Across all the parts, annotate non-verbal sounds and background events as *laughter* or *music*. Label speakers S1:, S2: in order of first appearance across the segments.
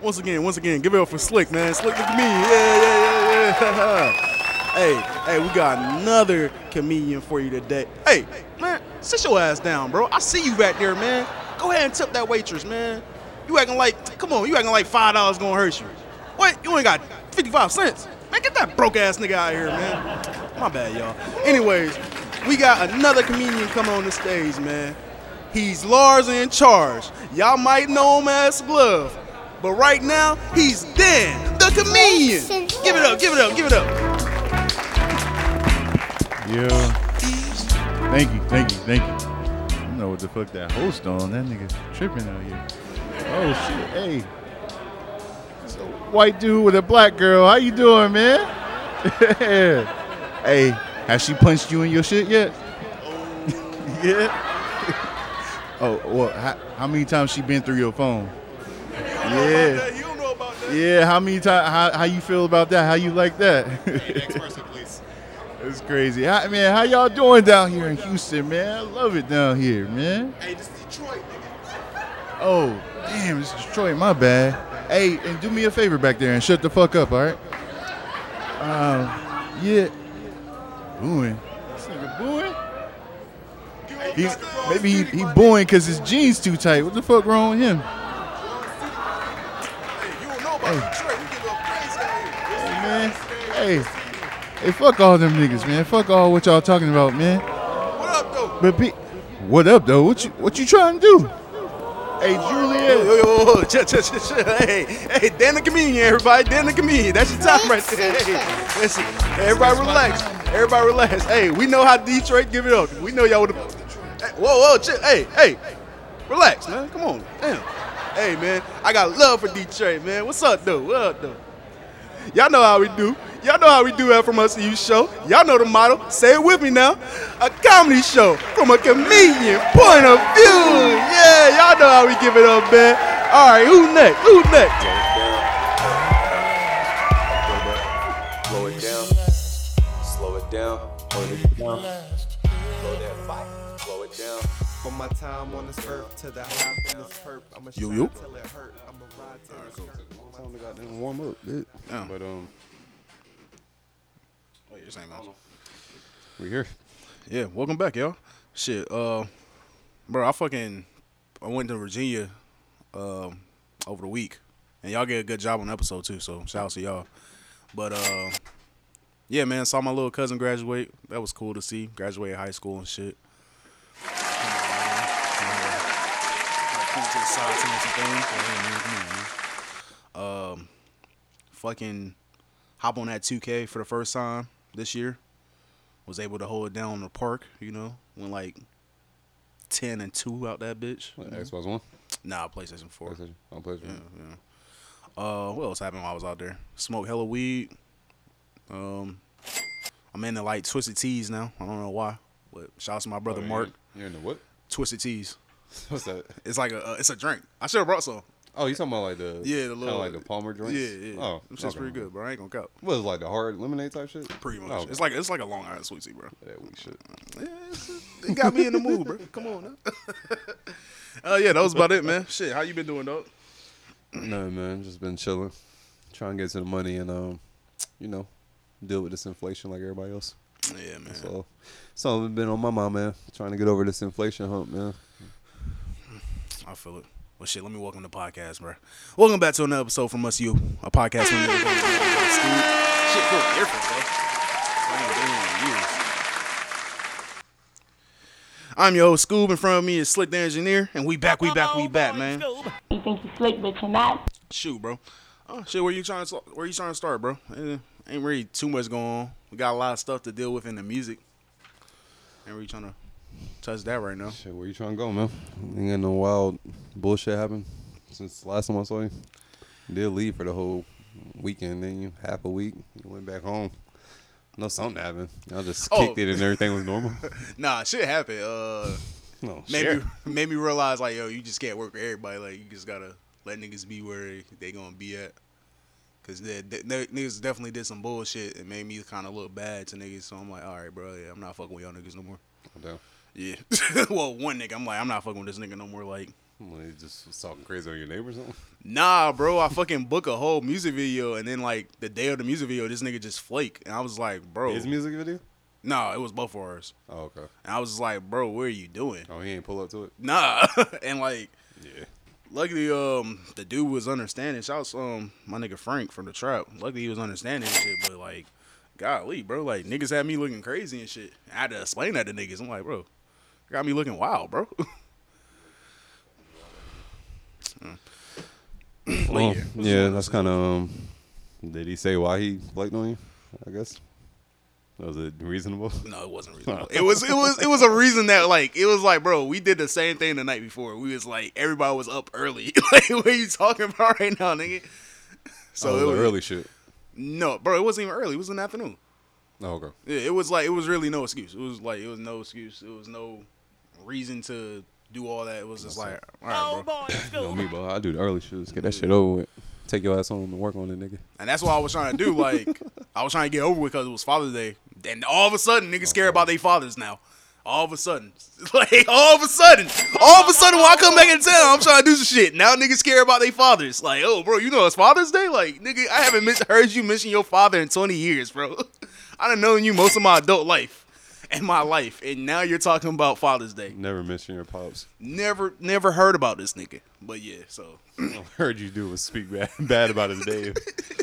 S1: Once again, once again, give it up for Slick, man. Slick, look at me. Yeah, yeah, yeah, yeah. *laughs* hey, hey, we got another comedian for you today. Hey, man, sit your ass down, bro. I see you back there, man. Go ahead and tip that waitress, man. You acting like, come on, you acting like five dollars gonna hurt you. What? You ain't got 55 cents. Man, get that broke ass nigga out of here, man. My bad, y'all. Anyways, we got another comedian coming on the stage, man. He's Lars in charge. Y'all might know him as Glove. But right now, he's Dan, the comedian. Give it up, give it up, give it up.
S2: Yeah. Thank you, thank you, thank you. I don't know what the fuck that host on. That nigga tripping out here. Oh shit, hey. It's a white dude with a black girl. How you doing, man? *laughs* hey, has she punched you in your shit yet? *laughs* yeah. *laughs* Oh, well, how, how many times she been through your phone? Yeah.
S1: You don't know about that.
S2: Yeah, how many times? How, how you feel about that? How you like that?
S1: Next *laughs* person, please.
S2: It's crazy. How, man, how y'all doing down here in Houston, man? I love it down here, man.
S1: Hey, this is Detroit, nigga.
S2: Oh, damn, it's Detroit. My bad. Hey, and do me a favor back there and shut the fuck up, all right? Um, yeah. Booing. This nigga booing? He, maybe he, he booing because his jeans too tight. What the fuck wrong with him?
S1: Hey, you don't know about Detroit. We give up crazy out here.
S2: Hey, man. Hey. Hey, fuck all them niggas, man. Fuck all what y'all talking about, man.
S1: What up, though?
S2: But pe- what up, though? What you what you trying to do? Hey,
S1: Yo, yo, yo, yo, chill, chill, chill, chill. Hey, hey, Dan the comedian, everybody. Dan the comedian. That's your time right there. Hey, listen, everybody relax. Everybody relax. Hey, we know how Detroit give it up. We know y'all would have. Hey, whoa, whoa, chill. Hey, hey, relax, man. Come on. Damn. Hey, man, I got love for Detroit, man. What's up, though? What up, though? Y'all know how we do. Y'all know how we do that from us to you show. Y'all know the motto. Say it with me now. A comedy show from a comedian point of view. Yeah, y'all know how we give it up, man. All right, who next? Who next?
S3: Slow it down. Slow it down. Hold it down. Slow that fight. Slow it down.
S4: From my time on this earth to the hop in this perp, I'ma
S1: Yo,
S4: shine
S1: yo.
S4: till it hurt. I'ma ride till it's hurt.
S5: Time to goddamn warm up, bitch.
S1: Yeah.
S5: But um,
S1: Oh, you're saying that.
S5: we here.
S1: Yeah, welcome back, y'all. Shit, uh, bro, I fucking I went to Virginia um over the week, and y'all get a good job on the episode too. So shout out to y'all. But uh, yeah, man, saw my little cousin graduate. That was cool to see. Graduate high school and shit. Um, fucking hop on that 2K for the first time this year was able to hold it down in the park, you know, went like 10 and 2 out that bitch.
S5: What, Xbox One.
S1: Nah, PlayStation 4.
S5: PlayStation. On PlayStation.
S1: Uh, what else happened while I was out there? Smoke hella weed. Um, I'm into like Twisted Teas now. I don't know why, but shout out to my brother
S5: Oh,
S1: Mark.
S5: You're, you're in the what?
S1: Twisted Teas. *laughs*
S5: What's that?
S1: It's like a, uh, it's a drink. I should have brought some.
S5: Oh, you talking about like the
S1: Yeah, the little
S5: like the Palmer drinks?
S1: Yeah, yeah.
S5: Oh,
S1: shit's
S5: okay.
S1: pretty good, bro. I ain't gonna count.
S5: What is it, like the hard lemonade type shit?
S1: Pretty much.
S5: Oh, okay.
S1: It's like it's like a Long Island sweet tea, bro.
S5: that weak shit.
S1: Yeah, it got me in the mood, bro. Come on. Oh *laughs* yeah, that was about it, man. Shit, how you been doing, dog?
S5: No man, just been chilling, trying to get to the money and um, you know, deal with this inflation like everybody else.
S1: Yeah, man.
S5: So, so I've been on my mind, man, trying to get over this inflation hump, man.
S1: I feel it. Well, shit, let me welcome the podcast, bro. Welcome back to another episode from Us You, a podcast from Shit, feel different, bro. I ain't been here in years. I'm your host, Scoob. In front of me is Slick the Engineer, and we back, we back, we back, man.
S6: You think you slick, but you're not.
S1: Shoot, bro. Oh shit, where you trying to where you trying to start, bro? Eh, ain't really too much going on. We got a lot of stuff to deal with in the music. Ain't really trying to touch that right now.
S5: Shit, where you trying to go, man? Ain't got no wild bullshit happen since last time I saw you. You did leave for the whole weekend, then you half a week. You went back home. No, something happened. Y'all just
S1: Oh.
S5: kicked it and everything was normal. *laughs*
S1: Nah, shit happened. Uh,
S5: No,
S1: made
S5: share.
S1: me made me realize like, yo, you just can't work with everybody. Like, you just gotta let niggas be where they, they gonna be at. Cause they, they, they- niggas definitely did some bullshit and made me kind of look bad to niggas. So I'm like, all right, bro, yeah, I'm not fucking with y'all niggas no more.
S5: Damn.
S1: Yeah. *laughs* well, one nigga, I'm like, I'm not fucking with this nigga no more. Like,
S5: he just was talking crazy on your neighbor or something.
S1: Nah, bro, I fucking book a whole music video, and then like the day of the music video, this nigga just flake, and I was like, bro,
S5: His music video?
S1: no, it was both of ours,
S5: Oh, okay.
S1: and I was just like, bro, what are you doing?
S5: Oh, he ain't pull up to it.
S1: Nah, *laughs* and like,
S5: Yeah.
S1: luckily, um, the dude was understanding. Shouts, um, my nigga Frank from the trap. Luckily, he was understanding and shit, but like, golly, bro, like niggas had me looking crazy and shit. I had to explain that to niggas. I'm like, bro, got me looking wild, bro. *laughs*
S5: Well,
S1: yeah,
S5: yeah, that's kind of. Um, did he say why he flaked on you? I guess. Was it reasonable?
S1: No, it wasn't reasonable. It was it was it was a reason that like it was like, bro, we did the same thing the night before. We was like everybody was up early. *laughs* like what are you talking about right now, nigga? So
S5: oh,
S1: it
S5: it was
S1: was
S5: early shit.
S1: No, bro, it wasn't even early. It was in the afternoon.
S5: Oh, okay.
S1: Yeah, it was like it was really no excuse. It was like it was no excuse. It was no reason to do all that. It was just like, all right, oh, bro.
S5: You know me, bro. I do the early shoots. Get that shit over with. Take your ass home and work on it, nigga.
S1: And that's what I was trying to do. Like, *laughs* I was trying to get over with because it was Father's Day. Then all of a sudden, niggas care about their fathers now. All of a sudden, *laughs* like all of a sudden, all of a sudden, when I come back in town, I'm trying to do some shit. Now niggas care about their fathers. Like, oh, bro, you know it's Father's Day. Like, nigga, I haven't miss- heard you mention your father in 20 years, bro. *laughs* I done known you most of my adult life and my life, and now you're talking about Father's Day.
S5: Never mention your pops.
S1: Never, never heard about this nigga. But yeah, so
S5: All I *laughs* heard you do was speak bad, *laughs* bad about his Dave.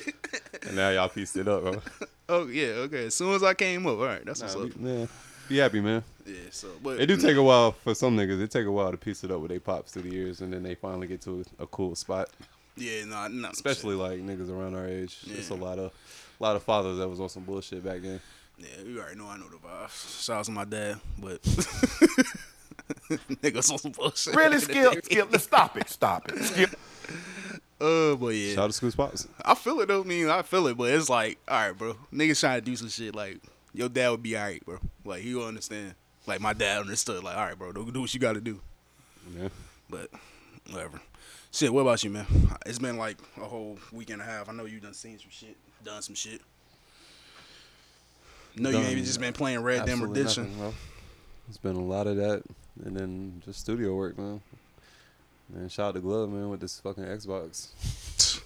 S5: *laughs* and now y'all pieced it up, bro.
S1: oh yeah, okay. As soon as I came up, all right, that's what's up.
S5: be, man, be happy, man.
S1: Yeah, so but
S5: It do take a while for some niggas. It take a while to piece it up with their pops through the years, and then they finally get to a, a cool spot.
S1: Yeah, no, no.
S5: Especially like niggas around our age. It's a lot of, a lot of fathers that was on some bullshit back then.
S1: Yeah, you already know I know the vibes. Shout out to my dad, but *laughs* niggas on some bullshit.
S7: Really, Skip? Skip, let's stop it. Stop it. Skip.
S1: Uh, but yeah,
S5: Shout out to Scoob's pops.
S1: I feel it though. I mean, I feel it, but it's like, all right, bro. Niggas trying to do some shit. Like, your dad would be all right, bro. Like, he will understand. Like, my dad understood. Like, all right, bro, do, do what you got to do.
S5: Yeah.
S1: But whatever. Shit, what about you, man? It's been like a whole week and a half. I know you done seen some shit, done some shit. No, you ain't just been playing Red Dead Redemption.
S5: nothing, bro. It's been a lot of that, and then just studio work, man. And shout out to Glove, man, with this fucking Xbox.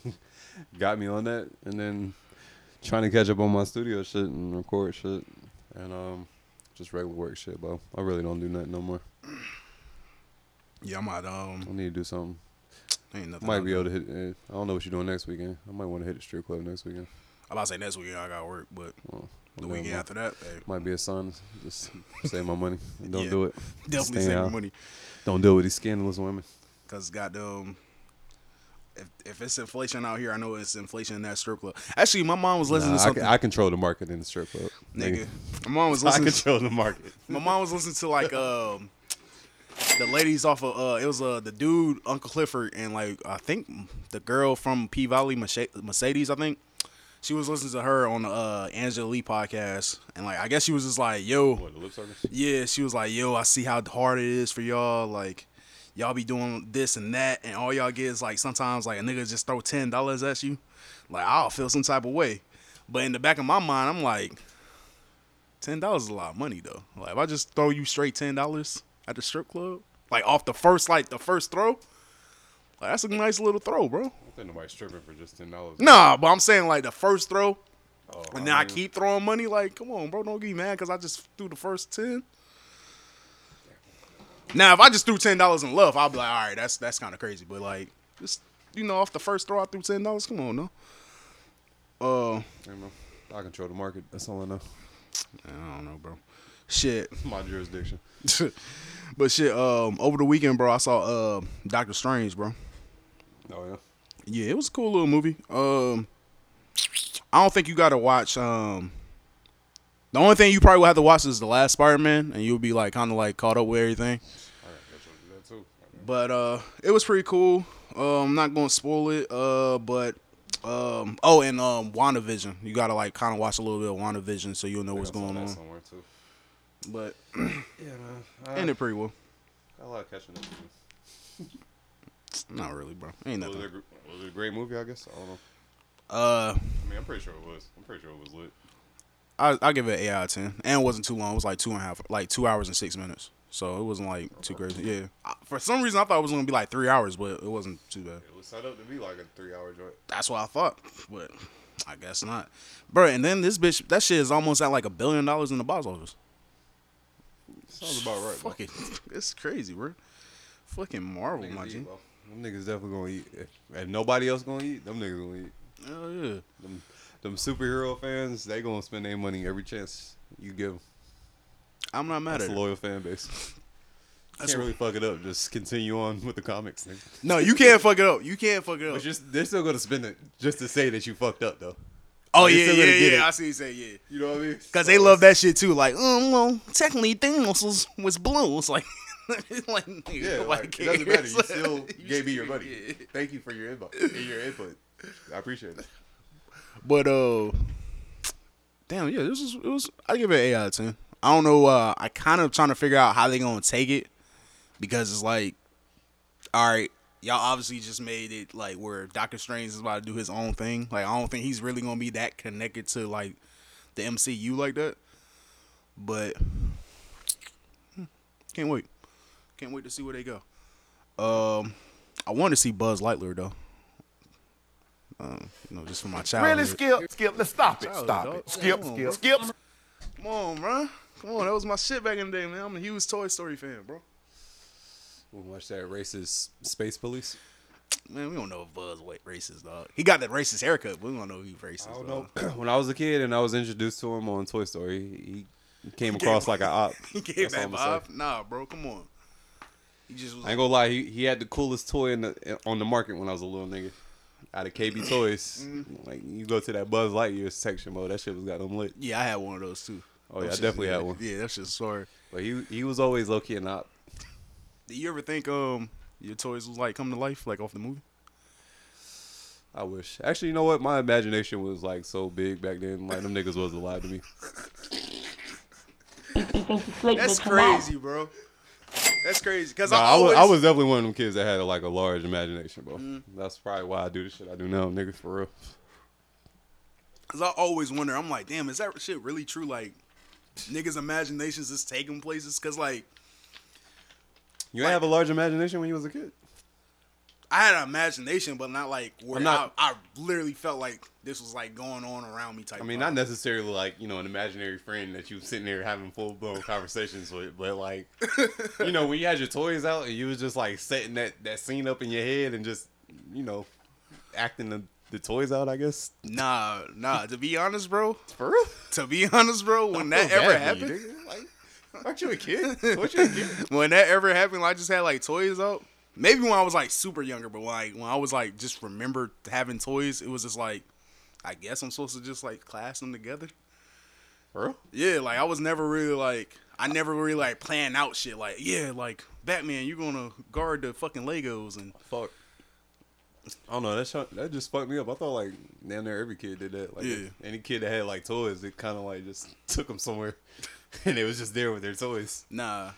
S5: *laughs* Got me on that, and then trying to catch up on my studio shit and record shit, and um, just regular work shit, bro. I really don't do nothing no more.
S1: Yeah, I might
S5: I
S1: um
S5: need to do something.
S1: ain't nothing.
S5: Might be able to hit. eh, I don't know what you're doing next weekend. I might want to hit the strip club next weekend.
S1: I'm about to say next weekend I got work, but
S5: Well,
S1: the weekend after that,
S5: might be a sign. Just save my money. *laughs* Don't
S1: Yeah.
S5: do it. *laughs*
S1: definitely save your money.
S5: Don't deal with these scandalous women.
S1: Cause goddamn, if if it's inflation out here, I know it's inflation in that strip club. Actually, my mom was listening
S5: Nah,
S1: to
S5: I,
S1: something.
S5: can, I control the market in the strip club.
S1: nigga, my mom was *laughs*
S5: I
S1: listening.
S5: control the market.
S1: my mom was listening to like um the ladies off of uh it was uh the dude Uncle Clifford and like I think the girl from P Valley Mercedes I think she was listening to her on the uh Angela Yee podcast and like I guess she was just like yo
S5: What, the lip service?
S1: yeah she was like yo I see how hard it is for y'all like y'all be doing this and that and all y'all get is like sometimes like a nigga just throw ten dollars at you like I'll feel some type of way but in the back of my mind I'm like ten dollars is a lot of money though. Like if I just throw you straight ten dollars at the strip club, like off the first like the first throw, like that's a nice little throw, bro.
S5: I think nobody's stripping for just ten dollars.
S1: Nah, but I'm saying like the first throw,
S5: Oh,
S1: and then I
S5: mean,
S1: keep throwing money. Like, come on, bro, don't get mad because I just threw the first ten. Now, if I just threw ten dollars in love, I'll be like, all right, that's that's kind of crazy. But like, just you know, off the first throw, I threw ten dollars. Come on, no. Uh,
S5: I. I control the market. That's all I know.
S1: I don't know, bro. Shit. *laughs*
S5: My jurisdiction. *laughs*
S1: but shit, um, over the weekend, bro, I saw uh Doctor Strange, bro.
S5: Oh yeah.
S1: Yeah, it was a cool little movie. Um, I don't think you got to watch. Um, the only thing you probably will have to watch is the last Spider Man, and you'll be like kind of like caught up with everything.
S5: I gotta catch that too.
S1: But uh, it was pretty cool. Uh, I'm not gonna spoil it. Uh, but um, oh, and um, WandaVision, you gotta like kind of watch a little bit of WandaVision so you'll know what's going on.
S5: somewhere too.
S1: But *clears throat*
S5: Yeah, man. I,
S1: ended pretty well.
S5: I like catching up.
S1: Not really, bro. Ain't nothing.
S5: Was it a great movie? I guess. I don't know.
S1: Uh,
S5: I mean, I'm pretty sure it was. I'm pretty sure it was lit.
S1: I I give it an eight out of ten, and it wasn't too long. It was like two and a half, like two hours and six minutes. so it wasn't like too crazy. Yeah, I, for some reason I thought it was gonna be like three hours, but it wasn't too bad.
S5: It was set up to be like a three hour joint.
S1: That's what I thought, but I guess not, bro. And then this bitch, that shit is almost at like a billion dollars in the box office.
S5: Sounds about right. bro.
S1: Fucking, *laughs* it's crazy, bro. Fucking Marvel, my G.
S5: Them niggas definitely gonna eat. If, if nobody else gonna eat, them niggas gonna eat.
S1: Hell yeah.
S5: Them, them superhero fans, they gonna spend their money every chance you give. Them.
S1: I'm not mad
S5: That's
S1: at
S5: a
S1: it.
S5: loyal fan base. *laughs*
S1: That's
S5: Can't really fuck it up. Just continue on with the comics. Nigga.
S1: No, you can't fuck it up. You can't fuck it up.
S5: But just they're still gonna spend it just to say that you fucked up though.
S1: oh
S5: Like,
S1: yeah, yeah, yeah.
S5: it.
S1: I see you say yeah.
S5: You know what I mean?
S1: Cause they love that shit too. Like, um, well, technically Thanos was, was blue. It's like, *laughs* *laughs* like,
S5: Yeah,
S1: nobody
S5: like, it doesn't matter. You still
S1: You
S5: gave me your *laughs* money.
S1: yeah.
S5: Thank you for your input. *laughs* Your input. I appreciate it.
S1: But uh, damn, yeah, this was it was. I give it an eight out of ten. I don't know. Uh, I kind of trying to figure out how they gonna take it because it's like, all right, y'all obviously just made it like where Doctor Strange is about to do his own thing. Like, I don't think he's really gonna be that connected to like the MCU like that. But hmm, can't wait. Can't wait to see where they go. Um, I want to see Buzz Lightyear though. Um, you know, just for my childhood.
S7: Really, Skip? Skip, let's stop it. Stop
S1: dog.
S7: it. Skip,
S1: Come on,
S7: skip, skip.
S1: Come on, bro. Come on, that was my shit back in the day, man. I'm a huge Toy Story fan, bro.
S5: We'll watch that racist space police.
S1: Man, we don't know if Buzz wa- racist, dog. He got that racist haircut, but we don't know if he's racist.
S5: I don't
S1: dog.
S5: know. *clears throat* when I was a kid and I was introduced to him on Toy Story, he, he came across like a *laughs* op.
S1: He gave
S5: That's all
S1: that vibe. Nah, bro, come on. He just was
S5: I ain't gonna lie, he, he had the coolest toy in the on the market when I was a little nigga. Out of KB Toys, *clears throat*
S1: Mm-hmm.
S5: like you go to that Buzz Lightyear section mode, that shit was got them lit.
S1: Yeah, I had one of those too.
S5: Oh yeah, I definitely
S1: yeah,
S5: had one.
S1: Yeah, that's just sorry.
S5: But he he was always low key an op.
S1: Did you ever think um your toys was like come to life, like off the movie?
S5: I wish. Actually, you know what? My imagination was like so big back then. Like them niggas was alive to me.
S6: You think you slick,
S1: That's
S6: but you're not.
S1: crazy, bro. That's crazy. Cause I,
S5: I was I was definitely one of them kids that had like a large imagination, bro.
S1: Mm-hmm.
S5: That's probably why I do the shit I do now, niggas, For real.
S1: Cause I always wonder. I'm like, damn, is that shit really true? Like, niggas' imaginations is taking places. Cause like,
S5: You ain't have a large imagination when you was a kid.
S1: I had an imagination, but not like where
S5: not-
S1: I, I literally felt like this was like going on around me type.
S5: I mean, not necessarily like you know an imaginary friend that you sitting there having full blown conversations with, but like *laughs* you know when you had your toys out and you was just like setting that that scene up in your head and just you know acting the, the toys out. I guess
S1: Nah, nah. To be honest, bro.
S5: for real.
S1: To be honest, bro. When that ever
S5: you,
S1: happened,
S5: like, aren't you a kid? What you a kid? *laughs*
S1: when that ever happened, like, I just had like toys out. Maybe when I was like super younger, but like when I was like just remembered having toys, it was just like, I guess I'm supposed to just like class them together.
S5: For real?
S1: Yeah, like I was never really like I never really like plan out shit like yeah like Batman you're gonna guard the fucking Legos and
S5: Fuck. I don't know. That shot, that just fucked me up. I thought like damn near every kid did that. Like
S1: Yeah.
S5: any kid that had like toys, it kind of like just *laughs* took them somewhere, *laughs* and it was just there with their toys.
S1: nah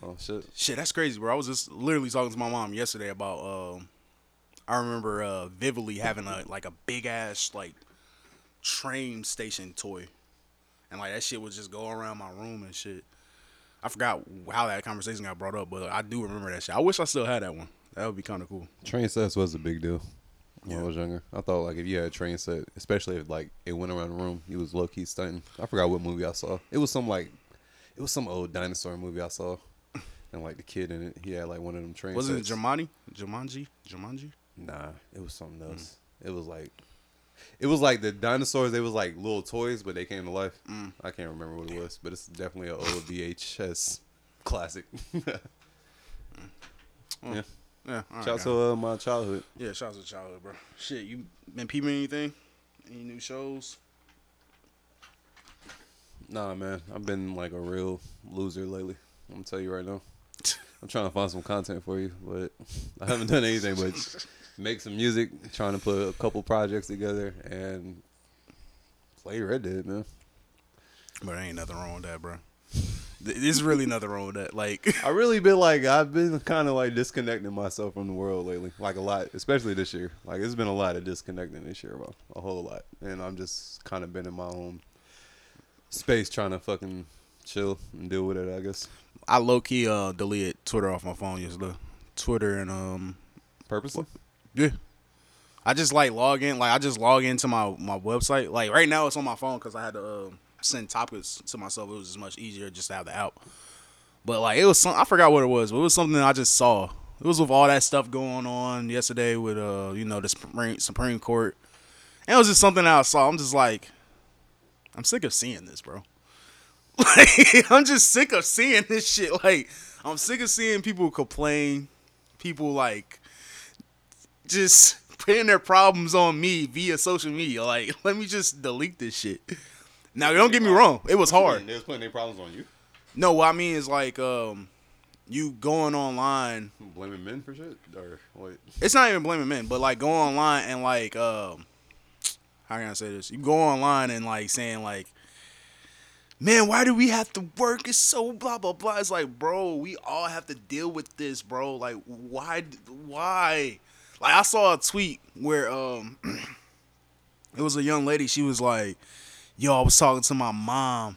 S5: Oh shit.
S1: shit that's crazy bro I was just literally talking to my mom yesterday about um I remember uh vividly having a like a big ass like train station toy and like that shit would just go around my room and shit I forgot how that conversation got brought up but I do remember that shit I wish I still had that one that would be kind of cool
S5: Train sets was a big deal when I was younger. I thought like if you had a train set, especially if like it went around the room, you was low key stunting. I forgot what movie I saw. It was some like, it was some old dinosaur movie I saw, and like the kid in it, he had like one of them train.
S1: wasn't it. Jumanji Jumanji Jumanji
S5: Nah, it was something hmm. else. It was like, it was like the dinosaurs. They was like little toys, but they came to life. Hmm. I can't remember what it was, but it's definitely an old VHS *laughs* classic. *laughs* Hmm.
S1: yeah, yeah
S5: shout out to uh, my childhood.
S1: Yeah, shout out to childhood, bro. Shit, you been peeping anything? Any new shows?
S5: Nah, man, I've been like a real loser lately. I'm gonna tell you right now. I'm trying to find some content for you, but I haven't done anything but make some music, trying to put a couple projects together, and play Red Dead, man.
S1: But ain't nothing wrong with that, bro. There's really nothing wrong with that. Like, *laughs*
S5: I really been like I've been kind of like disconnecting myself from the world lately, like a lot, especially this year. Like it's been a lot of disconnecting this year, bro, a whole lot, and I'm just kind of been in my own space trying to fucking chill and deal with it. I guess
S1: I low key uh deleted Twitter off my phone yesterday. Twitter and um
S5: purposely.
S1: yeah. I just like log in, like I just log into my my website. Like right now, it's on my phone because I had to uh, send topics to myself. It was just much easier just to have the app. But like it was some, I forgot what it was. But it was something I just saw. It was with all that stuff going on yesterday with uh you know the Supreme Supreme Court. And it was just something I saw. I'm just like, I'm sick of seeing this, bro. Like *laughs* I'm just sick of seeing this shit. Like I'm sick of seeing people complain, people like just putting their problems on me via social media. Like *laughs* let me just delete this shit. Now don't get me wrong, it was hard.
S5: They was putting their problems on you,
S1: No, what I mean is like um you going online
S5: blaming men for shit or what?
S1: it's not even blaming men, but like go online and like um how can I say this? You go online and like saying like Man, why do we have to work? It's so blah blah blah. It's like, bro, we all have to deal with this, bro. Like, why? Why? Like, I saw a tweet where um, *clears throat* it was a young lady. She was like, "Yo, I was talking to my mom,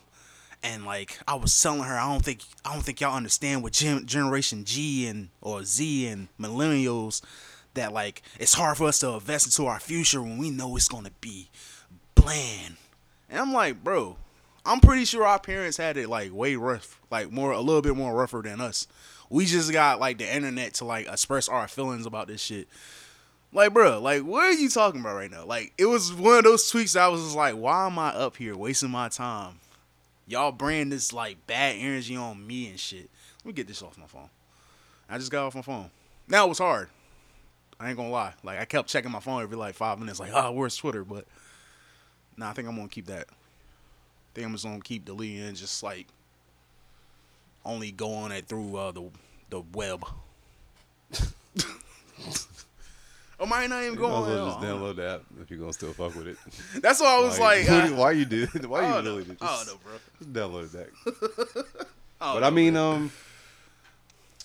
S1: and like I was telling her, I don't think I don't think y'all understand what gen- Generation G and or Z and millennials that like it's hard for us to invest into our future when we know it's gonna be bland. And I'm like, bro, I'm pretty sure our parents had it like way rough, like more a little bit more rougher than us. We just got like the internet to like express our feelings about this shit. Like, bro, like, what are you talking about right now? Like, it was one of those tweets I was just like, why am I up here wasting my time? Y'all bring this like bad energy on me and shit. Let me get this off my phone. I just got off my phone. Now it was hard. I ain't gonna lie. Like, I kept checking my phone every like five minutes, like, oh, where's Twitter? But nah, I think I'm gonna keep that. I think I'm just gonna keep deleting and just like only go on it through uh, the the web. *laughs* or might not even
S5: You
S1: go
S5: might well just download the app if you're gonna still fuck with it.
S1: That's why I was like, *laughs*
S5: why,
S1: uh,
S5: why you did? Why you
S1: don't know.
S5: really did?
S1: I don't
S5: Just,
S1: bro.
S5: just download it back. *laughs*
S1: I
S5: But
S1: know,
S5: I mean,
S1: bro.
S5: um,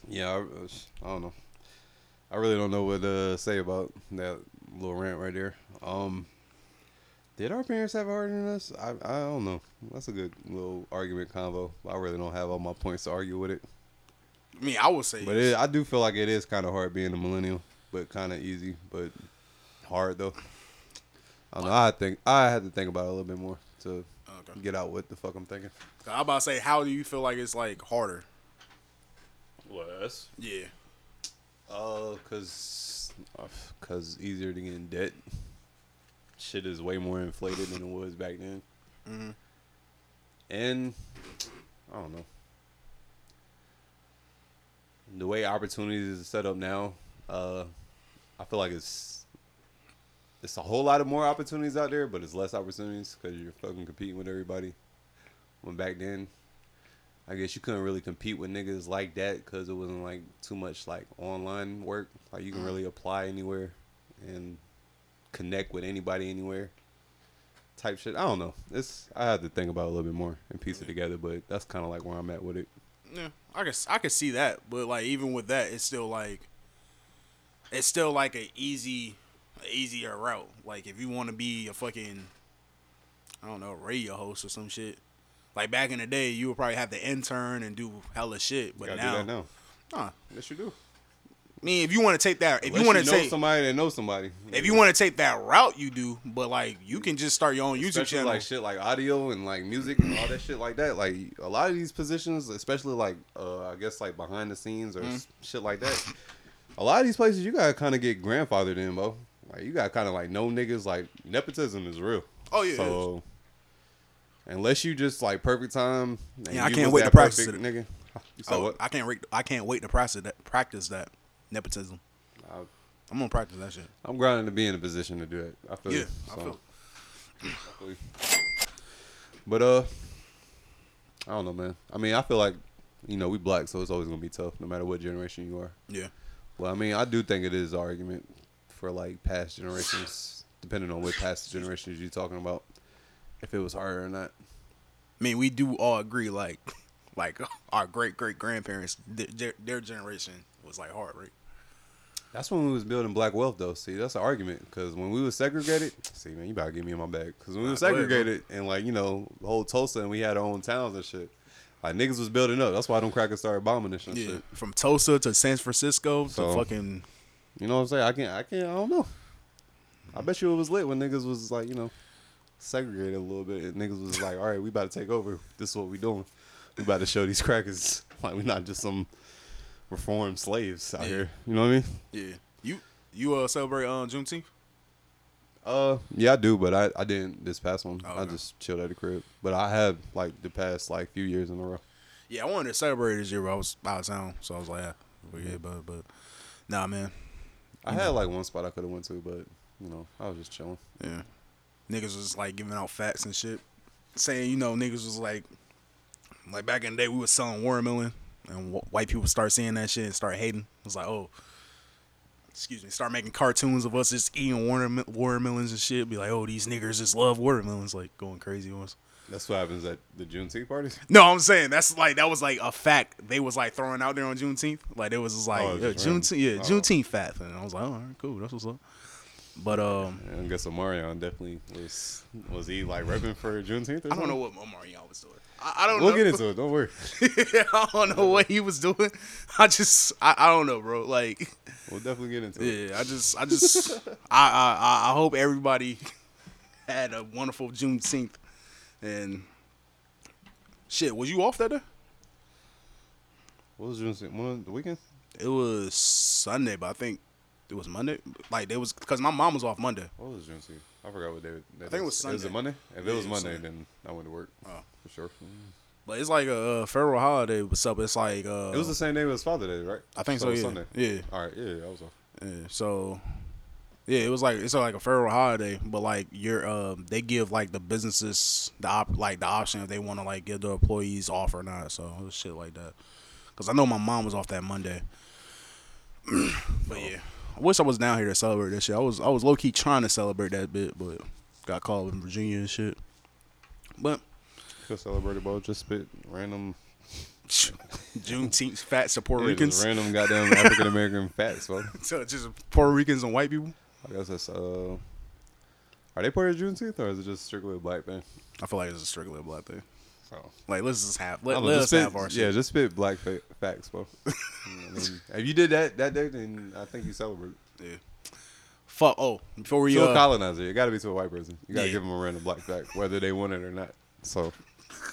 S5: yeah, I, I don't know. I really don't know what to say about that little rant right there. Um, did our parents have it harder than us? I I don't know. That's a good little argument convo. I really don't have all my points to argue with it.
S1: I mean, I would say,
S5: But it, I do feel like it is kind of hard being a millennial, but kind of easy, but hard though. I don't know. I think I had to think about it a little bit more to
S1: Okay.
S5: get out what the fuck I'm thinking.
S1: I'm about to say, how do you feel like it's like harder?
S5: Less.
S1: Yeah.
S5: Uh, cause, uh, cause easier to get in debt. Shit is way more inflated than it was back then.
S1: Mhm.
S5: And I don't know. The way opportunities is set up now, uh, I feel like it's it's a whole lot of more opportunities out there, but it's less opportunities because you're fucking competing with everybody. When back then, I guess you couldn't really compete with niggas like that because it wasn't like too much like online work. Like you can really apply anywhere and connect with anybody anywhere. Type shit. I don't know. It's I had to think about it a little bit more and piece it together, but that's kind of like where I'm at with it.
S1: Yeah, I can I can see that, but like even with that, it's still like it's still like a easy, a easier route. Like if you want to be a fucking, I don't know, radio host or some shit. Like back in the day, you would probably have to intern and do hella shit, but now,
S5: now.
S1: Huh.
S5: Yes, you do.
S1: I mean, if you want to take that, if
S5: Unless
S1: you want to take,
S5: somebody that knows somebody.
S1: if you want to take that route, you do. But like, you can just start your own YouTube
S5: especially
S1: channel.
S5: like shit like audio and like music and all that shit like that. Like a lot of these positions, especially like uh, I guess like behind the scenes or
S1: Mm-hmm.
S5: shit like that. A lot of these places you gotta kind of get grandfathered in, bro. Like you gotta kind of like know niggas. Like nepotism is real.
S1: Oh, yeah,
S5: So unless you just like perfect time. and
S1: Yeah, I can't wait to practice
S5: perfect
S1: it.
S5: nigga. *laughs* Said
S1: oh,
S5: what?
S1: I can't wait. I can't wait to practice that. Practice that nepotism.
S5: I-
S1: I'm gonna practice that shit.
S5: I'm grinding to be in a position to do it. I feel
S1: Yeah,
S5: you.
S1: I
S5: So,
S1: feel.
S5: I feel. But uh, I don't know, man. I mean, I feel like you know we black, so it's always gonna be tough, no matter what generation you are.
S1: Yeah.
S5: Well, I mean, I do think it is an argument for like past generations, depending on what past generations you're talking about, if it was harder or not.
S1: I mean, we do all agree, like, *laughs* like our great great grandparents, their, their generation was like hard, right?
S5: That's when we was building black wealth, though. See, that's an argument because when we was segregated, see, man, you better get me in my bag. Because when we was segregated and like you know the whole Tulsa and we had our own towns and shit, Like niggas was building up. That's why them crackers started bombing this and
S1: Yeah,
S5: shit.
S1: from Tulsa to San Francisco to fucking.
S5: You know what I'm saying? I can't. I can't. I don't know. I bet you it was lit when niggas was like, you know, segregated a little bit. And niggas was like, all right, we about to take over. This is what we doing. We about to show these crackers *laughs* like we not just some reformed slaves out here. You know what I mean?
S1: Yeah, you you uh celebrate on Juneteenth?
S5: Uh, yeah, I do, but I, I didn't this past one.
S1: Oh,
S5: I just chilled at the crib. But I have like the past like few years in a row.
S1: Yeah, I wanted to celebrate this year, but I was out of town, so I was like, yeah, but yeah, but but nah, man,
S5: I had like one spot I could have went to, but you know, I was just chilling.
S1: yeah, niggas was like giving out facts and shit, saying you know niggas was like, like back in the day we was selling watermelon, and wh- white people start seeing that shit and start hating. It was like, oh. Excuse me. Start making cartoons of us just eating waterme- watermelons and shit. Be like, oh, these niggers just love watermelons, like going crazy on us.
S5: That's what happens at the Juneteenth parties.
S1: No, I'm saying that's like that was like a fact they was like throwing out there on Juneteenth. Like it was just like
S5: Oh,
S1: yeah. Juneteenth, yeah,
S5: Oh.
S1: Juneteenth fat and I was like, all right, cool, that's what's up. But um,
S5: And I guess Omarion definitely was was he like repping for Juneteenth? Or
S1: I don't know what Omarion was doing. I, I don't know.
S5: We'll
S1: know.
S5: get into *laughs* it. Don't worry.
S1: I don't know what he was doing. I just, I, I don't know, bro. Like,
S5: We'll definitely get into it.
S1: yeah, I just, I just, *laughs* I, I, I- hope everybody *laughs* had a wonderful Juneteenth, and shit, was you off that day?
S5: What was Juneteenth? When, the weekend?
S1: It was Sunday, but I think it was Monday. Like it was because my mom was off Monday.
S5: What was Juneteenth? I forgot what day. I
S1: think it was
S5: Is
S1: Sunday.
S5: it Monday? If
S1: Yeah,
S5: it was Monday,
S1: Sunday.
S5: then I went to work.
S1: Oh.
S5: for sure.
S1: But it's like a, uh federal holiday. What's up? It's like uh,
S5: It was the same day as Father Day, right?
S1: I think so.
S5: it was
S1: yeah.
S5: Sunday.
S1: Yeah.
S5: All right. Yeah, I was off.
S1: Yeah. So yeah, it was like it's like a federal holiday, but like you're um they give like the businesses the op- like the option if they want to like give the employees off or not. So it was shit like that. Cause I know my mom was off that Monday. *clears throat* but yeah, I wish I was down here to celebrate this shit. I was I was low key trying to celebrate that bit, but got called in Virginia and shit. But
S5: Could celebrate about just spit random, *laughs*
S1: Juneteenth fat to Puerto
S5: yeah,
S1: Ricans.
S5: random goddamn African American *laughs* facts, bro.
S1: So just Puerto Ricans and white people.
S5: I guess that's uh. Are they part of Juneteenth or is it just strictly a black thing?
S1: I feel like it's a strictly a black thing.
S5: So
S1: Like let's just have let, let
S5: just
S1: us
S5: spit,
S1: have our shit.
S5: yeah, just spit black fa- facts, bro. *laughs* I mean, if you did that that day, then I think you celebrate.
S1: Yeah. Fuck. Oh, before we
S5: To a
S1: uh,
S5: colonizer, it got to be to a white person. You got to
S1: Yeah.
S5: give them a random black fact, whether they want it or not. So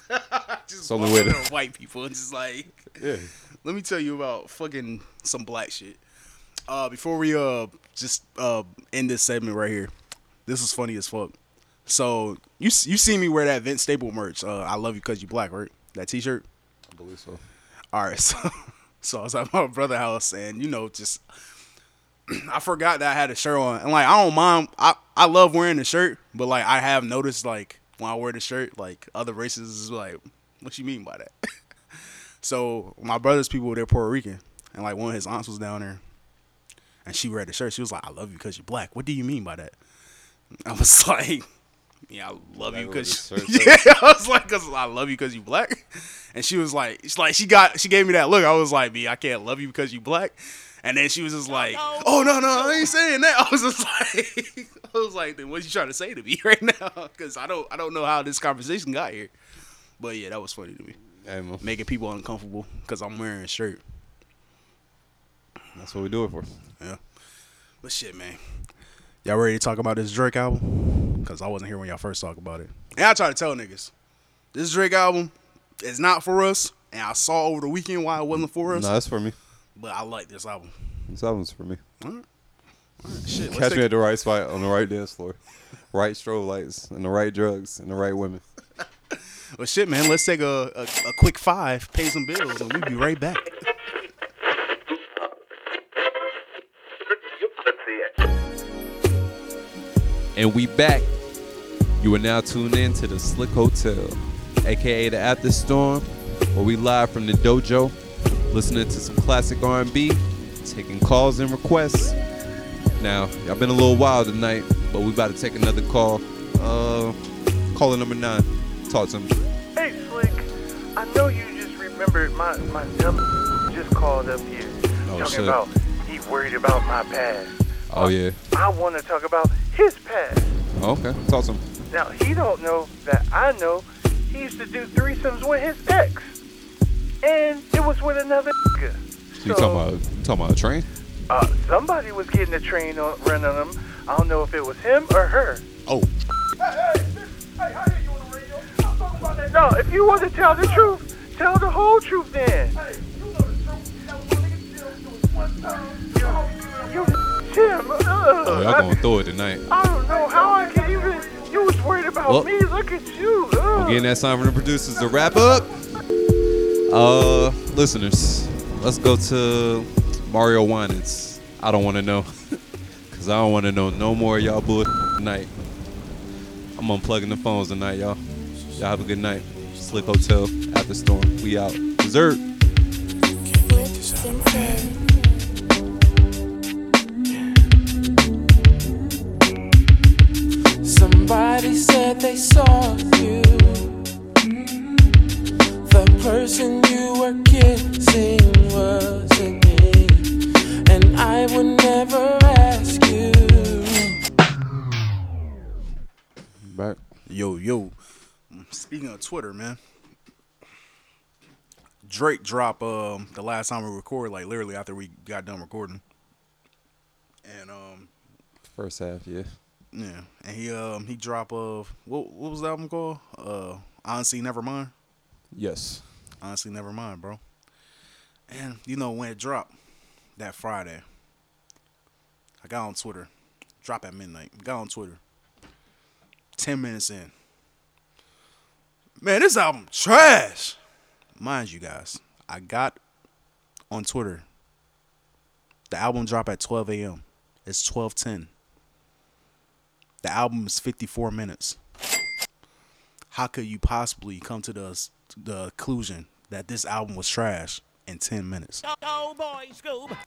S5: *laughs*
S1: just
S5: only way to-
S1: to white people and just like,
S5: yeah,
S1: let me tell you about fucking some black shit. Uh, before we uh just uh end this segment right here, this is funny as fuck. So you you see me wear that Vince Staples merch? Uh, I love you cause you black, right? That T-shirt.
S5: I believe so.
S1: All right, *laughs* so so I was at my brother's house, and you know, just *clears throat* I forgot that I had a shirt on, and like I don't mind. I I love wearing the shirt, but like I have noticed like when I wear the shirt, like other races is like, what you mean by that? *laughs* so my brother's people they're Puerto Rican, and like one of his aunts was down there, and she read the shirt. She was like, "I love you because you're black." What do you mean by that? *laughs* I was like. Yeah, I love
S5: That
S1: you because *laughs* yeah, I was like, cause I love you because you black, and she was like, she's like, she got, she gave me that look. I was like, B, I can't love you because you black, and then she was just like, oh no oh, no, I ain't saying that. *laughs* I was just like, *laughs* I was like, then what you trying to say to me right now? Because I don't, I don't know how this conversation got here, but yeah, that was funny to me,
S5: Hey,
S1: making people uncomfortable because I'm wearing a shirt.
S5: that's what we do it for.
S1: Yeah, but shit, man. Y'all ready to talk about this Drake album? Because I wasn't here when y'all first talked about it. And I try to tell niggas, this Drake album is not for us. And I saw over the weekend why it wasn't for us.
S5: No, that's for me.
S1: But I like this album.
S5: This album's for me.
S1: Shit, let's
S5: Catch me at the right spot on the right dance floor, right strobe lights, and the right drugs, and the right women. *laughs*
S1: Well, shit, man. Let's take a, a, a quick five, pay some bills, and we'll be right back.
S3: And we back. You are now tuned in to the Slick Hotel, aka the After Storm, where we live from the dojo, listening to some classic R&B, taking calls and requests. Now, y'all been a little wild tonight, but we about to take another call. Uh, caller number nine. Talk to me.
S8: Hey, Slick. I know you just remembered my, my dumb just called up here.
S5: Oh,
S8: talking
S5: shit.
S8: about he worried about my past.
S5: Oh yeah.
S8: I want to talk about his past.
S5: Okay. Talk to him.
S8: Now, he don't know that I know he used to do threesomes with his ex. and it was with another nigga.
S3: So you talking about talking about a train?
S8: Uh, somebody was getting a train on, run on them. I don't know if it was him or her.
S1: Oh,
S8: No, if you want to tell the truth, tell the whole truth then. You, Tim, uh,
S3: Oh, y'all
S8: I,
S3: going through it tonight.
S8: I
S3: Well,
S8: me. Look at you. Uh.
S3: I'm getting that sign from the producers to wrap up. Uh, listeners, let's go to Mario Winans. I don't want to know, *laughs* cause I don't want to know no more of y'all bull tonight. I'm unplugging the phones tonight, y'all. Y'all have a good night. Slick Hotel after storm. We out. Dessert.
S9: Somebody said they saw you. The person you were kissing wasn't me. And I would never ask you.
S5: Back.
S1: yo, yo. Speaking of Twitter, man. Drake dropped um the last time we recorded, like literally after we got done recording. And um
S5: First half, yeah.
S1: Yeah, and he um he dropped of what what was the album called? Uh Honestly Nevermind.
S5: Yes.
S1: Honestly never mind, bro. And you know when it dropped that Friday, I got on Twitter. Drop at midnight. Got on Twitter. Ten minutes in. Man, this album trash. Mind you guys, I got on Twitter. The album dropped at 12 a.m. It's 12:10. The album is 54 minutes. How could you possibly come to the the conclusion that this album was trash in 10 minutes? Oh boy, Scoob.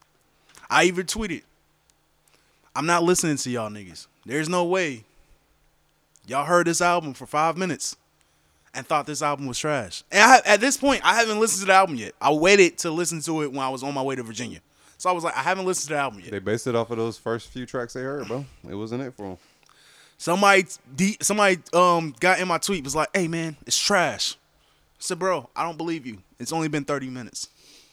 S1: I even tweeted, I'm not listening to y'all niggas. There's no way y'all heard this album for five minutes and thought this album was trash. And I, at this point, I haven't listened to the album yet. I waited to listen to it when I was on my way to Virginia. So I was like, I haven't listened to the album yet.
S5: They based it off of those first few tracks they heard, bro. It wasn't it for them.
S1: Somebody, somebody, um, got in my tweet was like, "Hey man, it's trash." I said, "Bro, I don't believe you. It's only been thirty minutes.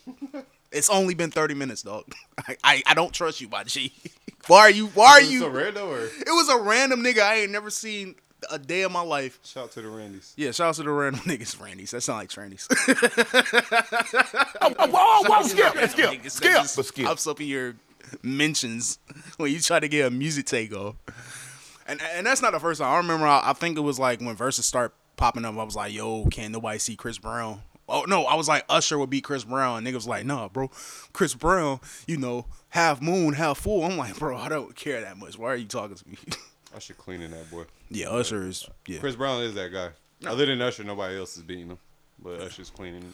S1: *laughs* it's only been thirty minutes, dog. *laughs* I, I, I don't trust you, my G. *laughs* why are you? Why are you?
S5: So random or
S1: it was a random nigga I ain't never seen a day of my life.
S5: shout to the Randys.
S1: Yeah, shout out to the random niggas, Randy's. That sound like trannies.
S7: Oh, whoa, whoa, skip, skip,
S1: Niggas that
S7: skip,
S1: just
S7: but skip.
S1: Pops up in your mentions when you try to get a music take off. And and that's not the first time. I remember. I, I think it was like when Verzuz start popping up. I was like, "Yo, can't nobody see Chris Brown?" Oh no, I was like, Usher would beat Chris Brown. And niggas was like, "Nah, bro, Chris Brown, you know, half moon, half full." I'm like, "Bro, I don't care that much. Why are you talking to me?" *laughs*
S5: Usher cleaning that boy.
S1: yeah, Usher is yeah.
S5: Chris Brown is that guy. Other than Usher, nobody else is beating him. But Usher's cleaning.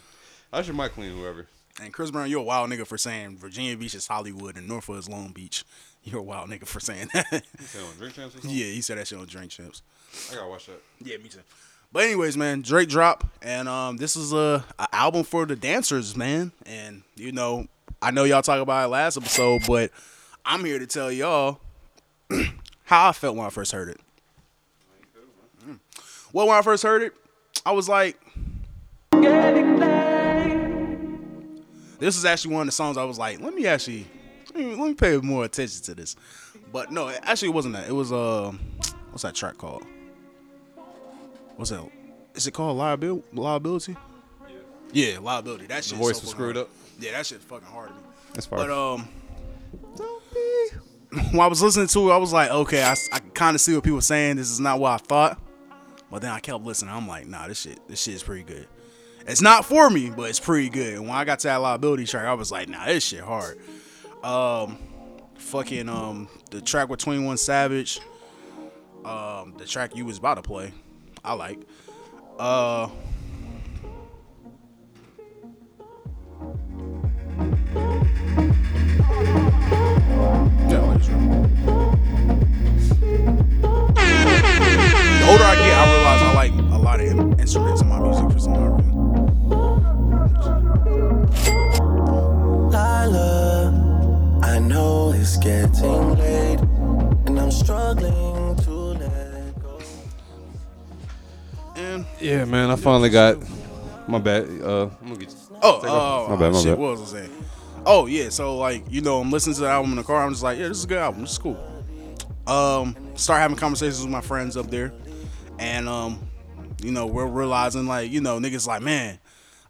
S5: Usher might clean whoever.
S1: And Chris Brown, you're a wild nigga for saying Virginia Beach is Hollywood and Norfolk is Long Beach. *laughs* You're a wild nigga for saying that.
S5: He said *laughs* on Drink Champs or something?
S1: yeah, he said that shit on Drink Champs.
S5: I gotta watch that.
S1: Yeah, me too. But anyways, man, Drake drop, and um, this is a, a album for the dancers, man. And you know, I know y'all talked about it last episode, but I'm here to tell y'all *clears throat* how I felt when I first heard it. Mm. Well, when I first heard it, I was like, this is actually one of the songs I was like, let me actually, let me, let me pay more attention to this. But no, it actually it wasn't that. It was uh, what's that track called? What's that? Is it called liability? Liability? Yeah, liability. That shit.
S5: voice
S1: so
S5: was screwed
S1: hard.
S5: up.
S1: Yeah, that shit fucking hard to me.
S5: That's fine.
S1: But um, *laughs* when I was listening to it, I was like, okay, I, I kind of see what people were saying. This is not what I thought. But then I kept listening. I'm like, nah, this shit, this shit is pretty good. It's not for me, but it's pretty good. And when I got to that liability track, I was like, nah, this shit hard. Um, fucking um, the track with 21 Savage, um, the track you was about to play, I like. Uh. The older I get, I realize I like a lot of instruments in my music for some reason.
S9: Lila, I know it's getting late, and I'm struggling to let go.
S1: And
S5: Yeah, man, I finally got my bad. Uh, I'm gonna get
S1: Oh, oh.
S5: My bad, my
S1: shit.
S5: bad.
S1: What was I saying? Oh yeah, so like you know, I'm listening to the album in the car. I'm just like, yeah, this is a good album. This is cool. Um, start having conversations with my friends up there, and um, you know, we're realizing like, you know, niggas like, man,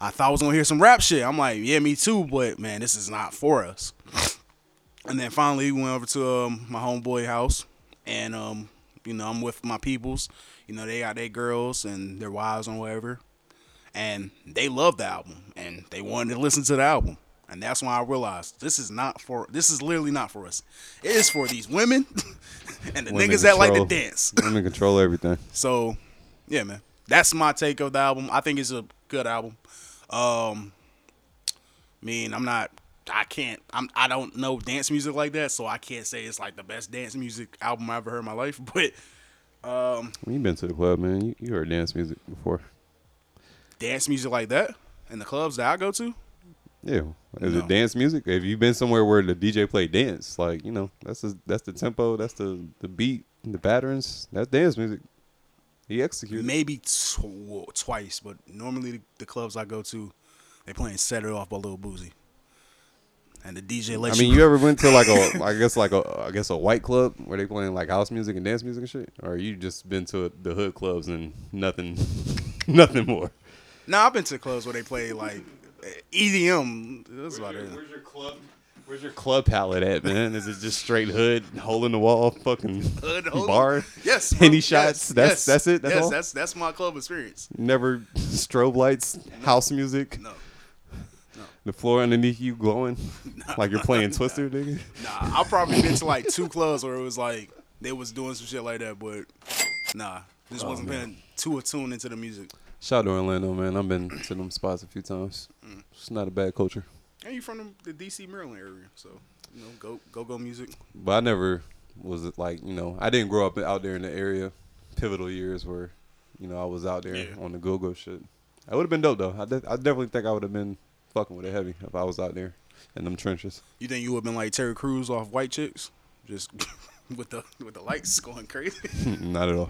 S1: I thought I was gonna hear some rap shit. I'm like, yeah, me too, but man, this is not for us. And then finally, we went over to um, my homeboy house, and um, you know, I'm with my peoples. You know, they got their girls and their wives and whatever, and they love the album, and they wanted to listen to the album. And that's when I realized this is not for this is literally not for us. It is for these women *laughs* and the
S5: Women
S1: niggas that like to
S5: control-
S1: dance.
S5: Women control everything.
S1: So, yeah, man, that's my take of the album. I think it's a good album. Um, I mean, I'm not, I can't, I'm, I don't know dance music like that, so I can't say it's like the best dance music album I ever heard in my life. *laughs* But um,
S5: When you been to the club, man, you, you heard dance music before.
S1: dance music like that in the clubs that I go to,
S5: Yeah, is
S1: No.
S5: it dance music? Have you been somewhere where the DJ play dance? Like you know, that's the, that's the tempo, that's the the beat, the patterns. That's dance music. He executed.
S1: maybe tw- twice, but normally the, the clubs I go to, they playing "Set It Off" by Lil Boosie, and the DJ
S5: I mean, you ever *laughs* went to like a, I guess like a, I guess a white club where they playing like house music and dance music and shit, or you just been to the hood clubs and nothing, *laughs* nothing more.
S1: No, I've been to clubs where they play like EDM. That's about it.
S5: Where's your club? Where's your club palette at, man? Is it just straight hood, hole in the wall, fucking
S1: Hood, *laughs* hood.
S5: bar? *laughs*
S1: Yes. *laughs* bro.
S5: Henny
S1: Yes,
S5: shots. That's
S1: yes,
S5: that's it. That's
S1: yes,
S5: all.
S1: that's that's my club experience.
S5: Never strobe lights, house music.
S1: No.
S5: The floor underneath you glowing like you're playing Twister, nigga.
S1: Nah, I've probably been to like two clubs where it was like they was doing some shit like that, but nah, just
S5: Oh,
S1: wasn't paying too attuned into the music.
S5: Shout out to Orlando, man. I've been to them spots a few times. Mm. It's not a bad culture,
S1: And you from the, the DC Maryland area, so you know, go go go music.
S5: but I never was like you know I didn't grow up out there in the area. Pivotal years where you know I was out there
S1: Yeah.
S5: on the go go shit. I would have been dope though. I, de- I definitely think I would have been fucking with it heavy if I was out there in them trenches.
S1: You think you would have been like Terry Crews off White Chicks, just *laughs* with the with the lights *laughs* going crazy? *laughs*
S5: not at all.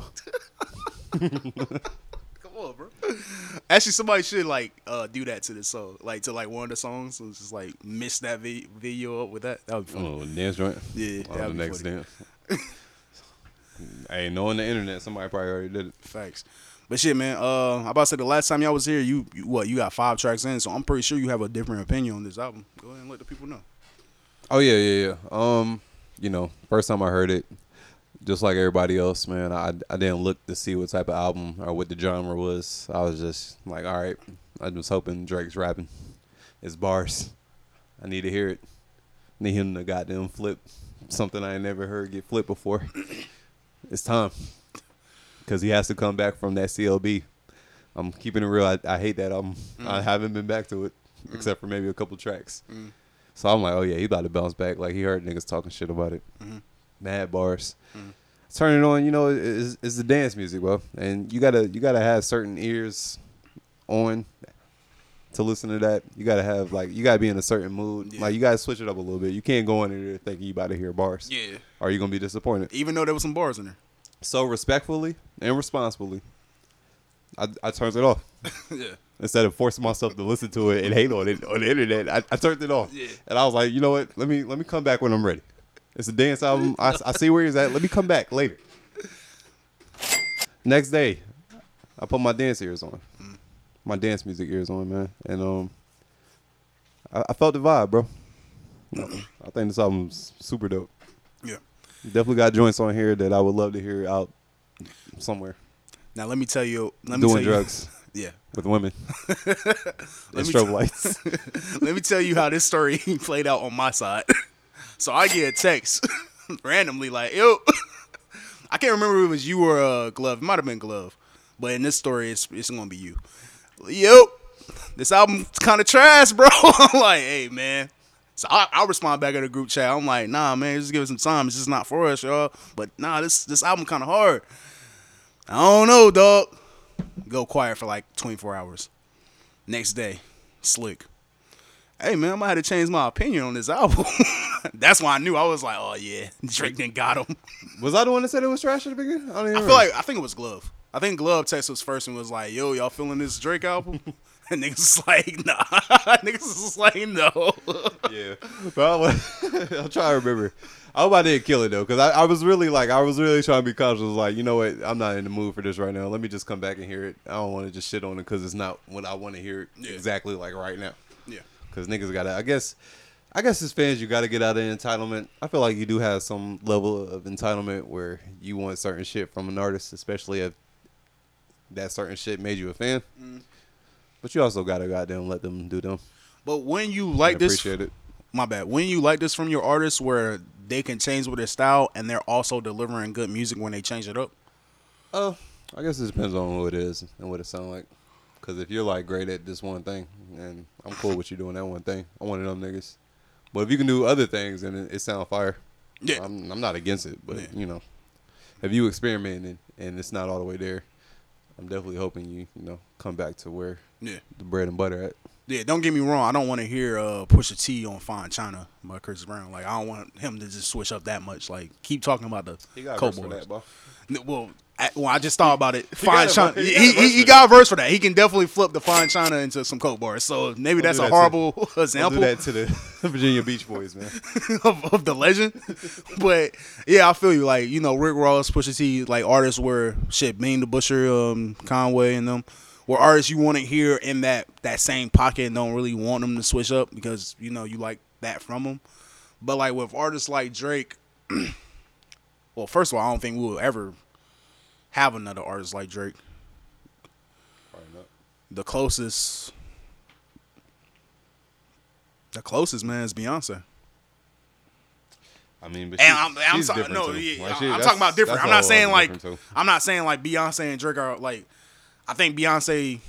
S1: Come on, bro. *laughs* Actually, somebody should like uh, do that to this song, like to like one of the songs, and just like mix that vi- video up with that. That would be funny.
S5: Oh, dance joint.
S1: Yeah,
S5: Oh, the next
S1: funny.
S5: dance. *laughs* hey, knowing the internet, somebody probably already did it.
S1: Facts. But shit, man. Uh, I about to say the last time y'all was here, you, you what? You got five tracks in, so I'm pretty sure you have a different opinion on this album. Go ahead and let the people know.
S5: Oh yeah, yeah, yeah. Um, you know, first time I heard it, just like everybody else, man, I I didn't look to see what type of album or what the genre was. I was just like, all right, I was hoping Drake's rapping. It's bars. I need to hear it. Need him to goddamn flip something I ain't never heard get flipped before. *coughs* it's time because he has to come back from that CLB. I'm keeping it real. I, I hate that album. Mm. I haven't been back to it mm. except for maybe a couple tracks. Mm. So I'm like, oh yeah, he about to bounce back. Like he heard niggas talking shit about it. Mm-hmm. Mad bars. Turn it on, you know, is is the dance music, bro. And you gotta you gotta have certain ears on to listen to that. You gotta have like you gotta be in a certain mood.
S1: Yeah.
S5: Like you gotta switch it up a little bit. You can't go in there thinking you about to hear bars.
S1: Yeah.
S5: Or you gonna be disappointed.
S1: Even though there was some bars in there.
S5: So respectfully and responsibly, I I turned it off. *laughs*
S1: yeah.
S5: Instead of forcing myself to listen to it and hate on it on the internet, I, I turned it off.
S1: Yeah.
S5: And I was like, you know what? Let me let me come back when I'm ready. It's a dance album. I, I see where he's at. Let me come back later. Next day, I put my dance ears on, my dance music ears on, man, and um, I, I felt the vibe, bro. I think this album's super dope.
S1: Yeah.
S5: Definitely got joints on here that I would love to hear out somewhere
S1: Now let me tell you. Let me
S5: doing
S1: tell you,
S5: drugs *laughs*
S1: Yeah.
S5: with women *laughs* and strobe
S1: t-
S5: lights. *laughs*
S1: Let me tell you how this story played out on my side. So I get a text *laughs* randomly like, yo, *laughs* I can't remember if it was you or uh, Glove. It might have been Glove. But in this story, it's, it's going to be you. Yo, this album's kind of trash, bro. *laughs* I'm like, hey, man. So I, I'll respond back at the group chat. I'm like, nah, man, just give it some time. It's just not for us, y'all. But nah, this this album kind of hard. I don't know, dog. Go quiet for like 24 hours. Next day, slick. Hey man, I might have to change my opinion on this album. *laughs* That's why I knew. I was like, oh yeah, Drake then got him. *laughs*
S5: Was I the one that said it was trash at the beginning? I don't even
S1: I feel
S5: remember.
S1: like I think it was Glove. I think Glove texted us first and was like, yo, y'all feeling this Drake album? *laughs* And niggas like, nah. niggas is like, no.
S5: yeah, but I was, I'm trying to remember. I hope I didn't kill it though, because I, I was really like, I was really trying to be conscious. Like, you know what? I'm not in the mood for this right now. Let me just come back and hear it. I don't want to just shit on it because it's not what I want to hear it exactly like right now.
S1: Yeah.
S5: Because niggas gotta, I guess, I guess as fans, you gotta get out of entitlement. I feel like you do have some level of entitlement where you want certain shit from an artist, especially if that certain shit made you a fan.
S1: Mm.
S5: But you also gotta goddamn let them do them.
S1: But when you like this,
S5: appreciate it.
S1: my bad. When you like this from your artist, where they can change with their style and they're also delivering good music when they change it up.
S5: Oh, I guess it depends on who it is and what it sounds like. Because if you're like great at this one thing, and I'm cool with you doing that one thing, I'm one of them niggas. But if you can do other things and it, it sound fire,
S1: Yeah.
S5: I'm, I'm not against it. But you know, if you experiment and, and it's not all the way there, I'm definitely hoping you you know come back to where
S1: Yeah.
S5: the bread and butter at.
S1: Yeah, don't get me wrong. I don't want to hear uh, Pusha T on Fine China by Chris Brown. Like, I don't want him to just switch up that much. Like, keep talking about the
S5: He got a
S1: Coke
S5: verse for
S1: Boys.
S5: that, bro.
S1: Well, well, I just thought about it. *laughs* Fine China. He,
S5: he got
S1: he,
S5: verse
S1: he
S5: for
S1: got a verse for that. He can definitely flip the Fine China into some Coke bars. So maybe
S5: Don't
S1: that's a
S5: that to-
S1: horrible
S5: Don't
S1: example
S5: do that to the *laughs* Virginia Beach Boys, man. *laughs*
S1: of, of the legend. but yeah, I feel you. Like you know, Rick Ross, Pusha T, like artists were shit. Benny the Butcher, um, Conway, and them were artists you want to hear in that that same pocket and don't really want them to switch up because you know you like that from them. But like with artists like Drake, *clears throat* well, first of all, I don't think we'll ever have another artist like Drake. The closest, the closest man is Beyonce.
S5: I mean, but she-
S1: I'm, I'm
S5: she's different,
S1: no,
S5: too.
S1: yeah,
S5: Like,
S1: I'm talking about different. I'm not saying like. I'm not saying like Beyonce and Drake are like. I think Beyonce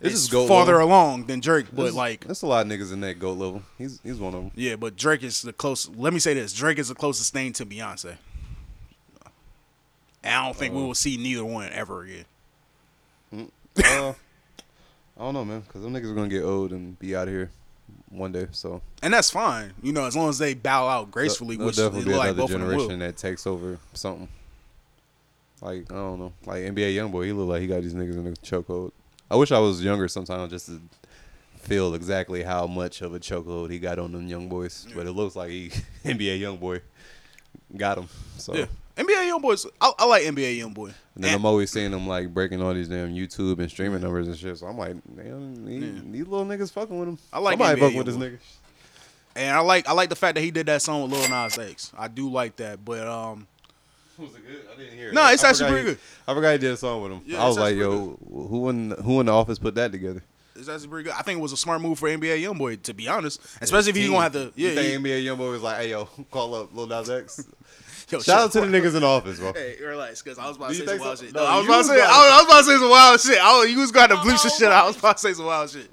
S5: This
S1: is
S5: is
S1: farther
S5: level.
S1: along than Drake, but
S5: There's-
S1: like
S5: there's a lot of niggas in that goat level. He's he's one of them.
S1: yeah, but Drake is the closest. Let me say this: Drake is the closest thing to Beyonce. And I don't think we
S5: Uh.
S1: will see neither one ever again.
S5: Uh, I don't know, man, because them niggas are gonna get old and be out of here one day. So
S1: And that's fine, you know, as long as they bow out gracefully,
S5: there'll
S1: which
S5: definitely be another
S1: both of them will.
S5: generation that takes over something. Like I don't know, like NBA YoungBoy, he looked like he got these niggas in a chokehold. I wish I was younger sometimes just to feel exactly how much of a chokehold he got on them young boys. But it looks like he *laughs* NBA YoungBoy got him. So.
S1: Yeah, NBA YoungBoys. I, I like NBA YoungBoy.
S5: And then I'm always seeing them like breaking all these damn YouTube and streaming numbers and shit. So I'm like, damn, these, these little niggas fucking with him.
S1: I like
S5: Somebody
S1: NBA
S5: fucking with this
S1: Youngboy.
S5: nigga.
S1: And I like I like the fact that he did that song with Lil Nas X. I do like that, but um,
S5: Was it good? I didn't hear
S1: No, it's
S5: I
S1: actually pretty
S5: he-
S1: good.
S5: I forgot he did a song with him.
S1: Yeah,
S5: I was like,
S1: actually
S5: yo, who in who in the office put that together?
S1: It's actually pretty good. I think it was a smart move for NBA YoungBoy, to be honest. Especially if he's gonna have to. Yeah,
S5: You think
S1: he-
S5: NBA YoungBoy was like, hey yo, *laughs* call up Lil Nas X.
S1: Yo,
S5: Shout out to the niggas in the office, bro.
S1: Hey, relax, because I was about to
S5: you
S1: say some
S5: think
S1: wild shit.
S5: No,
S1: No, I was about to say. I was, about to say some wild shit. I was, you was going to bleep some shit. I was about to say some wild shit.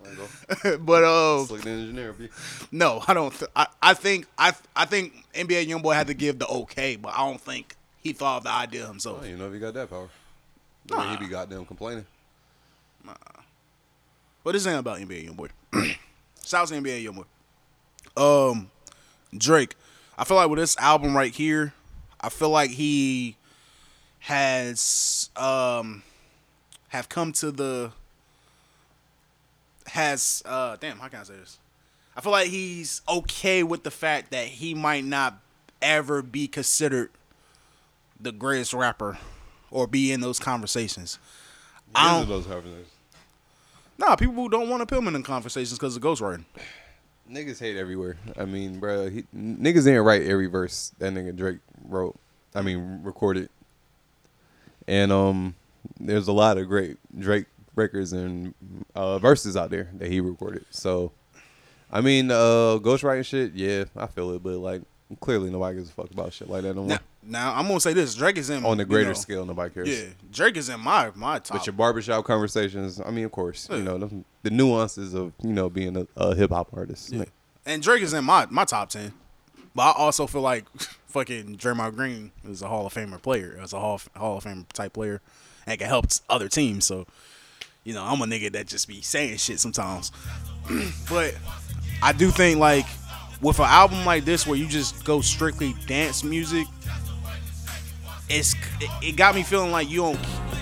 S1: *laughs* but um,
S5: Slick the engineer, B.
S1: no, I don't. Th- I, I think I I think NBA YoungBoy had to give the okay, but I don't think he thought of the idea
S5: I
S1: himself.
S5: don't even know if he got that power. The way he be goddamn complaining.
S1: But this ain't about NBA YoungBoy. *clears throat* Shout out to NBA YoungBoy. Um, Drake. I feel like with this album right here, I feel like he has um have come to the has uh damn how can I say this? I feel like he's okay with the fact that he might not ever be considered the greatest rapper or be in those conversations. I
S5: These are
S1: don't,
S5: those conversations.
S1: Nah, people who don't want to put him in the conversations because of ghostwriting.
S5: Niggas hate everywhere. I mean, bro, he, niggas didn't write every verse that nigga Drake wrote. I mean, recorded. And um, there's a lot of great Drake records and uh, verses out there that he recorded. So, I mean, uh, ghostwriting shit, yeah, I feel it, but like clearly nobody gives a fuck about shit like that no more.
S1: Now, now I'm gonna say this: Drake is in
S5: On the
S1: you
S5: greater
S1: know,
S5: scale, nobody cares.
S1: Yeah, Drake is in my my top.
S5: But your barbershop conversations, I mean, of course,
S1: Yeah.
S5: you know, the, the nuances of, you know, being a, a hip hop artist.
S1: Yeah. and Drake is in my my top ten. But I also feel like *laughs* fucking Draymond Green is a Hall of Famer player, as a Hall of, Hall of Fame type player, and can help other teams. So, you know, I'm a nigga that just be saying shit sometimes. *clears throat* but I do think like with an album like this where you just go strictly dance music, it's it, it got me feeling like you don't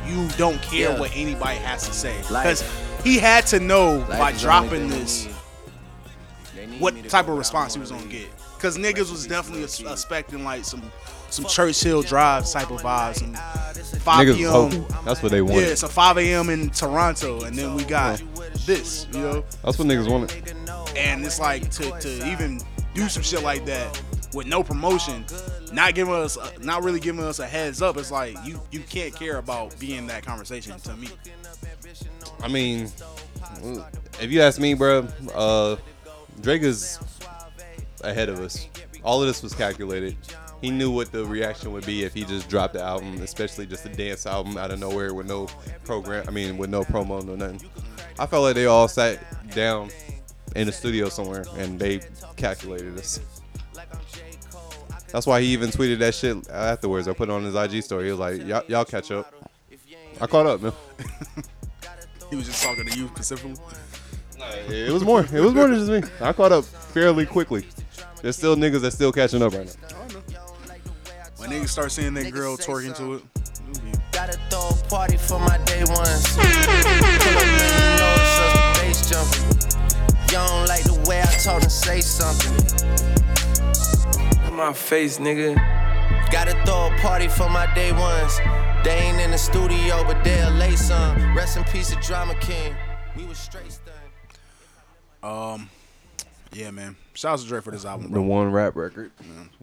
S1: you don't care
S10: Yeah.
S1: what anybody has to say because he had to know
S10: Life
S1: by dropping this
S10: they need. They need me
S1: what type of response he was gonna get. Cause niggas was definitely expecting like some some Churchill Drive type of vibes and 5
S5: Niggas was
S1: p.m.
S5: That's what they wanted.
S1: Yeah, it's a 5 a.m. in Toronto, and then we got this, you know.
S5: That's what niggas wanted.
S1: And it's like to, to even do some shit like that with no promotion, not giving us, not really giving us a heads up. It's like you you can't care about being that conversation to me.
S5: I mean, if you ask me, bro, uh, Drake is ahead of us. All of this was calculated. He knew what the reaction would be if he just dropped the album, especially just a dance album out of nowhere with no program. I mean, with no promo, no nothing. I felt like they all sat down in the studio somewhere and they calculated this. That's why he even tweeted that shit afterwards. I put it on his IG story. He was like, "Y'all, y'all catch up." I caught up, man.
S1: He was just talking to you specifically.
S5: It was more. It was more than just me. I caught up fairly quickly. There's still niggas that still catching up right now.
S1: When niggas start seeing that girl twerking to it,
S9: Gotta throw a party for my day ones. Pull up, man, you know it's us, the bass jumping. You don't like the way I told him say something. In my face, nigga. Gotta throw a party for my day ones. They ain't in the studio, but they'll lay some. Rest in peace, the drama king. We was straight stunned.
S1: um, yeah, man. Shout out to Drake for this album, bro.
S5: The one rap record.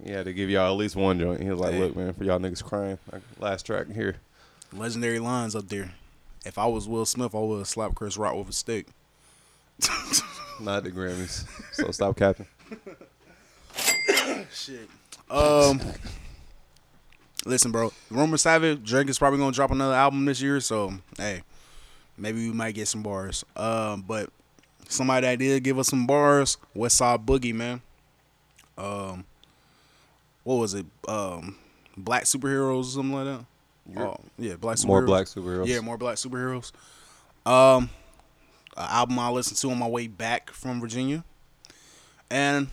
S5: He had to give y'all at least one joint. He was like,
S1: Hey.
S5: "Look, man, for y'all niggas crying, like, last track here."
S1: Legendary lines up there. If I was Will Smith, I would have slapped Chris Rock with a stick.
S5: Not the Grammys. So stop capping. *laughs*
S1: Shit. Um, listen, bro. Rumor Savage, Drake is probably gonna drop another album this year, so hey, maybe we might get some bars. Um, but somebody that did give us some bars, West Side Boogie, man. Um, what was it? Um, Black superheroes or something like that. Oh, yeah, black superheroes.
S5: More black superheroes.
S1: Yeah, more black superheroes. Um, an album I listened to on my way back from Virginia, and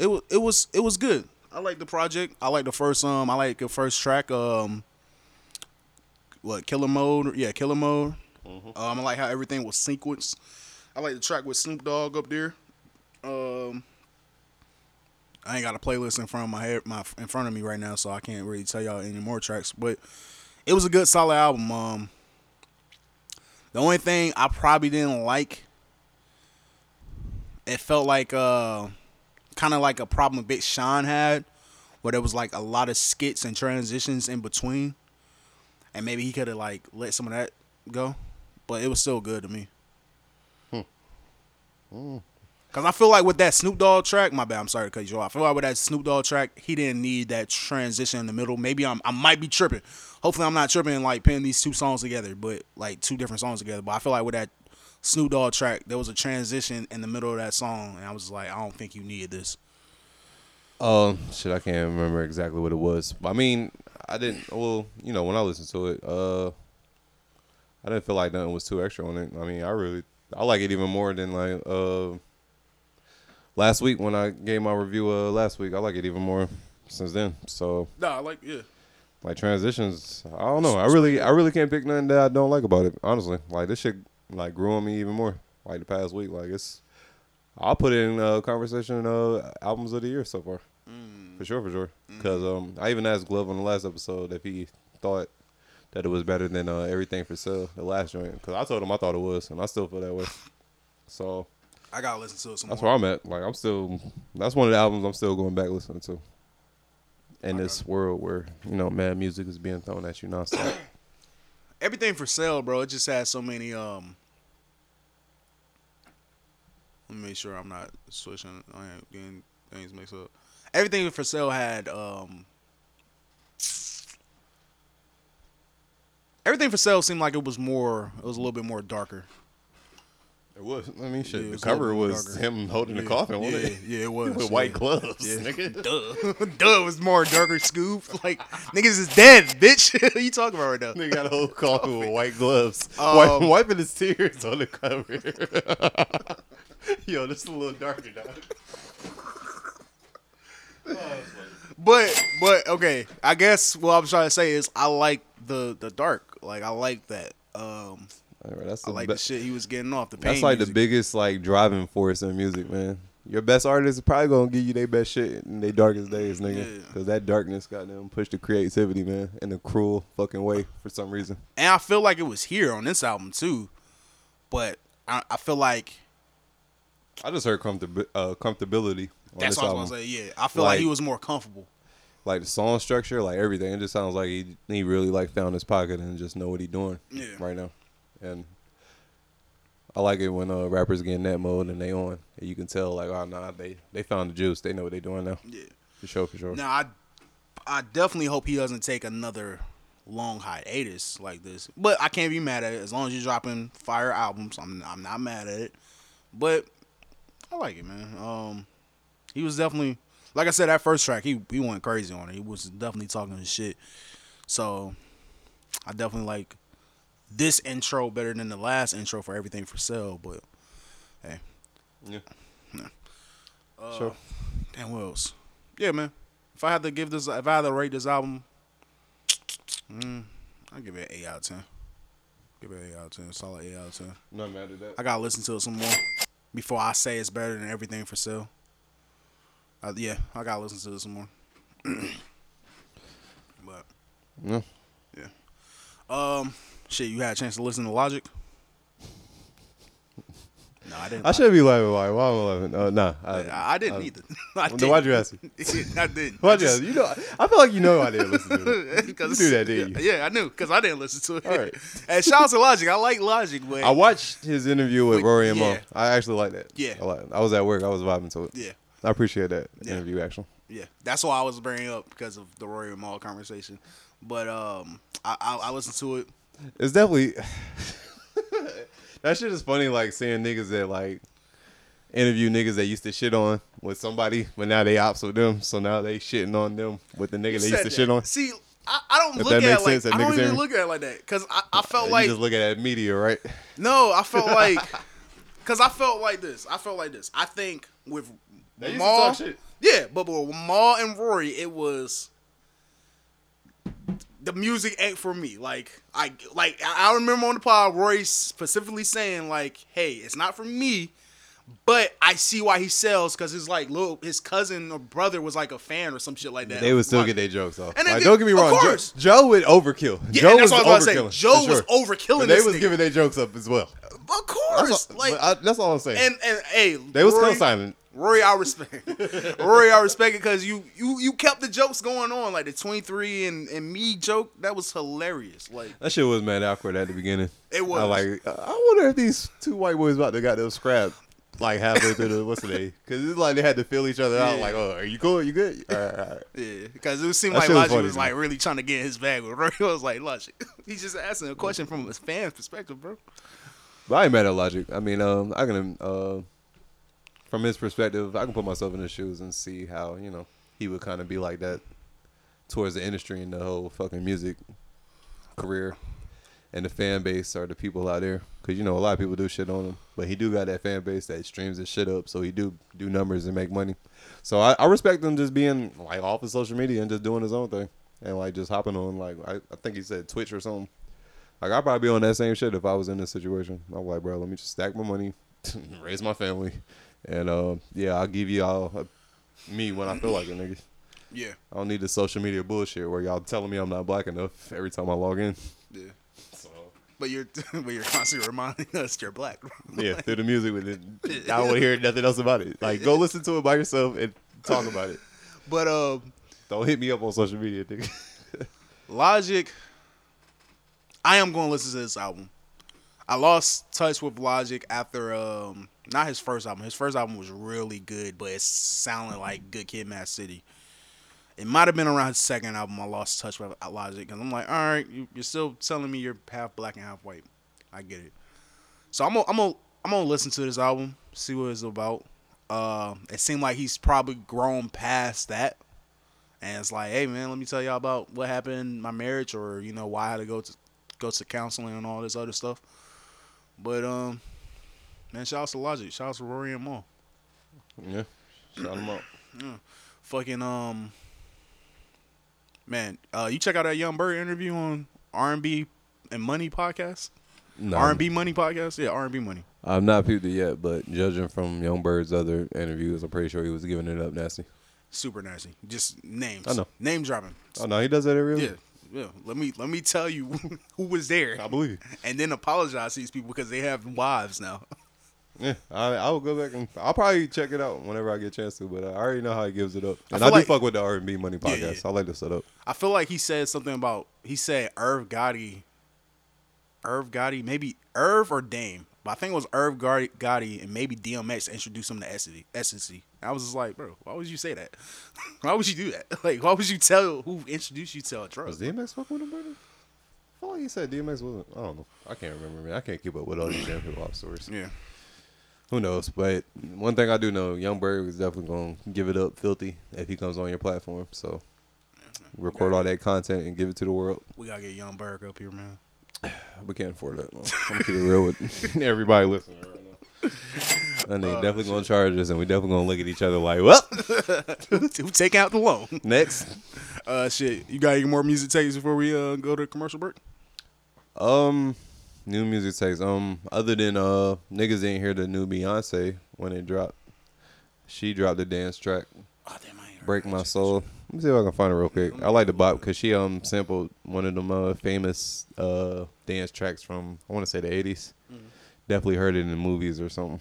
S1: it was it was it was good. I like the project. I like the first um. I like the first track. Um, what Killer Mode? Yeah, Killer Mode. Um, I like how everything was sequenced. I like the track with Snoop Dogg up there. Um, I ain't got a playlist in front of my head, my in front of me right now, so I can't really tell y'all any more tracks. But it was a good, solid album. Um, the only thing I probably didn't like, it felt like uh, kind of like a problem Big Sean had, where there was like a lot of skits and transitions in between, and maybe he could have like let some of that go, but it was still good to me. Hmm. Hmm. Cause I feel like with that Snoop Dogg track, my bad, I'm sorry to cut you off. I feel like with that Snoop Dogg track, he didn't need that transition in the middle. Maybe I'm I might be tripping. Hopefully I'm not tripping and like putting these two songs together, but like two different songs together. But I feel like with that Snoop Dogg track, there was a transition in the middle of that song, and I was like, I don't think you needed this.
S5: Um, shit, I can't remember exactly what it was. I mean, I didn't. Well, you know, when I listened to it, uh, I didn't feel like nothing was too extra on it. I mean, I really, I like it even more than like uh, last week when I gave my review. Uh, last week, I like it even more since then. So,
S1: No, I like yeah.
S5: like transitions, I don't know. I really, I really can't pick nothing that I don't like about it. Honestly, like this shit, like grew on me even more. Like the past week, like it's. I'll put it in uh, conversation uh, albums of the year so far. For sure, for sure. Because um, I even asked Glove on the last episode if he thought that it was better than uh, Everything for Sale, the last joint. Because I told him I thought it was, and I still feel that way. *laughs* So
S1: I gotta listen to it some
S5: that's
S1: more.
S5: where I'm at. Like I'm still, that's one of the albums I'm still going back listening to. In this world where you know mad music is being thrown at you nonstop. *coughs*
S1: Everything for sale, bro. It just has so many um. Let me make sure I'm not switching. I ain't getting things mixed up. Everything for sale had um. Everything for sale seemed like it was more. It was a little bit more darker.
S5: It was. I mean, shit.
S1: Yeah,
S5: the
S1: was
S5: cover was
S1: darker.
S5: him holding
S1: Yeah,
S5: the coffin, wasn't
S1: yeah,
S5: it?
S1: Yeah, it *laughs* was.
S5: With white gloves,
S1: Yeah.
S5: nigga. *laughs*
S1: Duh. *laughs* Duh, it was more darker Scoob. Like niggas is dead, bitch. what you talking about right now?
S5: Nigga got a whole coffin with white gloves,
S1: Um,
S5: wiping his tears on the cover. *laughs* Yo, this is a little darker, dog. *laughs*
S1: But but okay, I guess what I'm trying to say is I like the the dark. Like I like that. Um
S5: All right, that's
S1: I
S5: the
S1: like
S5: be-
S1: the shit he was getting off the pain.
S5: That's like
S1: music.
S5: the biggest like driving force in music, man. Your best artist is probably gonna give you their best shit in their darkest days, nigga.
S1: Yeah.
S5: Because that darkness got them push the creativity, man, in a cruel fucking way for some reason.
S1: and I feel like it was here on this album too. But I, I feel like
S5: I just heard comfortab- uh, comfortability. On
S1: that's what I was gonna say. Yeah, I feel like,
S5: Like-
S1: he was more comfortable.
S5: Like the song structure, like everything. It just sounds like he he really like found his pocket and just know what he doing
S1: Yeah.
S5: right now. And I like it when uh, rappers get in that mode and they on. And you can tell like, oh nah, they they found the juice. They know what they doing now.
S1: Yeah.
S5: For sure, for sure.
S1: Now I I definitely hope he doesn't take another long hiatus like this. But I can't be mad at it as long as you're dropping fire albums. I'm I'm not mad at it. But I like it, man. Um, he was definitely like I said that first track. He he went crazy on it. He was definitely talking his shit. So I definitely like this intro better than the last intro for everything for sale. But hey,
S5: Yeah.
S1: yeah. Uh,
S5: Sure.
S1: Damn, what else? Yeah, man. If I had to give this, if I had to rate this album, mm, I'd give it an 8 out of 10. Give it an 8 out of 10. Solid 8 out of 10.
S5: Not mad at that.
S1: I gotta listen to it some more before I say it's better than everything for sale. Uh, yeah, I gotta listen to this some more. *clears throat* but
S5: Yeah.
S1: yeah, um, shit, you had a chance to listen to Logic? No, I didn't.
S5: I should be laughing. Why? Why am I laughing? Uh, no,
S1: I, I didn't
S5: I-
S1: either. *laughs* I
S5: then why'd you ask me? *laughs*
S1: I didn't.
S5: Why'd you ask? You know, I feel like you know I didn't listen to it. *laughs* You do that, didn't you?
S1: Yeah, I knew because I didn't listen to it.
S5: All right.
S1: And shout out to Logic. I like Logic, but
S5: I watched his interview with Rory and
S1: Mal.
S5: I actually like that.
S1: Yeah.
S5: I, like, I was at work. I was vibing to it.
S1: Yeah.
S5: I appreciate that
S1: Yeah.
S5: interview. Actually,
S1: Yeah, that's why I was bringing up because of the Rory and Mal conversation. But um, I, I I listened to it.
S5: it's definitely that shit is funny. Like seeing niggas that like interview niggas that used to shit on with somebody, but now they ops with them. So now they shitting on them with the nigga
S1: You
S5: they used to
S1: that.
S5: shit on.
S1: See, I, I don't
S5: If
S1: look at it like
S5: that
S1: I don't even look at it like that because I, I felt
S5: you
S1: like
S5: just look at that media, right?
S1: no, I felt *laughs* like because I felt like this. I felt like this. I think with
S5: They
S1: Mal,
S5: talk shit.
S1: yeah, but with Mal and Rory, it was the music ain't for me. Like I like I remember on the pod Rory specifically saying like, "Hey, it's not for me." But I see why he sells because his like little his cousin or brother was like a fan or some shit like that.
S5: They would still
S1: Like-
S5: get their jokes off.
S1: And
S5: like, don't get me wrong, Joe. Joe would overkill.
S1: Yeah,
S5: Joe was
S1: that's what I was
S5: overkilling.
S1: say. Joe
S5: for
S1: was
S5: sure.
S1: overkilling
S5: But they was
S1: nigga.
S5: giving their jokes up as well.
S1: Of
S5: That's
S1: course,
S5: all,
S1: like
S5: I, that's all I'm saying.
S1: and and hey,
S5: they was
S1: Rory,
S5: co-signing.
S1: Rory, I respect. Rory, I respect it *laughs* because you you you kept the jokes going on, like the twenty three and and me joke. That was hilarious. Like
S5: That shit was mad awkward at the beginning.
S1: It was.
S5: I like. I wonder if these two white boys about to got them scrap like halfway through the what's the day? Because it's like they had to fill each other out.
S1: Yeah.
S5: Like, oh, are you cool? You good? All right, all right.
S1: yeah, because it seemed
S5: That
S1: like
S5: was
S1: Logic
S5: funny,
S1: was like really trying to get in his bag with Rory. *laughs* was like Logic. *laughs* He's just asking a question from his fan's perspective, bro.
S5: But I ain't mad at Logic. I mean, um, I can, uh, from his perspective, I can put myself in his shoes and see how you know he would kind of be like that towards the industry and the whole fucking music career and the fan base or the people out there. Cause you know a lot of people do shit on him, but he do got that fan base that streams his shit up, so he do do numbers and make money. So I, I respect him just being like off of social media and just doing his own thing and like just hopping on like I, I think he said Twitch or something. Like I'd probably be on that same shit if I was in this situation. I'm like, bro, let me just stack my money, *laughs* raise my family, and uh, yeah, I'll give y'all uh, me when I feel like it, nigga.
S1: Yeah.
S5: I don't need the social media bullshit where y'all telling me I'm not black enough every time I log in.
S1: Yeah. But you're *laughs* but you're constantly reminding *laughs* us you're black.
S5: Yeah, *laughs* through the music with it. I don't want to hear nothing else about it. Like, go listen to it by yourself and talk about it.
S1: But um,
S5: don't hit me up on social media, nigga.
S1: Logic. I am going to listen to this album. I lost touch with Logic after um not his first album. His first album was really good, but it sounded like Good Kid, Mad City. It might have been around his second album. I lost touch with Logic because I'm like, all right, you, you're still telling me you're half black and half white. I get it. So I'm gonna I'm gonna I'm gonna listen to this album, see what it's about. Uh, it seemed like he's probably grown past that, and it's like, hey man, let me tell y'all about what happened in my marriage, or you know why I had to go to go to counseling and all this other stuff. But um, man, shout out to Logic, shout out to Rory and Mal.
S5: Yeah, shout them out. *clears throat*
S1: Yeah. Fucking um, man, uh, you check out that Young Berg interview on R and B and Money podcast.
S5: No.
S1: R and B Money podcast. Yeah, R and B Money.
S5: I've not peeped it yet, but judging from Young Berg's other interviews, I'm pretty sure he was giving it up nasty.
S1: Super nasty. Just names.
S5: I know.
S1: Name dropping.
S5: Oh no, he does that every
S1: Yeah. Yeah. Let me let me tell you *laughs* who was there.
S5: I believe.
S1: And then apologize to these people because they have wives now. *laughs*
S5: Yeah, I, I will go back and I'll probably check it out whenever I get a chance to. But I already know how he gives it up,
S1: I
S5: and
S1: feel
S5: I, do
S1: like-
S5: fuck with the R and B Money podcast.
S1: yeah.
S5: I like the setup.
S1: I feel like he said something about he said Irv Gotti, Irv Gotti, maybe Irv or Dame, but I think it was Irv Gotti, and maybe DMX introduced him to. Essence. I was just like, bro, why would you say that? *laughs* why would you do that? *laughs* Like, why would you tell who introduced you to a drug?
S5: Was DMX fucking with him, brother? I feel like he said DMX wasn't. I don't know. I can't remember. Man, I can't keep up with all these damn hip hop stories.
S1: Yeah.
S5: Who knows? But one thing I do know, Young Berg is definitely gonna give it up filthy if he comes on your platform. So record all that content and give it to the world.
S1: We gotta get Young Berg up here, man. *sighs*
S5: We can't afford that. man. I'm gonna keep it real with *laughs* everybody listening right now. And they definitely gonna charge us, and we definitely gonna look at each other like, "Well, *laughs*
S1: Who take out the loan? *laughs*
S5: next."
S1: Uh, shit. You got any more music takes before we uh go to commercial break?
S5: Um, new music takes. Um, other than uh, niggas didn't hear the new Beyonce when it dropped. She dropped the dance track.
S1: Oh, damn, I
S5: Break my soul. Let me see if I can find it real quick. I like the bop because she um sampled one of them uh, famous uh dance tracks from I want to say the 80s. Definitely heard it in the movies or something.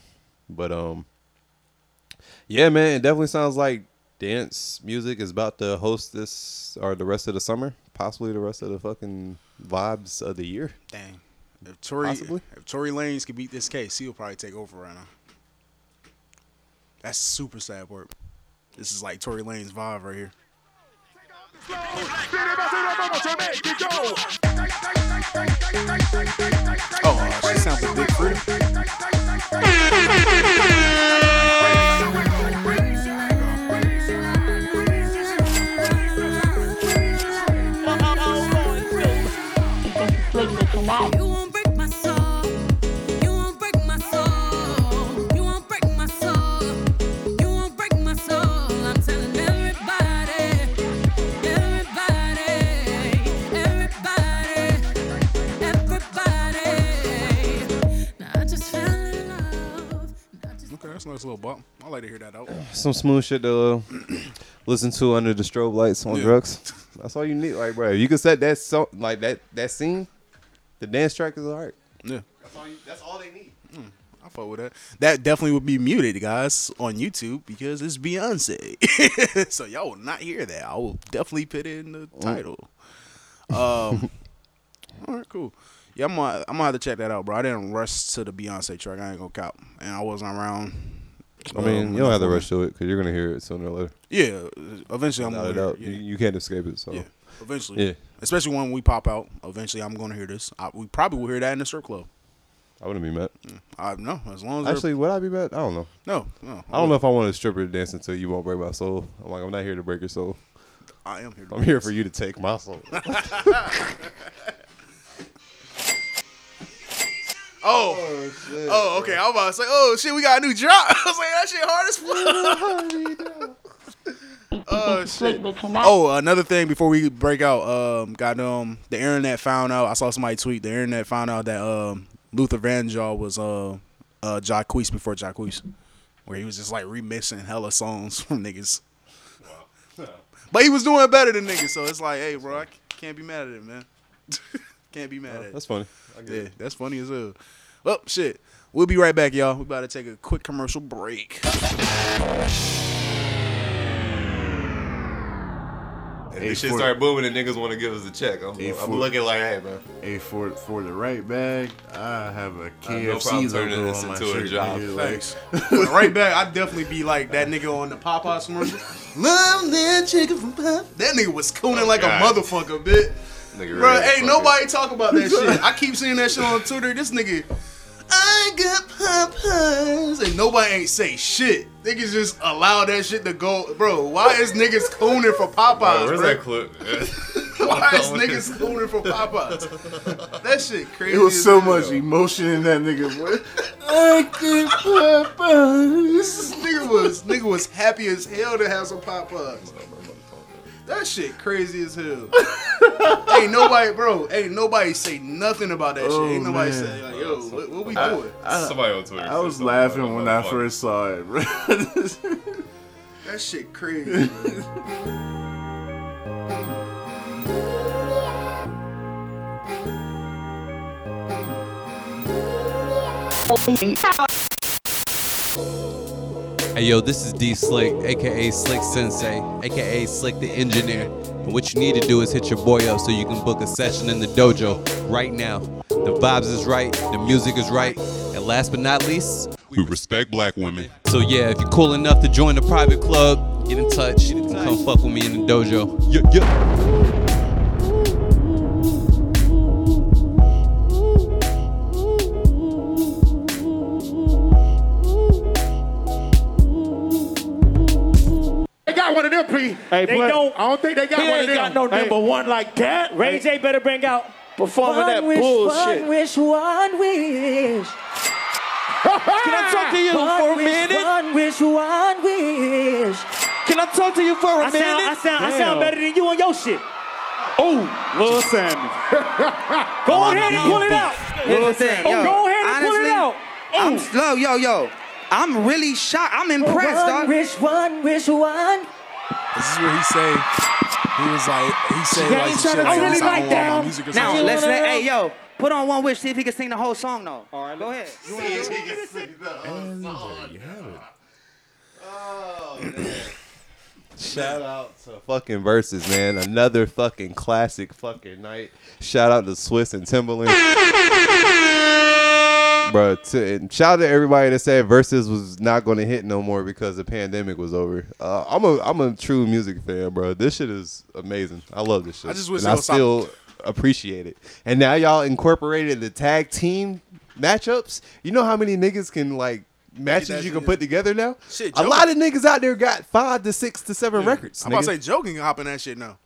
S5: But um, yeah, man, it definitely sounds like dance music is about to host this or the rest of the summer, possibly the rest of the fucking vibes of the year.
S1: Dang. If Tory,
S5: Possibly.
S1: if Tory Lanez could beat this case, he'll probably take over right now. That's super sad work. This is like Tory Lanez vibe right here. Oh, uh, she sounds like Big Freedia. That's a nice little bump. I like to hear that out.
S5: Some smooth shit to uh, *clears throat* listen to under the strobe lights on
S1: Yeah.
S5: drugs. That's all you need, like, bro. You can set that so like that that scene, the dance track is alright.
S1: Yeah,
S5: That's all. You, that's all they need.
S1: I fuck with that. That definitely would be muted, guys, on YouTube because it's Beyonce. *laughs* so y'all will not hear that. I will definitely put it in the title. Um, *laughs* all right, cool. Yeah, I'm gonna, I'm gonna have to check that out, bro. I didn't rush to the Beyonce track. I ain't gonna cop, and I wasn't around.
S5: I mean,
S1: um,
S5: you don't have to rush to it because you're gonna hear it sooner or later.
S1: Yeah, eventually I'm
S5: Without
S1: gonna hear it.
S5: you,
S1: Yeah.
S5: you can't escape it. So
S1: yeah, eventually.
S5: Yeah.
S1: especially when we pop out. Eventually, I'm gonna hear this. I, we probably will hear that in the strip club.
S5: I wouldn't be mad.
S1: I know as long as
S5: Actually, would I be mad? I don't know.
S1: no, no.
S5: I don't know if I want a stripper to dance until you won't break my soul. I'm like, I'm not here to break your soul.
S1: I am here. To
S5: I'm here for you to take my soul. *laughs* *laughs*
S1: Oh, oh, okay. I was about to say, oh shit, we got a new drop. *laughs* I was like, that shit hard as fuck. *laughs* Oh
S6: think you slick,
S1: shit.
S6: but you're not.
S1: Oh, another thing before we break out, um, goddamn, the internet found out. I saw somebody tweet. The internet found out that um, Luther Vandross was uh, uh, Jacquees before Jacquees, where he was just like remixing hella songs *laughs* from niggas. But he was doing better than niggas, so it's like, hey, bro, I can't be mad at it, man. Can't be mad at it.
S5: That's funny. I get
S1: Yeah,
S5: it.
S1: that's funny as hell. Well, shit. We'll be right back, y'all. We about to take a quick commercial break.
S2: Hey,
S5: This shit start booming and niggas want to give us a check. I'm,
S2: Hey,
S5: I'm
S2: for-
S5: looking like, hey, man.
S2: Hey, for for the right bag, I have a
S5: have no problem
S2: KFC
S5: turning
S2: logo
S5: this
S2: on my
S5: into a job.
S2: nigga, like-
S1: Thanks. right back, I'd definitely be like that nigga on the Popeyes commercial. *laughs* Love that chicken from Popeyes. That nigga was cooning oh, like
S5: God.
S1: a motherfucker, bitch.
S5: Nigga
S1: Bro, ain't nobody talk about that *laughs* shit. I keep seeing that shit on Twitter. This nigga, I got Popeyes. And nobody ain't say shit. Niggas just allow that shit to go. Bro, why is niggas cooning for Popeyes,
S5: Bro, where's
S1: bro?
S5: that clip? *laughs*
S1: Why is niggas cooning for Popeyes? That shit *laughs* crazy.
S2: It was so
S1: hell.
S2: much emotion in that nigga. Boy. I get Popeyes.
S1: This nigga was nigga was happy as hell to have some Popeyes. That shit crazy as hell. *laughs* ain't nobody, bro. Ain't nobody say nothing about that
S2: Oh,
S1: shit. Ain't oh, nobody
S2: man.
S1: say like, yo, what, what we
S2: I-
S1: doing?
S2: I-
S3: Somebody on Twitter
S2: I was laughing when I
S3: motherfucker.
S2: first saw it, bro. *laughs*
S1: That shit crazy. bro. *laughs*
S3: Hey yo, this is D Slick, aka Slick Sensei, aka Slick the Engineer. And what you need to do is hit your boy up so you can book a session in the dojo right now. The vibes is right, the music is right, and last but not least,
S11: We respect black women.
S3: so yeah, if you're cool enough to join the private club, get in touch and come fuck with me in the dojo. Yeah, yeah.
S7: P.
S12: Hey,
S7: they
S12: but-
S7: don't. I don't think they got
S12: He
S7: one of
S12: ain't got no
S7: Hey.
S12: number one like that. Ray J better bring out performing that
S6: wish,
S12: bullshit.
S6: One wish, one wish. *laughs*
S12: Can I talk to you
S6: One
S12: for a minute?
S6: One wish, one wish.
S12: Can I talk to you for a
S6: I
S12: minute?
S6: sound- I sound- I sound better
S12: than you on your shit. Oh, Lil Sammie. *laughs*
S6: Go oh, ahead and pull it out.
S12: Lil
S13: Here's the thing, Sammie.
S12: Oh, go ahead and pull it
S13: honestly,
S12: out.
S13: I'm oh. slow, yo, yo. I'm really shocked. I'm impressed,
S6: One
S13: dog.
S6: wish, one wish, one.
S1: This is what he say. He was like, he said
S13: Yeah,
S1: like
S13: he's
S1: some shit
S13: to
S1: like,
S13: really like
S1: don't want my
S13: down.
S1: music
S13: Now
S1: something.
S13: let's let. Hey, yo, put on one wish. See if he can sing the whole song, though. All right, go ahead. See You have it.
S5: Shout out to fucking Verzuz, man. Another fucking classic fucking night. Shout out to Swizz and Timbaland. Bro, to, shout out to everybody that said Verzuz was not going to hit no more because the pandemic was over. Uh, I'm a I'm a true music fan, bro. This shit is amazing. I love this shit.
S1: I just wish
S5: and I still appreciate it. And now y'all incorporated the tag team matchups. You know how many niggas can like matches you can put together now?
S1: Shit,
S5: a lot of niggas out there got five to six to seven records.
S1: I'm about to say joking can hop in that shit now.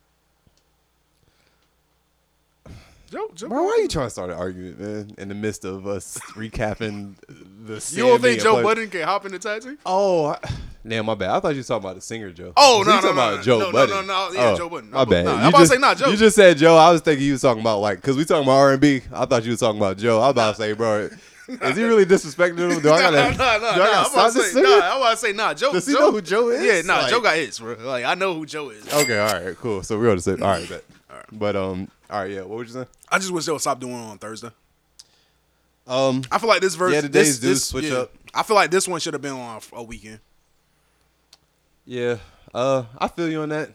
S1: Joe, Joe.
S5: Bro, why are you trying to start an argument, man? In the midst of us recapping the.
S1: You don't think Joe Budden can hop in the team?
S5: Oh, I, damn, my bad. I thought you were talking about the singer Joe.
S1: Oh, no, no,
S5: talking
S1: no,
S5: about
S1: no,
S5: Joe
S1: no, no,
S5: Budden.
S1: no, no, yeah,
S5: Oh,
S1: Joe Budden.
S5: My bad.
S1: no, I'm about to say not Joe.
S5: You just said Joe. I was thinking you was talking about like because we talking about R and B. I thought you was talking about Joe. I was about to say, bro, *laughs* is he really disrespecting him? Do I *laughs* gotta?
S1: nah, nah,
S5: do I
S1: nah.
S5: gotta
S1: I'm
S5: stop this
S1: say, nah. I'm about to say, nah. Joe.
S5: Does he
S1: Joe,
S5: know who Joe is?
S1: Yeah, nah.
S5: Like-
S1: Joe got hits, bro. Like I know who Joe is.
S5: Okay, all right, cool. So we're on the same. All right, bet. But um, all right, yeah. What would you say?
S1: I just wish they would stop doing it on Thursday.
S5: Um,
S1: I feel like this verse.
S5: Yeah, the
S1: this,
S5: do
S1: this-
S5: switch
S1: yeah.
S5: up.
S1: I feel like this one should have been on a, weekend.
S5: Yeah, uh, I feel you on that.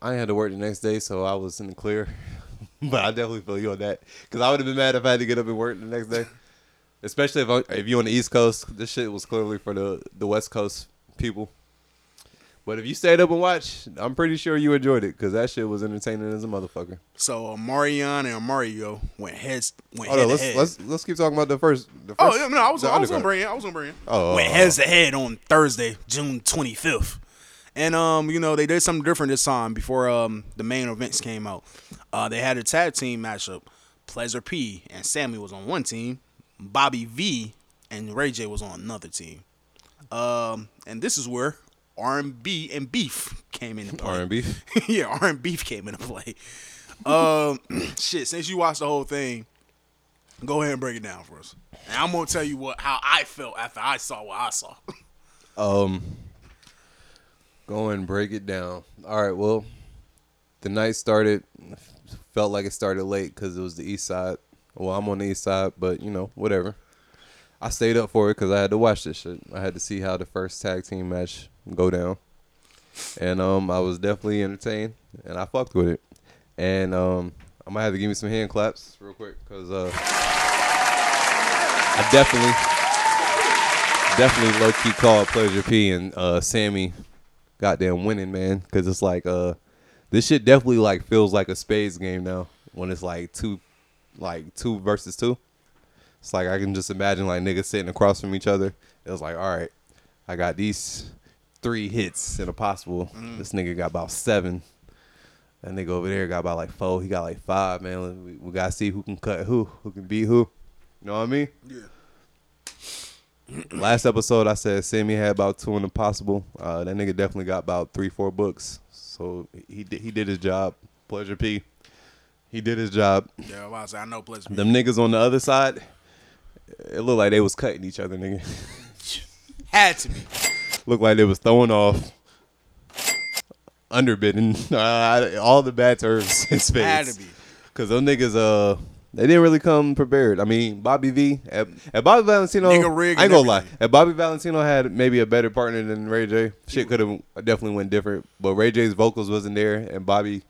S5: I had to work the next day, so I was in the clear. *laughs* but I definitely feel you on that because I would have been mad if I had to get up and work the next day, *laughs* especially if I, if you on the East Coast. This shit was clearly for the the West Coast people. But if you stayed up and watched, I'm pretty sure you enjoyed it because that shit was entertaining as a motherfucker.
S1: So uh, Omarion and Mario went heads went
S5: Hold
S1: head
S5: on, let's
S1: head.
S5: let's let's keep talking about the first. The first
S1: Oh yeah, no, I was I was gonna bring it. I was gonna bring it.
S5: Oh,
S1: went
S5: oh,
S1: heads to head on Thursday, June twenty fifth, and um, you know they did something different this time before um the main events came out. Uh, they had a tag team matchup. Pleasure P and Sammie was on one team. Bobby V and Ray J was on another team. Um, and this is where R and B and beef came into play.
S5: R&B? *laughs*
S1: yeah, R and beef came into play. Um, *clears throat* shit. Since you watched the whole thing, go ahead and break it down for us. And I'm gonna tell you what how I felt after I saw what I saw. *laughs*
S5: Um, go and break it down. All right. Well, the night started. Felt like it started late because it was the east side. Well, I'm on the east side, but you know, whatever. I stayed up for it because I had to watch this shit. I had to see how the first tag team match go down, and um, I was definitely entertained, and I fucked with it. And um, I'm gonna have to give me some hand claps real quick because uh, I definitely definitely low key called Pleasure P and uh, Sammie goddamn winning, man. Cause it's like uh this shit definitely like feels like a spades game now when it's like two like two versus two. It's like I can just imagine like niggas sitting across from each other. It was like, all right, I got these three hits in a possible. This nigga got about seven. That nigga over there got about like four. He got like five, man. We, we gotta see who can cut who, who can beat who. You know what I mean?
S1: Yeah.
S5: Last episode, I said Sammie had about two in the possible. Uh, that nigga definitely got about three, four books. So he did, he did his job. Pleasure P. He did his job.
S1: Yeah, I was about say, I know Pleasure P.
S5: Them niggas on the other side, it looked like they was cutting each other, nigga. *laughs*
S1: Had to be.
S5: Looked like they was throwing off, underbidding *laughs* uh, all the bad terms *laughs* in space.
S1: Had to be.
S5: Cause those niggas, uh, they didn't really come prepared. I mean, Bobby V, at, at Bobby Valentino, I ain't gonna lie. If Bobby Valentino had maybe a better partner than Ray J, shit could have definitely went different. But Ray J's vocals wasn't there, and Bobby,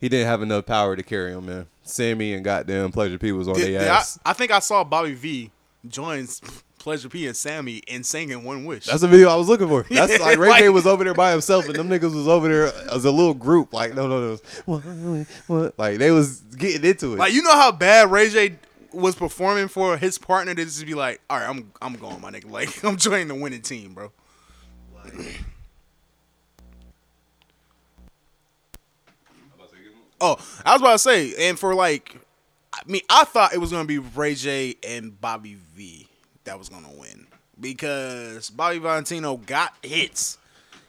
S5: he didn't have enough power to carry him, man. Sammie and goddamn Pleasure P was on their
S1: did I,
S5: ass.
S1: I think I saw Bobby V join *laughs* Pleasure P and Sammie in singing One Wish.
S5: That's the video I was looking for. *laughs* That's like Ray J was over there by himself, and them niggas was over there as a little group. Like, no, no, no. What, what? Like, they was getting into it.
S1: Like you know how bad Ray J was performing for his partner to just be like, all right, I'm I'm going, my nigga. Like *laughs* I'm joining the winning team, bro. *clears throat* Oh, I was about to say, and for like, I mean, I thought it was gonna be Ray J and Bobby V that was gonna win because Bobby Valentino got hits.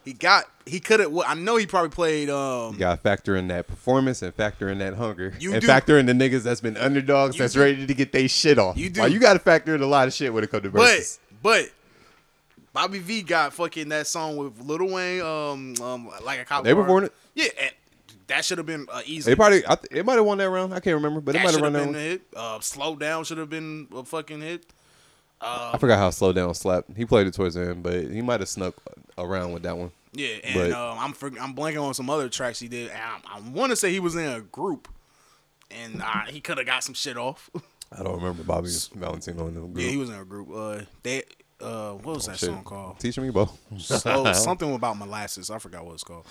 S1: He got he could have. Well, I know he probably played. Um,
S5: You gotta factor in that performance and factor in that hunger.
S1: You
S5: and
S1: do.
S5: factor in the niggas that's been underdogs that's
S1: do.
S5: ready to get they shit off.
S1: You do.
S5: Like, you gotta factor in a lot of shit when it comes to
S1: But
S5: verses.
S1: but Bobby V got fucking that song with Lil Wayne, um, um like a cop.
S5: They
S1: car.
S5: performed it?
S1: Yeah, that should have been uh, easy.
S5: They probably I th- it might have won that round. I can't remember, but it might have run that
S1: been a hit. Uh, Slow down should have been a fucking hit. Uh,
S5: I forgot how slow down slapped. He played it towards the end, but he might have snuck around with that one.
S1: yeah, and
S5: But-
S1: um, I'm for, I'm blanking on some other tracks he did. And I, I want to say he was in a group, and uh, he could have got some shit off.
S5: I don't remember Bobby Valentino in the group.
S1: yeah, he was in a group. Uh, they. Uh, what was
S5: Oh,
S1: that
S5: shit.
S1: song called?
S5: Teaching me, both.
S1: So, *laughs* something about molasses. I forgot what it's called.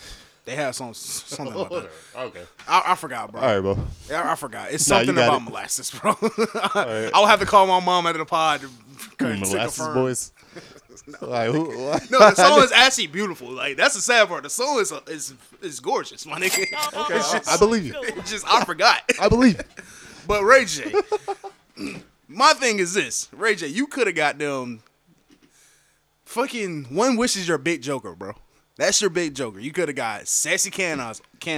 S1: They had some something about that. *laughs*
S5: Okay.
S1: I, I forgot, bro.
S5: All right, bro.
S1: Yeah, I forgot. It's
S5: Nah,
S1: something
S5: got
S1: about
S5: it.
S1: molasses, bro. *laughs*
S5: right.
S1: I'll have to call my mom out of the pod to, to
S5: Molasses
S1: confirm.
S5: boys. *laughs* Like, who, *laughs* what?
S1: No, the *laughs* song is actually beautiful. Like that's the sad part. The song is is is gorgeous, my nigga.
S5: Okay,
S1: It's
S5: I-
S1: just-
S5: I believe you.
S1: It's just I forgot.
S5: I believe. you.
S1: But Ray J, *clears throat* my thing is this: Ray J, you could have got them. Fucking one wish is your big joker, bro. That's your big joker. You could have got Sexy Can I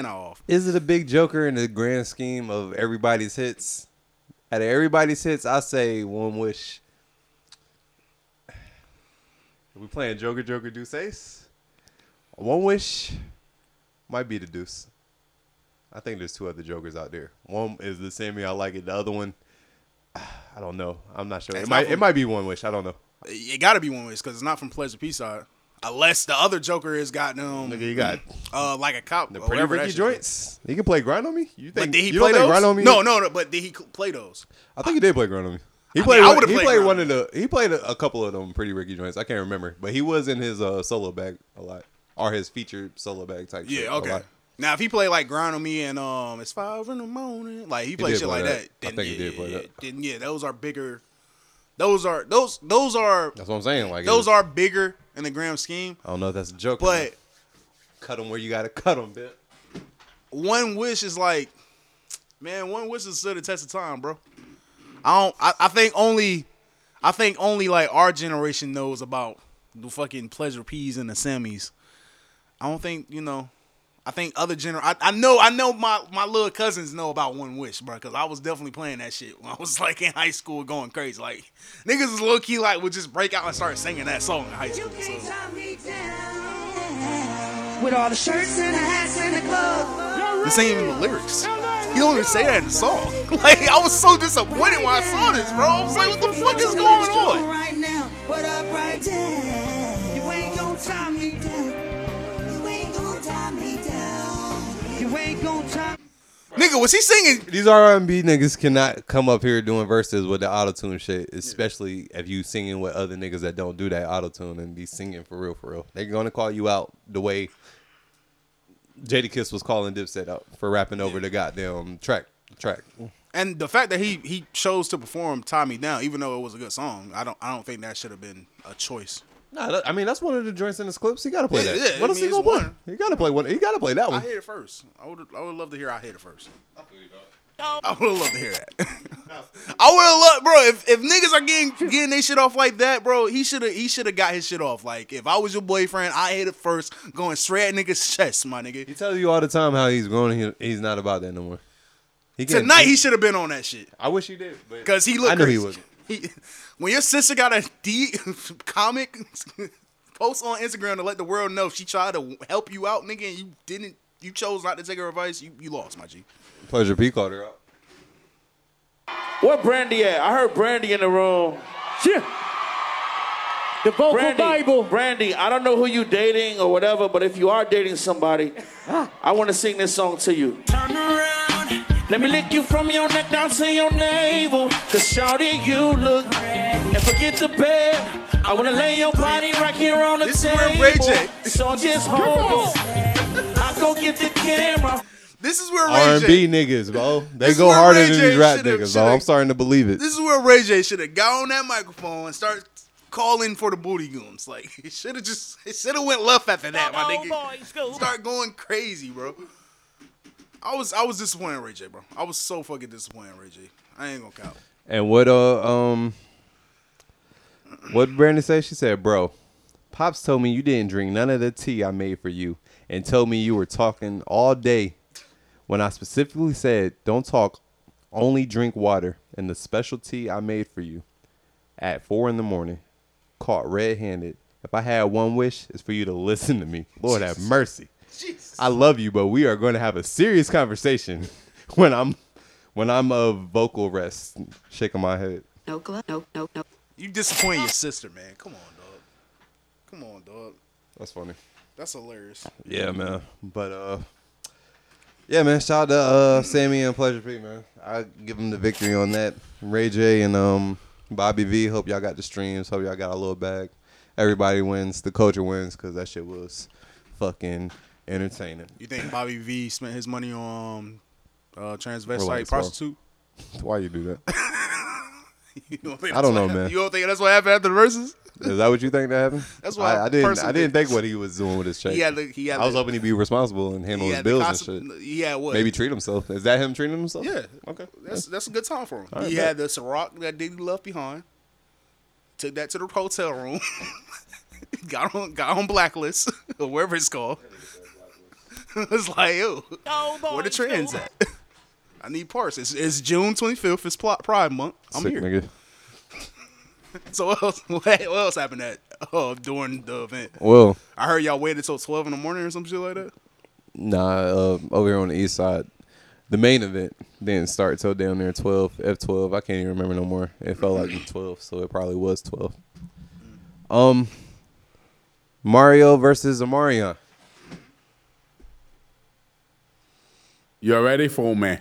S1: off.
S5: Is it a big joker in the grand scheme of everybody's hits? Out of everybody's hits, I say one wish. We playing Joker, Joker, Deuce Ace, one wish might be the Deuce. I think there's two other Jokers out there. One is the Sammie I like it. The other one, *sighs* I don't know. I'm not sure.
S1: It's
S5: It
S1: not
S5: might.
S1: from-
S5: It might be one wish. I don't know.
S1: It got to be one wish because it's not from Pleasure P side. Unless the other Joker is got them.
S5: Nigga, you got *clears throat*
S1: uh like a cop.
S5: the pretty Ricky joints. He can play grind on me. You think?
S1: But did he play those?
S5: grind on me?
S1: No, no, no. But did he play those?
S5: I think he did play grind on me. He
S1: I
S5: played.
S1: mean,
S5: one, he
S1: played
S5: played one of the. He played a, a couple of them pretty Ricky joints. I can't remember, but he was in his uh, solo bag a lot, or his featured solo bag type. shit
S1: Yeah, okay. Now if he played like grind on me and um it's five in the morning, like he played shit
S5: play
S1: like
S5: that.
S1: that.
S5: I
S1: Then,
S5: think he did play
S1: yeah,
S5: that.
S1: Then yeah, those are bigger. Those are those those are
S5: That's what I'm saying. Like
S1: those
S5: was-
S1: are bigger in the grand scheme.
S5: I don't know if that's a joke,
S1: But
S5: cut them where you gotta cut them, bitch.
S1: one wish is like, man, one wish is stood the test of time, bro. I don't. I, I think only, I think only like our generation knows about the fucking pleasure peas and the semis. I don't think you know. I think other gener. I, I know. I know my my little cousins know about One Wish, bro. Because I was definitely playing that shit when I was *laughs* like in high school, going crazy. Like niggas is low key like would just break out and start singing that song in high school. So.
S14: With all the shirts and the hats and the club.
S1: This ain't even the lyrics. He don't even say that in the song. *laughs* Like I was so disappointed when I saw this, bro. I was like, what the fuck is going on?
S14: Right now, put up right there. You ain't gonna tie me down. You ain't gonna tie me down. You ain't gonna tie
S1: Nigga, was he singing?
S5: These R&B niggas cannot come up here doing verses with the auto tune shit, especially if you singing with other niggas that don't do that auto tune and be singing for real, for real. They're gonna call you out the way Jadakiss was calling Dipset out for rapping over the goddamn track. Track.
S1: And the fact that he he chose to perform "Tie Me Down," even though it was a good song, I don't I don't think that should have been a choice.
S5: Nah, I mean that's one of the joints in his clips. He gotta play
S1: Yeah,
S5: that.
S1: yeah,
S5: what
S1: I
S5: else
S1: mean,
S5: he gonna play?
S1: one.
S5: He gotta play one. He gotta play that one.
S1: I
S5: one.
S1: hit it first. I would I would love to hear I hit it first. I would love to hear that. *laughs* I would have loved, bro. If, if niggas are getting getting their shit off like that, bro, he should have he should have got his shit off. Like if I was your boyfriend, I hit it first, going straight at niggas' chest, my nigga.
S5: He tells you all the time how he's grown. He, he's not about that no more. He can't-
S1: Tonight he should have been on that shit.
S5: I wish he did, but
S1: Cause he looked.
S5: I knew he wasn't.
S1: He, when your sister got a D *laughs* comic *laughs* post on Instagram to let the world know she tried to help you out, nigga, and you didn't. You chose not to take her advice. You you lost, my G.
S5: Pleasure P called her out.
S12: Where Brandy at? I heard Brandy in the room. Yeah.
S11: The vocal
S12: Brandy,
S11: Bible.
S12: Brandy, I don't know who you dating or whatever, but if you are dating somebody, ah. I want to sing this song to you. Turn around. Let me lick you from your neck down to your navel. Cause shawty, you look great. And forget the bed. I wanna lay your body right here on the
S1: This is
S12: table.
S1: where Ray J-
S12: So just hold it. I go get the camera.
S1: This is where
S5: R
S1: Ray
S5: and
S1: J.
S5: B niggas, bro. They go harder
S1: Ray
S5: than
S1: J
S5: these rap niggas, bro. I'm starting to believe it.
S1: This is where Ray J should have got on that microphone and start calling for the booty goons. Like *laughs* it should have just it should have went left after that, my nigga. Start going crazy, bro. I was I was disappointed in Ray J, bro. I was so fucking disappointed in Ray J. I ain't gonna count.
S5: And what uh um what Brandon say? She said, "Bro, Pops told me you didn't drink none of the tea I made for you, and told me you were talking all day. When I specifically said don't talk, only drink water and the special tea I made for you at four in the morning, caught red-handed. If I had one wish, is for you to listen to me. Lord have mercy. I love you, but we are going to have a serious conversation *laughs* when I'm when I'm of vocal rest, shaking my head.
S1: No, no, no, no. You disappointed your sister, man. Come on, dog. Come on, dog.
S5: That's funny.
S1: That's hilarious.
S5: Yeah, man. But uh, yeah, man. Shout out to uh, Sammie and Pleasure P, man. I give them the victory on that. Ray J and um Bobby V. Hope y'all got the streams. Hope y'all got a little bag. Everybody wins. The culture wins because that shit was fucking entertaining.
S1: You think Bobby V spent his money on uh, transvestite
S5: Relax,
S1: prostitute?
S5: Why you do that? *laughs* *laughs*
S1: You don't think
S5: I don't know,
S1: what-
S5: man.
S1: You don't think that's what happened after the verses?
S5: Is that what you think that happened? *laughs*
S1: That's why
S5: I,
S1: I
S5: I didn't. I didn't
S1: think.
S5: think what he was doing with his check.
S1: He had the- he had
S5: I was
S1: the-
S5: hoping he'd be responsible and handle his
S1: the
S5: bills
S1: cons-
S5: and shit.
S1: he had what?
S5: Maybe treat himself. Is that him treating himself?
S1: Yeah.
S5: Okay.
S1: That's that's a good time for him.
S5: All right,
S1: he
S5: bet.
S1: had the Ciroc that Diddy left behind. Took that to the hotel room. *laughs* got on got on blacklist or wherever it's called. it's like, yo, where the trends at? I need parts. It's, it's June 25th. It's Pl- Pride Month. I'm
S5: Sick
S1: here.
S5: nigga. *laughs*
S1: So what else, *laughs* what else happened at uh, during the event?
S5: Well-
S1: I heard y'all waited till 12 in the morning or some shit like that.
S5: Nah, uh, over here on the east side, the main event didn't start till down there twelve F twelve. I can't even remember no more. It felt like *clears throat* twelve, so it probably was twelve. Um, Mario versus Omarion.
S7: You're ready for me?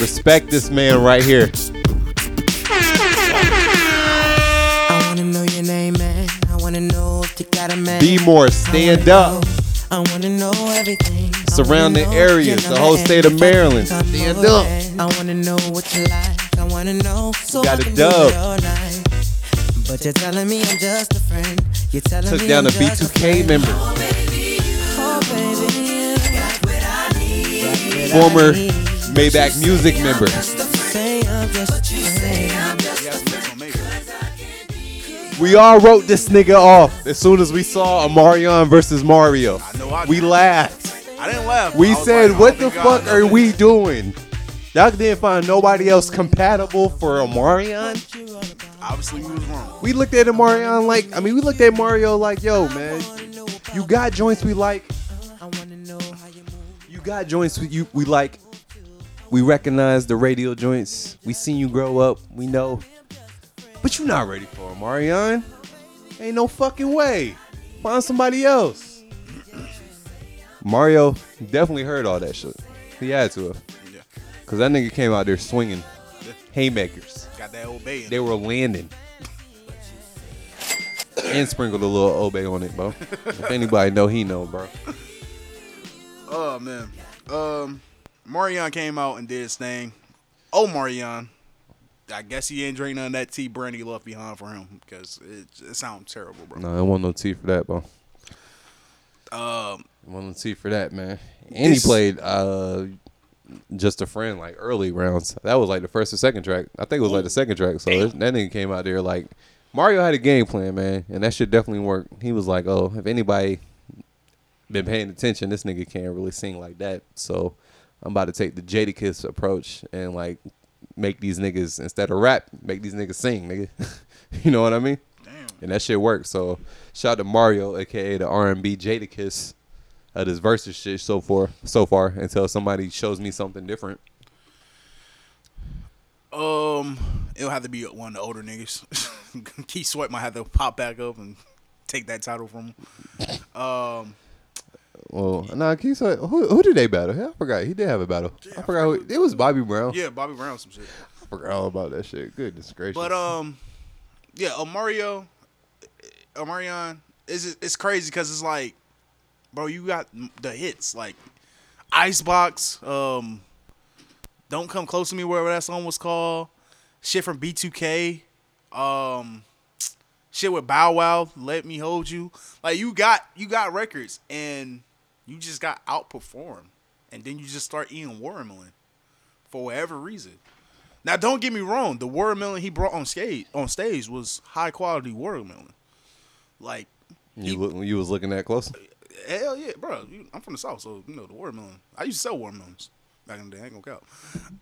S5: Respect this man right here.
S9: I wanna know your name, man. I wanna know if you got a man.
S5: Be more, stand up.
S9: I wanna know everything.
S5: Surrounding areas, the whole state of Maryland. Stand up.
S9: I wanna know what you like. I wanna know so
S5: Got
S9: I
S5: a
S9: can
S5: dub.
S9: do it all night. But you're telling me I'm just a friend. You're telling
S5: Took
S9: me
S5: down
S9: I'm
S5: a
S9: just a
S5: B2K
S9: friend.
S5: member. Former Maybach Music member.
S9: Say I'm just a friend.
S5: We all wrote this nigga off as soon as we saw Omarion versus Mario. we laughed.
S1: I didn't laugh.
S5: We said,
S1: like,
S5: "What
S1: oh
S5: the
S1: my God,
S5: fuck are we doing?" Y'all didn't find nobody else compatible for Omarion.
S1: Obviously, we was wrong.
S5: We looked at Omarion like, I mean, we looked at Mario like, "Yo, man, you got joints we like. Got joints we, you we like. We recognize the radio joints. We seen you grow up. We know, but you're not ready for Omarion. Ain't no fucking way. Find somebody else." *clears throat* Mario definitely heard all that shit. He had to have.
S1: Yeah.
S5: Cause that nigga came out there swinging haymakers.
S1: Got that obey.
S5: They were landing. and sprinkled a little obey on it, bro. *laughs* if anybody know, he know, bro.
S1: Oh man. Um, Marion came out and did his thing. Oh, Marion. I guess he ain't drink none of that tea Brandy left behind for him because it, it sounds terrible, bro.
S5: No, I want no tea for that, bro.
S1: Um,
S5: want no tea for that, man. And he played uh just a friend like early rounds. That was like the first or second track. I think it was like the second track. So it- that nigga came out there like Mario had a game plan, man, and that should definitely work. He was like, "Oh, if anybody been paying attention, this nigga can't really sing like that." So I'm about to take the Jadakiss approach and like make these niggas instead of rap, make these niggas sing, nigga. *laughs* you know what I mean? Damn. And that shit worked. So shout out to Mario, aka the R&B Jadakiss of this versus shit so far, so far until somebody shows me something different.
S1: Um, it'll have to be one of the older niggas. *laughs* Keith Sweat might have to pop back up and take that title from him. Um,
S5: Well, nah, you who who did they battle? I forgot. He did have a battle. I forgot. Who, it was Bobby Brown.
S1: yeah, Bobby Brown, some shit.
S5: I forgot all about that shit. Goodness gracious.
S1: But um, yeah, Mario, Omarion is it's crazy because it's like, bro, you got the hits like Icebox, um, Don't Come Close to Me, Wherever that song was called, shit from B2K, um, shit with Bow Wow, Let Me Hold You. Like you got you got records and you just got outperformed, and then you just start eating watermelon for whatever reason. Now, don't get me wrong. The watermelon he brought on stage on stage was high quality watermelon. Like
S5: you look, you was looking that close.
S1: hell yeah, bro. You, I'm from the south, so you know the watermelon. I used to sell watermelons back in the day. I ain't gonna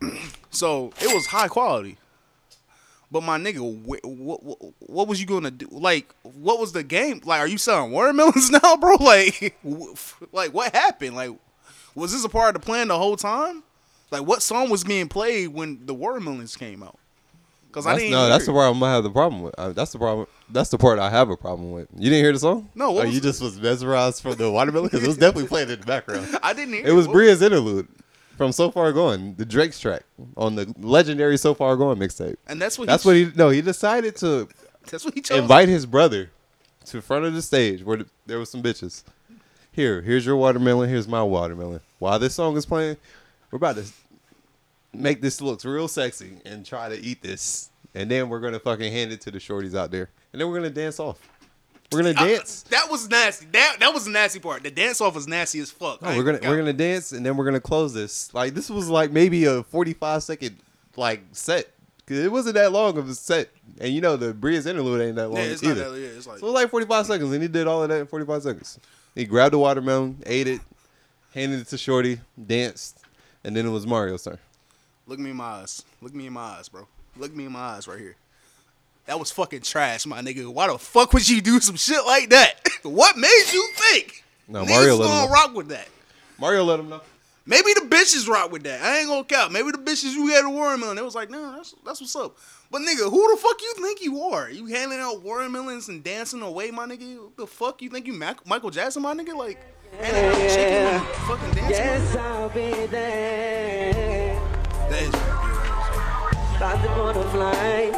S1: count. *clears throat* so it was high quality. But my nigga, what, what what was you gonna do? Like, what was the game? Like, are you selling watermelons *laughs* now, bro? Like, wh- like what happened? Like, was this a part of the plan the whole time? Like, what song was being played when the watermelons came out? Because I didn't.
S5: no,
S1: hear
S5: that's
S1: it.
S5: the part I'm gonna have the problem with. Uh, that's the problem. That's the part I have a problem with. You didn't hear the song?
S1: No, what
S5: Oh,
S1: was
S5: you
S1: it?
S5: just was mesmerized from the watermelon because it was *laughs* definitely playing in the background.
S1: I didn't hear
S5: It was
S1: What-
S5: Bria's interlude from "So Far Gone," the Drake's track on the legendary "So Far Gone" mixtape.
S1: And that's what he
S5: That's what he. No, he decided to
S1: That's what he chose.
S5: invite his brother to the front of the stage where the, there was some bitches. Here, here's your watermelon. Here's my watermelon. While this song is playing, we're about to make this look real sexy and try to eat this, and then we're gonna fucking hand it to the shorties out there, and then we're gonna dance off. We're gonna dance.
S1: That was nasty. That that was the nasty part. The dance off was nasty as fuck. I
S5: No, we're gonna we're gonna dance and then we're gonna close this. Like this was like maybe a forty five second like set. Cause it wasn't that long of a set, and you know the Bria's interlude ain't that long
S1: Yeah, it's not
S5: either.
S1: that- yeah, it's like-
S5: so it was like forty five seconds, and he did all of that in forty five seconds. He grabbed the watermelon, ate it, handed it to Shorty, danced, and then it was Mario's turn.
S1: Look me in my eyes. Look me in my eyes, bro. Look me in my eyes right here. That was fucking trash, my nigga. Why the fuck would you do some shit like that? *laughs* what made you think?
S5: No,
S1: Niggas
S5: Mario let him
S1: gonna
S5: know.
S1: rock with that.
S5: Mario let him know.
S1: Maybe the bitches rock with that. I ain't gonna count. Maybe the bitches you had a watermelon. It was like, no, that's that's what's up. But nigga, who the fuck you think you are? You handing out watermelons and dancing away, my nigga? What the fuck you think you Mac- Michael Jackson, my nigga? Like handing out chicken and fucking dancing.
S14: Yes,
S1: my nigga?
S14: I'll be there.
S1: That is right.
S14: By the butterfly,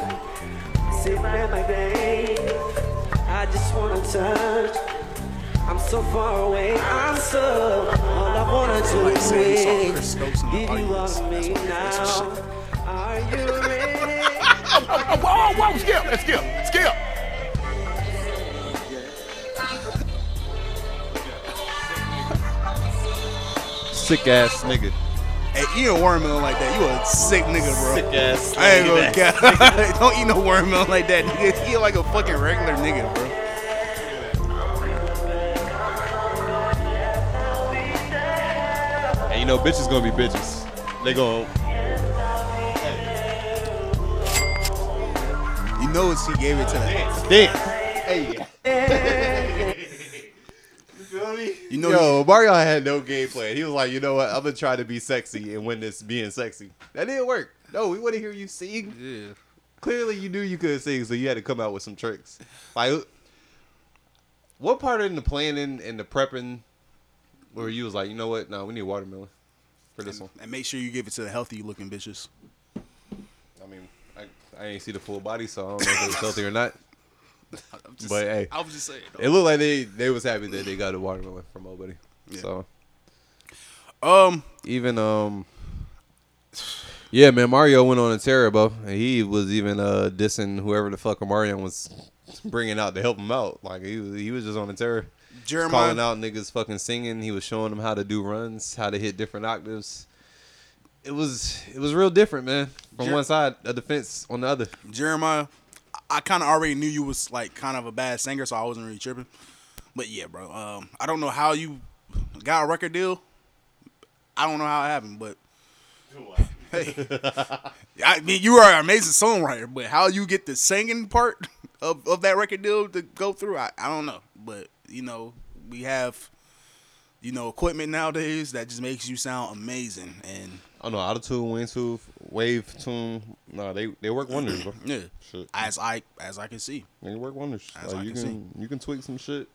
S14: sitting at my grave. I just wanna touch. I'm so far away. I'm so. All I wanna do is give you all of me now. Are you ready?
S7: Oh, *laughs* oh, oh, whoa, skip, skip, skip.
S5: Sick ass nigga.
S1: Hey, eat a watermelon like that, you a sick nigga, bro.
S5: Sick ass
S1: I ain't gonna
S5: nigga. *laughs*
S1: Don't eat no watermelon like that, nigga. Eat like a fucking regular nigga, bro.
S5: And you know, bitches gonna be bitches. They gonna
S1: You know it's he gave it to the
S5: dance. Hey. *laughs*
S1: You know
S5: Yo, Mario had no game plan. He was like, you know what? I'm gonna try to be sexy and win this being sexy. That didn't work. No, we want to hear you sing.
S1: Yeah.
S5: Clearly, you knew you couldn't sing, so you had to come out with some tricks. Like, what part in the planning and the prepping where you was like, you know what? No, we need watermelon for this one.
S1: And make sure you give it to the healthy looking bitches.
S5: I mean, I, I ain't see the full body, so I don't know if it's healthy or not. *laughs*
S1: just-
S5: but hey,
S1: I was just saying, though.
S5: It looked like they they was happy that they got a watermelon from Old Buddy. So,
S1: um,
S5: even um, yeah, man, Mario went on a tear, bro. And he was even uh dissing whoever the fuck Mario was bringing out to help him out. Like he was, he was just on a terror.
S1: Jeremiah-
S5: calling out niggas fucking singing. He was showing them how to do runs, how to hit different octaves. it was it was real different, man. From
S1: Jer-
S5: one side of the fence on the other.
S1: Jeremiah, I kind of already knew you was like kind of a bad singer, so I wasn't really tripping. But yeah, bro, um, I don't know how you got a record deal. I don't know how it happened, but *laughs* hey, I mean you are an amazing songwriter, but how you get the singing part of, of that record deal to go through, I, I don't know. But you know, we have you know equipment nowadays that just makes you sound amazing, and
S5: I don't know, auto tune, wing tune, wave tune. No, they they work wonders, bro. *clears throat*
S1: yeah,
S5: Shit.
S1: as I as I can see.
S5: They work wonders.
S1: As
S5: Like,
S1: I
S5: you
S1: can
S5: can you can tweak some shit.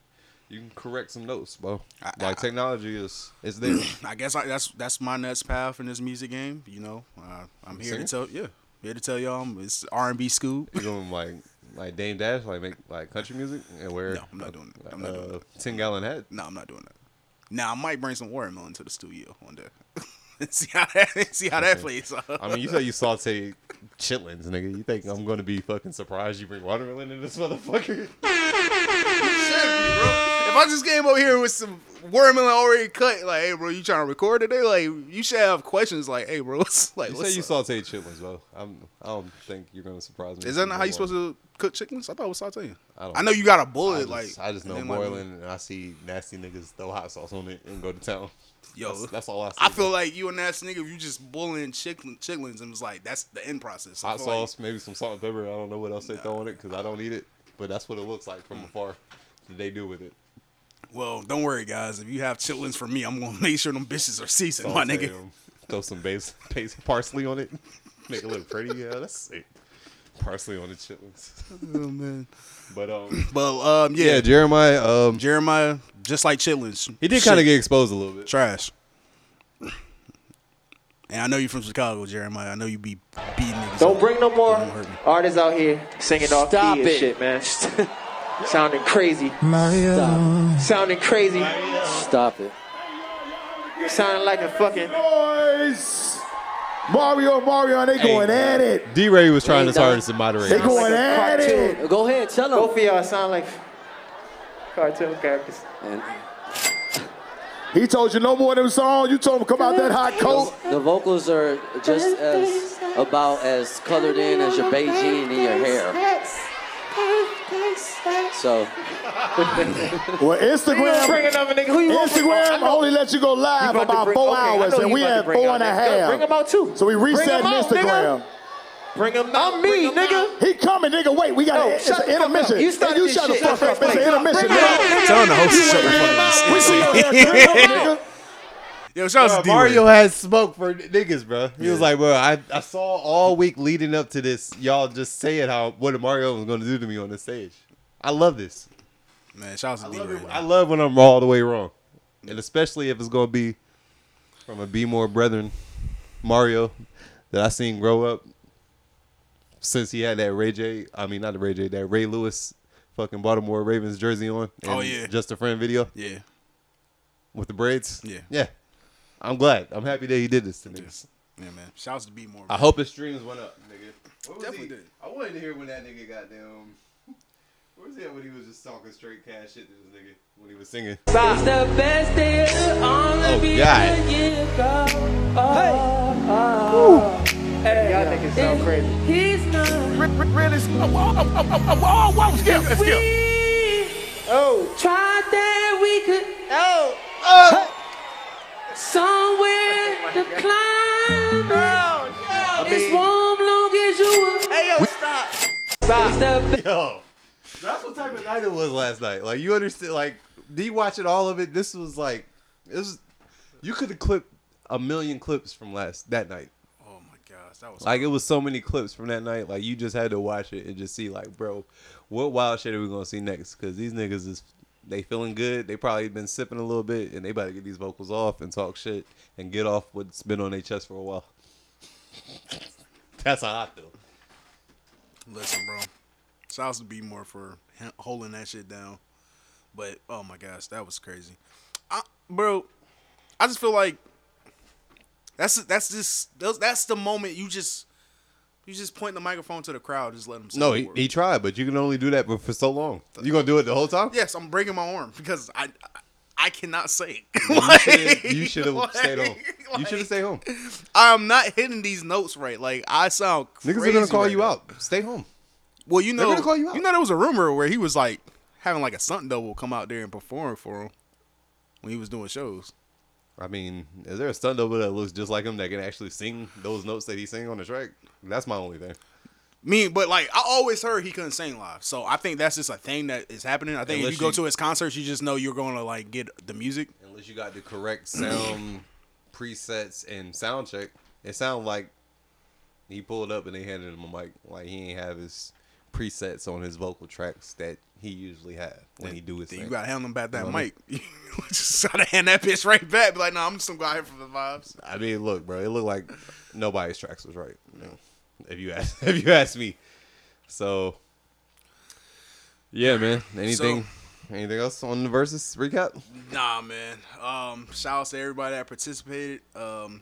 S5: You can correct some notes, bro.
S1: I-
S5: like technology is is there. *clears throat*
S1: I guess I, that's that's my next path in this music game. You know, uh, I'm here
S5: Singer?
S1: to tell yeah, here to tell y'all it's R and B school.
S5: you going like like Dame Dash, like make like country music and wear
S1: No, I'm not doing that. I'm not
S5: uh,
S1: doing that.
S5: ten gallon hat.
S1: No, I'm not doing that. Now I might bring some watermelon to the studio one day. *laughs* see how that see how that plays. out.
S5: I mean, you said you saute chitlins, nigga. You think I'm gonna be fucking surprised you bring watermelon in this motherfucker? *laughs*
S1: Be, If I just came over here with some watermelon already cut, like, hey, bro, you trying to record today? Like, you should have questions like, hey, bro, what's *laughs* like,
S5: You
S1: what's
S5: you
S1: up?
S5: saute chitlins, bro. I'm, I don't think you're gonna surprise me.
S1: Is that not how you supposed to cook chickens? I thought it was sauteing.
S5: I don't
S1: I know you got a bullet,
S5: I just,
S1: like
S5: I just know
S1: and then, like,
S5: boiling, and I see nasty niggas throw hot sauce on it and go to town.
S1: Yo,
S5: that's, that's all I see.
S1: I feel like you and that nigga, if you just boiling chicken, chitlins, and it's like that's the end process. I
S5: hot
S1: feel like-
S5: sauce, maybe some salt and pepper. I don't know what else they throw on it because I don't eat it, but that's what it looks like
S1: Mm.
S5: from afar. That they do with it.
S1: well, don't worry, guys. If you have chitlins for me, I'm gonna *laughs* make sure them bitches are seasoned, my
S5: nigga.
S1: nigga.
S5: 'em, Throw some base, base parsley on it, make it look pretty. Yeah, that's sick. Parsley on the chitlins. *laughs*
S1: Oh man.
S5: But um, *clears throat*
S1: But um, yeah,
S5: yeah, Jeremiah. Um,
S1: Jeremiah, just like chitlins,
S5: he did kind of get exposed a little bit.
S1: trash. And I know you're from Chicago, Jeremiah. I know you be beating niggas.
S11: Don't
S1: up.
S11: bring no more
S1: Don't hurt me.
S11: artists out here singing off
S13: Stop
S11: key and shit, man. *laughs* Sounding crazy. Stop. Sounding crazy.
S13: Stop it.
S11: Sounding like a fucking.
S7: Boys, Mario, Mario, they going at it.
S5: D Ray was trying
S13: Hey,
S5: his
S13: dog.
S5: hardest to moderate.
S7: They going
S11: like a
S7: at it.
S13: Go ahead, tell
S11: Both
S13: them.
S11: of y'all sound like cartoon characters.
S13: And
S7: He told you no more of them songs. You told him come out that hot coat.
S13: the vocals are just as about as colored in as your Beijing in your hair. So *laughs*
S7: Well, Instagram,
S11: Bring another nigga. Who you want? bring?
S7: Instagram only let you go live
S11: about to
S7: about
S11: bring-
S7: four
S11: okay,
S7: hours, and we
S11: about to
S7: had
S11: bring
S7: four
S11: out
S7: and a
S11: that- Yo,
S7: half.
S11: Bring them out too.
S7: So we
S11: Bring
S7: reset
S11: 'em out,
S7: Instagram.
S11: nigga. Bring them out.
S13: I'm me, nigga.
S11: out.
S7: He coming, nigga. Wait, we got
S11: No,
S7: to. It's
S11: shut
S7: an
S11: the up.
S7: intermission.
S11: You started
S7: you
S11: this
S7: shut the fuck up. It's an
S11: Bring 'em out.
S7: intermission.
S11: Bring 'em out.
S7: nigga.
S1: Telling the host to shut the fuck up.
S7: We see your hair. *laughs* Bring 'em out, nigga.
S1: Yo, shout out to.
S5: Mario had smoke for niggas, bro. He was like, bro, I, I saw all week leading up to this, y'all just saying how what Mario was going to do to me on the stage. I love this.
S1: Man, shout out to D-Ray.
S5: I love when I'm all the way wrong, and especially if it's going to be from a Be More Brethren Mario that I seen grow up since he had that Ray J. I mean, not the Ray J. That Ray Lewis fucking Baltimore Ravens jersey on.
S1: Oh, yeah.
S5: just a friend video
S1: Yeah.
S5: with the braids.
S1: Yeah.
S5: yeah. I'm glad. I'm happy that he did this to niggas.
S1: Yeah, man. Shouts to be more.
S5: I hope his streams went up, nigga. What was
S1: Definitely
S5: he?
S1: did.
S5: I wanted to hear when that nigga got down. *laughs* Where was he at when he was just talking straight cash shit to this nigga when he was singing?
S14: It's the best day on the
S5: Oh, God.
S14: a year ago. Hey.
S11: Y'all niggas sound crazy.
S14: He's not.
S7: Really?
S14: Whoa, whoa, whoa, skip, skip. We
S11: Oh.
S14: tried that we could
S11: Oh.
S14: Somewhere to climb.
S11: I
S14: It's
S11: mean,
S14: warm long as you were.
S11: hey yo, stop.
S14: It's
S11: Stop.
S5: Yo, that's what type of night it was last night. Like you understand? Like me watching all of it. This was like, this was. You could have clipped a million clips from last that night.
S1: Oh my gosh, that was
S5: Like it was so many clips from that night. Like you just had to watch it and just see like, bro, what wild shit are we gonna see next? Because these niggas is they feeling good. They probably been sipping a little bit and they about to get these vocals off and talk shit and get off what's been on their chest for a while. *laughs* That's how I feel.
S1: Listen, bro. Shouts to be more for holding that shit down. But oh my gosh, that was crazy, I, bro. I just feel like that's that's just that's the moment you just you just point the microphone to the crowd, just let them. Say
S5: No, he, he tried, but you can only do that for so long. You gonna do it the whole time?
S1: Yes, I'm breaking my arm because I I cannot say it.
S5: You *laughs*
S1: Like-
S5: you should have
S1: like-
S5: stayed on. you should have stayed home. *laughs*
S1: I'm not hitting these notes right. Like I sound
S5: Niggas are gonna call
S1: right
S5: you
S1: now.
S5: out. Stay home.
S1: Well, you
S5: They're
S1: know,
S5: gonna call you out.
S1: know, there was a rumor where he was like having like a stunt double come out there and perform for him when he was doing shows.
S5: I mean, is there a stunt double that looks just like him that can actually sing those notes that he sing on the track? That's my only thing.
S1: Me, but like I always heard he couldn't sing live, so I think that's just a thing that is happening. I think
S5: Unless
S1: if you go
S5: you-
S1: to his concerts, you just know you're going to like get the music.
S5: Unless you got the correct sound *clears throat* presets and sound check, it sounded like he pulled up and they handed him a mic. Like he ain't have his presets on his vocal tracks that he usually have when he do his
S1: Then
S5: thing.
S1: you got to hand him back that
S5: You know I
S1: mic. *laughs* You just gotta hand that bitch right back. Be like, no, I'm just gonna go out here for the vibes.
S5: I mean, look, bro, it looked like nobody's tracks was right. you know, if you ask, *laughs* if you ask me. So, yeah, man. Anything, anything else on the versus recap?
S1: Nah, man. Um, shout out to everybody that participated. Um,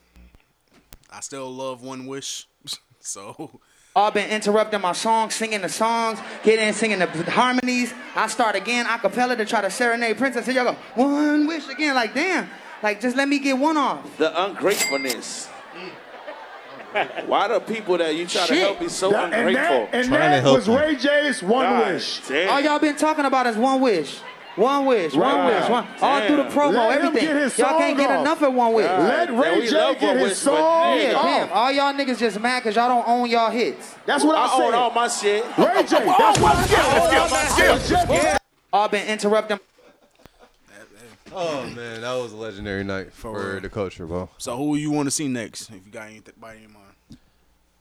S1: I still love One Wish, *laughs* so
S11: All been interrupting my songs, singing the songs, getting singing the harmonies. I start again a cappella to try to serenade Princess, and y'all go one wish again. Like damn, like just let me get one off.
S12: The ungratefulness. Why the people that you try to help be so
S7: That- and
S12: ungrateful?
S7: that, and that was Ray J's One
S12: God
S7: Wish.
S12: damn.
S11: All y'all been talking about is one wish. One wish, one wish, one. All through the promo,
S7: Let him
S11: everything.
S7: get his
S11: y'all
S7: song
S11: can't get
S7: off.
S11: enough of one wish.
S7: Let Ray
S12: we
S7: J get his
S12: Wish, but
S7: song
S11: Yeah,
S12: nigga,
S11: damn. All y'all niggas just mad because y'all don't own y'all hits.
S7: That's what I,
S12: I own all my shit.
S7: Ray J. That's what I said.
S11: Yeah. All been interrupting.
S5: Oh man, that was a legendary night for,
S1: real.
S5: the culture, bro.
S1: so who you want to see next? If you got anything in mind.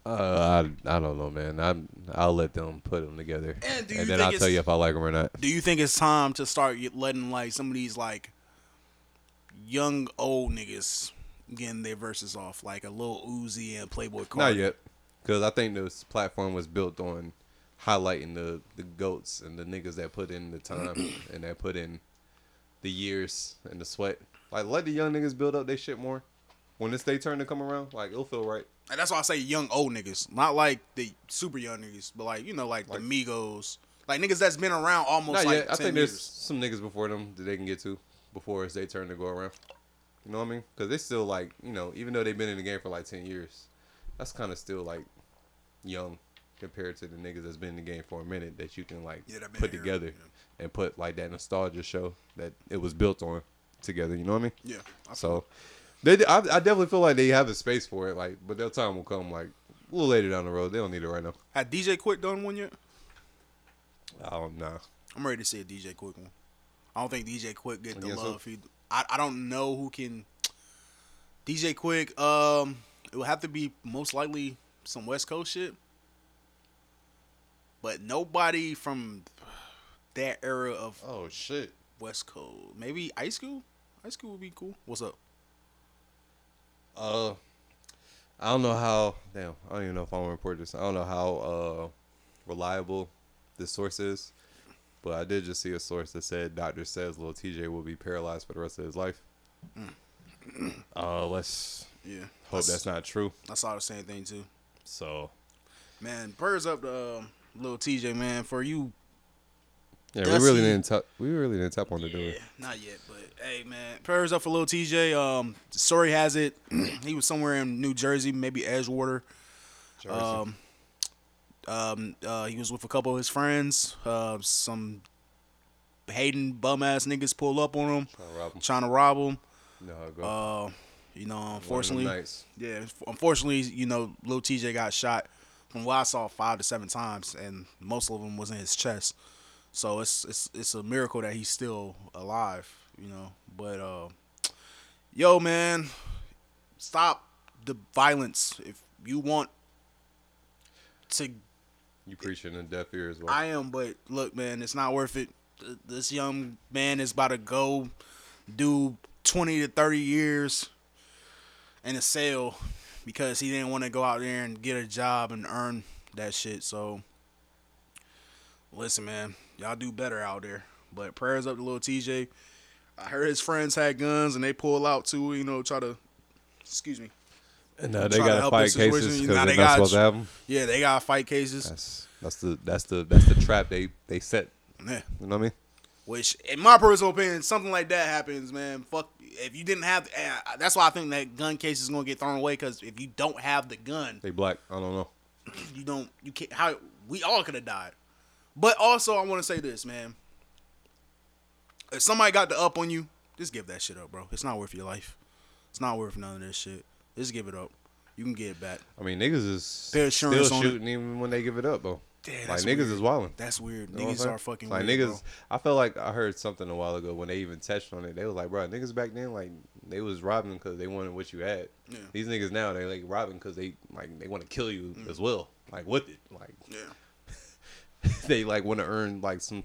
S5: Uh, I I don't know, man. I'm I'll let them put them together,
S1: And do you
S5: then
S1: think
S5: I'll tell you if I like them or not.
S1: Do you think it's time to start letting like some of these like young old niggas getting their verses off, like a little Uzi and Playboi Carti?
S5: Not yet, because I think this platform was built on highlighting the the goats and the niggas that put in the time *clears throat* and that put in the years and the sweat. Like let the young niggas build up their shit more. When it's their turn to come around, like it'll feel right.
S1: And that's why I say young old niggas, not like the super young niggas, but like you know, like, the Migos, like niggas that's been around almost like
S5: yet. I
S1: 10
S5: think there's some niggas before them that they can get to before it's their turn to go around. You know what I mean? Because they still like you know, even though they've been in the game for like ten years, that's kind of still like young compared to the niggas that's been in the game for a minute that you can like
S1: Yeah,
S5: put
S1: here,
S5: together and put like that nostalgia show that it was built on together. You know what I mean?
S1: Yeah, I
S5: So they, I, I definitely feel like they have a space for it. Like, but their time will come like a little later down the road. They don't need it right now.
S1: Had DJ Quik done one yet?
S5: I don't know.
S1: I'm ready to see a DJ Quik one. I don't think DJ Quik get the love. He, I, I don't know who can. DJ Quik, um, it would have to be most likely some West Coast shit, but nobody from that era of
S5: oh shit
S1: West Coast. Maybe Ice School. Ice School would be cool. What's up?
S5: Uh, I don't know how. Damn, I don't even know if I want to report this. I don't know how uh reliable this source is, but I did just see a source that said doctor says Lil Tjay will be paralyzed for the rest of his life. Uh, let's
S1: Yeah,
S5: hope that's, not true.
S1: I saw the same thing too.
S5: So
S1: Man, prayers up to um, Lil Tjay, man, for you.
S5: Yeah,
S1: Dusty.
S5: we really didn't tap. We really didn't tap on the door.
S1: Not yet, but hey, man, prayers up for Lil Tjay. Um, story has it *clears throat* he was somewhere in New Jersey, maybe Edgewater.
S5: Jersey.
S1: Um, um, uh, he was with a couple of his friends. Uh, some hating bum ass niggas pull up on him,
S5: Trying to rob him.
S1: trying to rob him.
S5: No, go.
S1: Uh, you know, unfortunately, yeah, unfortunately, you know, Lil Tjay got shot. From what I saw, five to seven times, and most of them was in his chest. So it's it's it's a miracle that he's still alive, you know. But uh, yo, man, stop the violence. If you want to
S5: You preaching in deaf ear as well.
S1: I am, but look, man, it's not worth it. This young man is about to go do 20 to 30 years in a cell because he didn't want to go out there and get a job and earn that shit. So, listen, man, y'all do better out there. But prayers up to Lil Tjay. I heard his friends had guns and they pull out too, you know, try to, excuse me.
S5: And now they gotta
S1: help
S5: fight cases
S1: Now
S5: because
S1: they
S5: they're not
S1: got-
S5: supposed to have them.
S1: Yeah, they got to fight cases.
S5: That's that's the that's the that's the trap they they set.
S1: Yeah.
S5: You know what I mean?
S1: Which, in my personal opinion, something like that happens, man. Fuck, if you didn't have, eh, that's why I think that gun case is gonna get thrown away. Because if you don't have the gun,
S5: They black. I don't know. *clears throat*
S1: you don't, you can't. How we all could have died. But also, I want to say this, man. If somebody got the up on you, just give that shit up, bro. It's not worth your life. It's not worth none of this shit. Just give it up. You can get it back.
S5: I mean, niggas is
S1: Their
S5: still
S1: on it.
S5: shooting even when they give it up, though.
S1: Damn,
S5: like niggas
S1: weird.
S5: is wilding.
S1: That's weird.
S5: You know
S1: Niggas are fucking
S5: like
S1: weird,
S5: niggas.
S1: bro.
S5: I felt like I heard something a while ago when they even touched on it. They was like, bro, niggas back then like they was robbing because they wanted what you had.
S1: Yeah.
S5: These niggas now they like robbing because they like they want to kill you mm. as well, like with it. Like
S1: yeah. *laughs*
S5: they like want to earn like some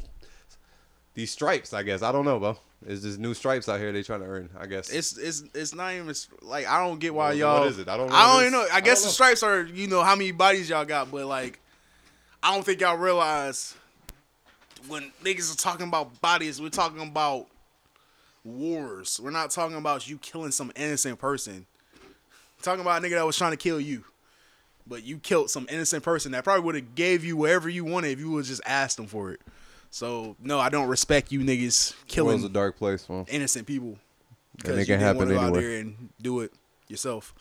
S5: these stripes. I guess I don't know, bro. It's just new stripes out here they trying to earn. I guess
S1: It's it's it's not even like I don't get why
S5: What-
S1: y'all.
S5: what is it? I don't know
S1: I don't even know. I
S5: I
S1: guess
S5: don't
S1: the
S5: know.
S1: stripes are you know how many bodies y'all got, but like I don't think y'all realize when niggas are talking about bodies, we're talking about wars. We're not talking about you killing some innocent person. We're talking about a nigga that was trying to kill you. But you killed some innocent person that probably would have gave you whatever you wanted if you would just asked them for it. So no, I don't respect you niggas killing
S5: a dark place, man.
S1: innocent people because
S5: it can happen
S1: go out
S5: anywhere.
S1: there and do it yourself.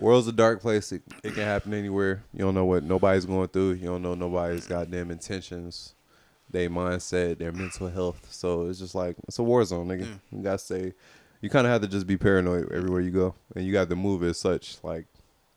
S5: World's a dark place. It, it can happen anywhere. You don't know what nobody's going through. You don't know nobody's goddamn intentions, their mindset, their mental health. So it's just like it's a war zone, nigga. You gotta stay. You kind of have to just be paranoid everywhere you go, and you got to move as such. Like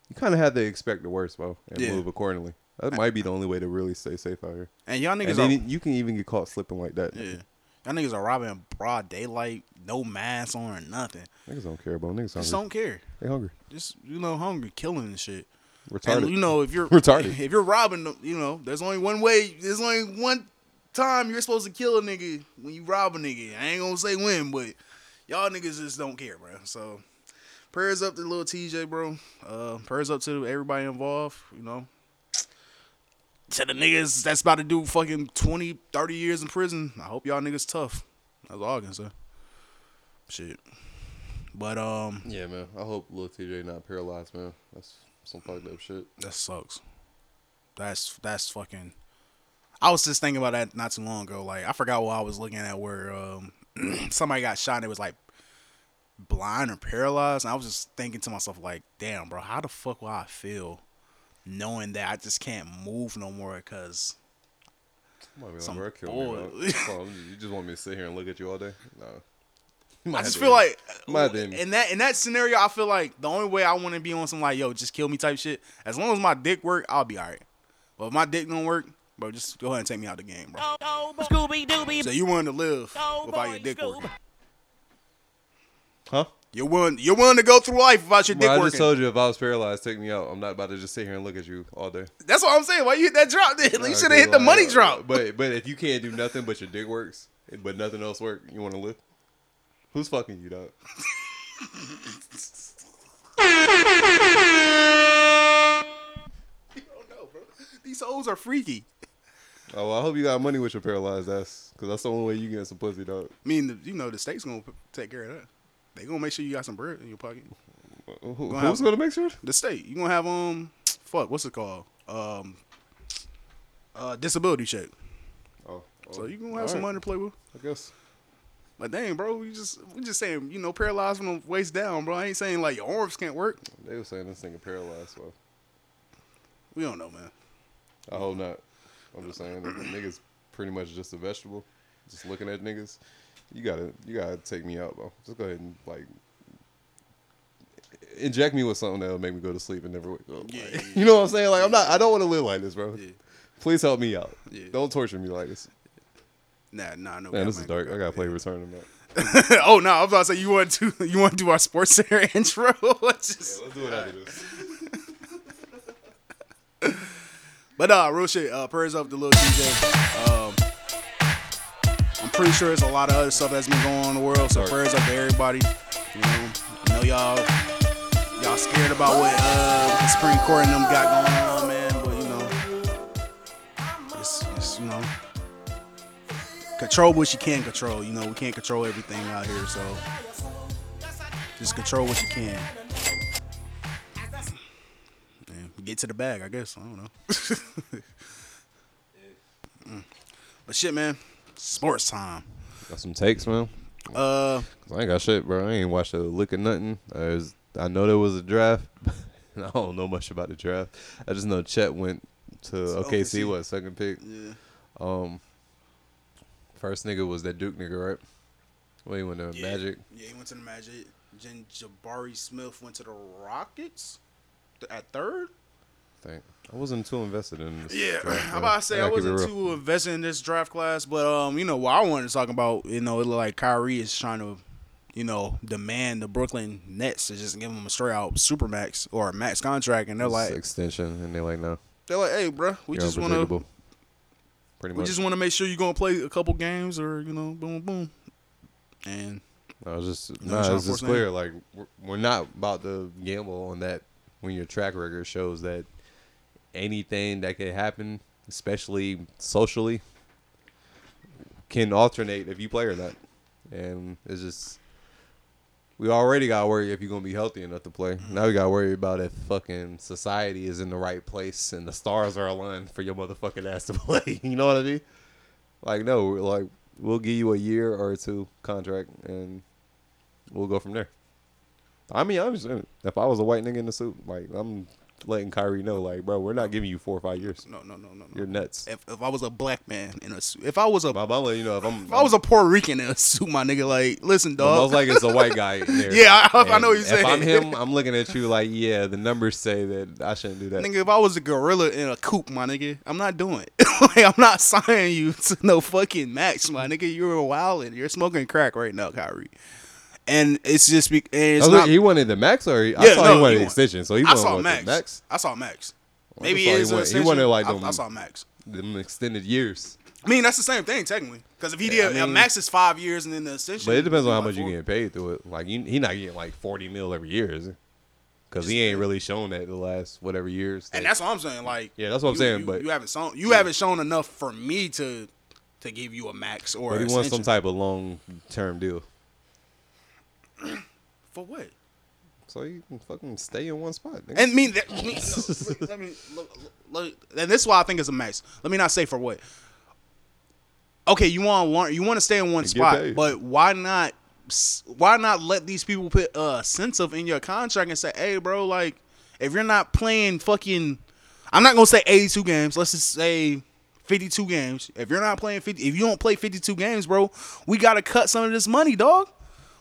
S5: you kind of have to expect the worst, bro, and
S1: Yeah.
S5: move accordingly. That might be the only way to really stay safe out here.
S1: And y'all niggas
S5: then
S1: are-
S5: you- can even get caught slipping like that.
S1: Yeah, y'all niggas are robbing in broad daylight, no mask on or nothing.
S5: Niggas don't care, bro. Niggas
S1: Just don't care.
S5: They hungry.
S1: Just you know, hungry, killing and shit.
S5: Retarded.
S1: And you know, if you're *laughs*
S5: Retarded.
S1: if you're robbing, you know, there's only one way. There's only one time you're supposed to kill a nigga when you rob a nigga. I ain't gonna say when, but y'all niggas just don't care, bro. So prayers up to Lil Tjay, bro. Uh, prayers up to everybody involved. You know, to the niggas that's about to do fucking 20, 30 years in prison. I hope y'all niggas tough. That's all I can say. Shit. But um,
S5: Yeah, man. I hope Lil Tjay not paralyzed, man. That's some fucked up shit.
S1: That sucks. That's that's fucking. I was just thinking about that not too long ago. Like I forgot what I was looking at where um *clears throat* somebody got shot and it was like blind or paralyzed. And I was just thinking to myself like, damn, bro, how the fuck will I feel knowing that I just can't move no more because
S5: Might be like,
S1: Some
S5: bro, kill
S1: boy.
S5: me, bro. You just want me to sit here and look at you all day? No. You *laughs*
S1: I just
S5: to
S1: feel
S5: end-
S1: like
S5: you might have to end me.
S1: in that in that scenario, I feel like the only way I want to be on some like yo, just kill me type shit. As long as my dick work, I'll be alright. But if my dick don't work, bro, just go ahead and take me out of the game, bro.
S6: Scooby Dooby.
S1: So you willing to live oh, without your dick working?
S5: Huh?
S1: You're willing you're willing to go through life without your
S5: Bro,
S1: dick
S5: I
S1: working?
S5: just told you if I was paralyzed, take me out. I'm not about to just sit here and look at you all day.
S1: That's what I'm saying. Why you hit that drop? *laughs* Then? you should have hit the money
S5: uh,
S1: drop.
S5: But but if you can't do nothing but your dick works, but nothing else work, you want to live? Who's fucking you, dog? *laughs*
S1: These hoes are freaky.
S5: Oh, well, I hope you got money with your paralyzed ass, because that's the only way you get some pussy, dog.
S1: I mean, you know, the state's gonna take care of that. They gonna make sure you got some bread in your pocket.
S5: Who,
S1: Gonna
S5: who's
S1: have-
S5: gonna make sure?
S1: The state. You gonna have um, fuck, what's it called? Um, uh, disability check.
S5: Oh,
S1: So you gonna have
S5: all
S1: some
S5: right.
S1: money to play with.
S5: I guess.
S1: Like dang, bro, we just we just saying, you know, paralyzed from the waist down, bro. I ain't saying like your arms can't work.
S5: They were saying this nigga paralyzed, so
S1: We don't know, man.
S5: I hope not. I'm just saying, niggas pretty much just a vegetable. Just looking at niggas, you gotta you gotta take me out, bro. Just go ahead and like inject me with something that'll make me go to sleep and never wake up. Like, *laughs* you know what I'm saying? Like I'm not. I don't want to live like this, bro. Please help me out. Don't torture me like this.
S1: Nah, nah, no.
S5: Man, this is dark. I gotta play Return of Mac. *laughs*
S1: oh no, I was about to say you want to *laughs* you want to do our sports center intro. let's just
S5: let's do it after this.
S1: But uh, real shit. Uh, prayers up to Lil Tjay. I'm pretty sure there's a lot of other stuff that's been going on in the world. So prayers up to everybody. You know, I know y'all y'all scared about what uh, the Supreme Court and them got going on, man. But you know, it's, it's you know, control what you can control. You know, we can't control everything out here, so just control what you can. And get to the bag, I guess. I don't know. *laughs* Mm. But shit, man, sports time.
S5: Got some takes, man.
S1: Uh,
S5: 'Cause I ain't got shit, bro. I ain't watched a lick of nothing. I, was, I know there was a draft. *laughs* I don't know much about the draft. I just know Chet went to OKC.
S1: OKC.
S5: What second pick?
S1: Yeah.
S5: Um, first nigga was that Duke nigga, right? Well, he went to
S1: Yeah.
S5: Magic.
S1: Yeah, he went to the Magic. Then Jabari Smith went to the Rockets at third.
S5: I think I wasn't too invested in this.
S1: Yeah,
S5: draft, *laughs*
S1: I'm about I say I
S5: keep it
S1: wasn't too invested in this draft class, but um, you know what I wanted to talk about, you know, it looked like Kyrie is trying to, you know, demand the Brooklyn Nets to just give him a straight out super max or a max contract, and they're
S5: It's
S1: like,
S5: extension, and they're like, no,
S1: they're like, hey, bro, we
S5: you're
S1: just want to,
S5: Pretty much.
S1: we just want to make sure you're gonna play a couple games, or you know, boom, boom, and
S5: I was just
S1: No,
S5: no, it's just clear. Like we're, we're not about to gamble on that when your track record shows that anything that could happen, especially socially, can alternate if you play or not. And it's just we already got worry if you're gonna be healthy enough to play. Now we got to worry about if fucking society is in the right place and the stars are aligned for your motherfucking ass to *laughs* play. you know what I mean? Like no, we're like we'll give you a year or two contract and we'll go from there. I mean, I'm just if I was a white nigga in the suit, like I'm letting Kyrie know, like, bro, we're not giving you four or five years.
S1: No, no, no, no, no.
S5: You're nuts.
S1: If, if I was a black man in a suit, if I was a,
S5: I'm letting you know if I'm,
S1: if I was a Puerto Rican in a suit, my nigga, like, listen, dog.
S5: most like it's a white guy *laughs* there.
S1: yeah, I, I know what you're saying.
S5: If I'm him, *laughs* I'm looking at you like, yeah, the numbers say that I shouldn't do that.
S1: Nigga, if I was a gorilla in a coop, my nigga, I'm not doing it. *laughs* like, I'm not signing you to no fucking max, my nigga. You're a wildin'. You're smoking crack right now, Kyrie. And it's just be, it's
S5: oh, I
S1: not.
S5: like, he wanted the max, or he, I
S1: Yeah,
S5: saw
S1: no,
S5: he wanted
S1: he
S5: the extension. So he
S1: I saw max.
S5: max.
S1: I saw max. Maybe
S5: just saw
S1: it
S5: he wanted, he wanted like
S1: I,
S5: them,
S1: I saw max.
S5: them extended years.
S1: I mean, that's the same thing technically. Because if he
S5: Yeah,
S1: did
S5: I
S1: a
S5: mean-
S1: max is five years, and then the extension.
S5: But it depends on how much
S1: like
S5: you getting paid through it. Like you, he not getting like forty mil every year, is it? Because he ain't really shown that the last whatever years.
S1: And that's what I'm saying. Like,
S5: Yeah, that's what I'm
S1: you-
S5: saying,
S1: you-
S5: but-
S1: you haven't shown you haven't shown enough for me to to give you a max or
S5: but he wants some type of long term deal, *clears throat*
S1: for what?
S5: so you can fucking stay in one spot. nigga.
S1: And mean that. mean- no, look, let me look, look, look, and this is why I think it's a mess. Let me not say for what. Okay, you want to learn, you want to stay in one
S5: get
S1: spot,
S5: paid.
S1: but why not? Why not let these people put a sense of in your contract and say, "Hey, bro, like, if you're not playing fucking, I'm not gonna say 82 games. Let's just say 52 games. If you're not playing 50, if you don't play 52 games, bro, we gotta cut some of this money, dog.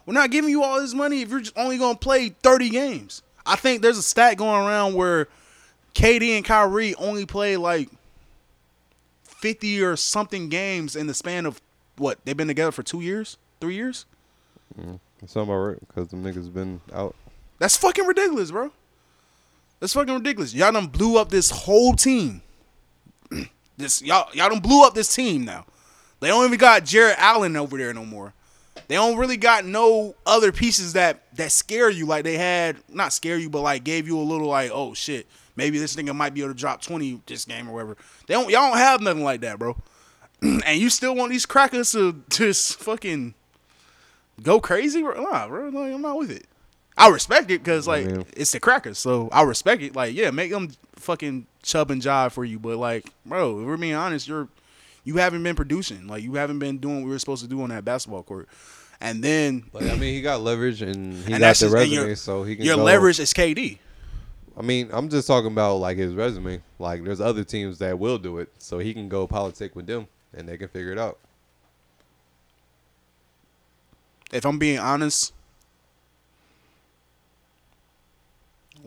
S1: We're not giving you all this money if you're just only gonna play 30 games. I think there's a stat going around where KD and Kyrie only play like 50 or something games in the span of what they've been together for two years, three years.
S5: Mm, That's about right because the niggas been out.
S1: That's fucking ridiculous, bro. That's fucking ridiculous. Y'all done blew up this whole team. *clears throat* this y'all y'all done blew up this team now. They don't even got Jarrett Allen over there no more. They don't really got no other pieces that that scare you like they had not scare you, but like gave you a little like, oh shit, maybe this nigga might be able to drop 20 this game or whatever. They don't y'all don't have nothing like that, bro. *clears throat* and you still want these crackers to just fucking go crazy? bro? Nah, bro. Like, I'm not with it. I respect it because like it's the crackers, so I respect it. Like, yeah, make them fucking chub and jive for you, but like, bro, if we're being honest, you're you haven't been producing. Like, you haven't been doing what we were supposed to do on that basketball court. And then,
S5: But I mean, he got leverage and he
S1: And
S5: got the resume,
S1: your-
S5: so he can.
S1: your
S5: go-
S1: leverage is KD.
S5: I mean, I'm just talking about like his resume. Like, there's other teams that will do it, so he can go politic with them, and they can figure it out.
S1: if I'm being honest,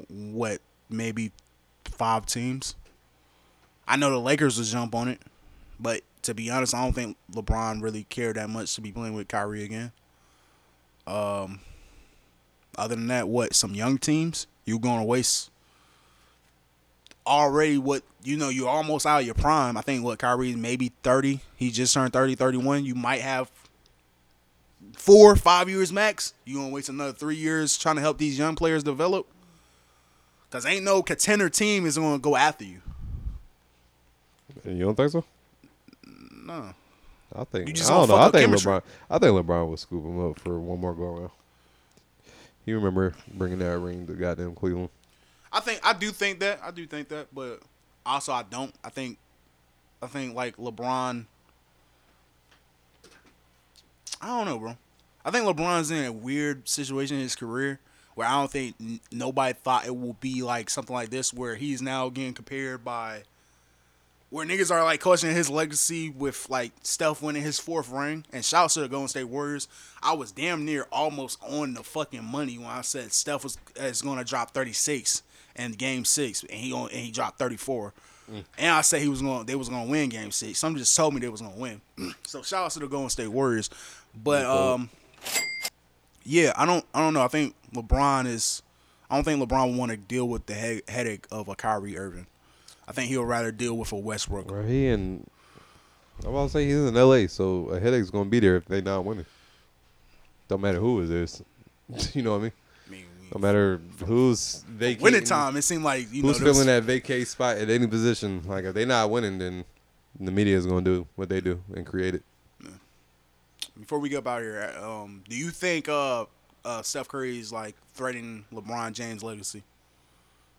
S1: what maybe five teams. I know the Lakers will jump on it, but to be honest, I don't think LeBron really cared that much to be playing with Kyrie again. Um, other than that, what some young teams you're going to waste already what you know you're almost out of your prime. I think what Kyrie maybe 30. He just turned 30, 31. You might have four, five years max. You gonna waste another three years trying to help these young players develop? Cause ain't no contender team is gonna go after you.
S5: You don't think so?
S1: No.
S5: I think.
S1: You just
S5: I don't know. I think
S1: chemistry.
S5: LeBron. I think LeBron would scoop him up for one more go around. You remember bringing that ring to goddamn Cleveland?
S1: I think I do think that. I do think that, but also I don't. I think I think like LeBron I don't know, bro. I think LeBron's in a weird situation in his career where I don't think n- nobody thought it will be like something like this, where he's now getting compared by where niggas are like questioning his legacy with like Steph winning his fourth ring. And shouts to the Golden State Warriors. I was damn near almost on the fucking money when I said Steph was is going to drop 36 in Game Six, and he on, and he dropped 34. And I said he was going they was going to win Game Six. Some just told me they was going to win. *clears throat* so shout out to the Golden State Warriors. But um, yeah, I don't I don't know. I think LeBron is. I don't think LeBron will want to deal with the he- headache of a Kyrie Irving. I think he'll rather deal with a Westbrook.
S5: Bro, he in. I'm about to say he's in L.A., so a headache's gonna be there if they not winning. Don't matter who it is. *laughs* you know what I mean? no matter who's vacating.
S1: Winning time, it seemed like you
S5: who's
S1: know
S5: filling that vacate spot at any position. Like if they not winning, then the media is gonna do what they do and create it.
S1: Before we get up out here, um, do you think uh, uh, Steph Curry is like threatening LeBron James' legacy?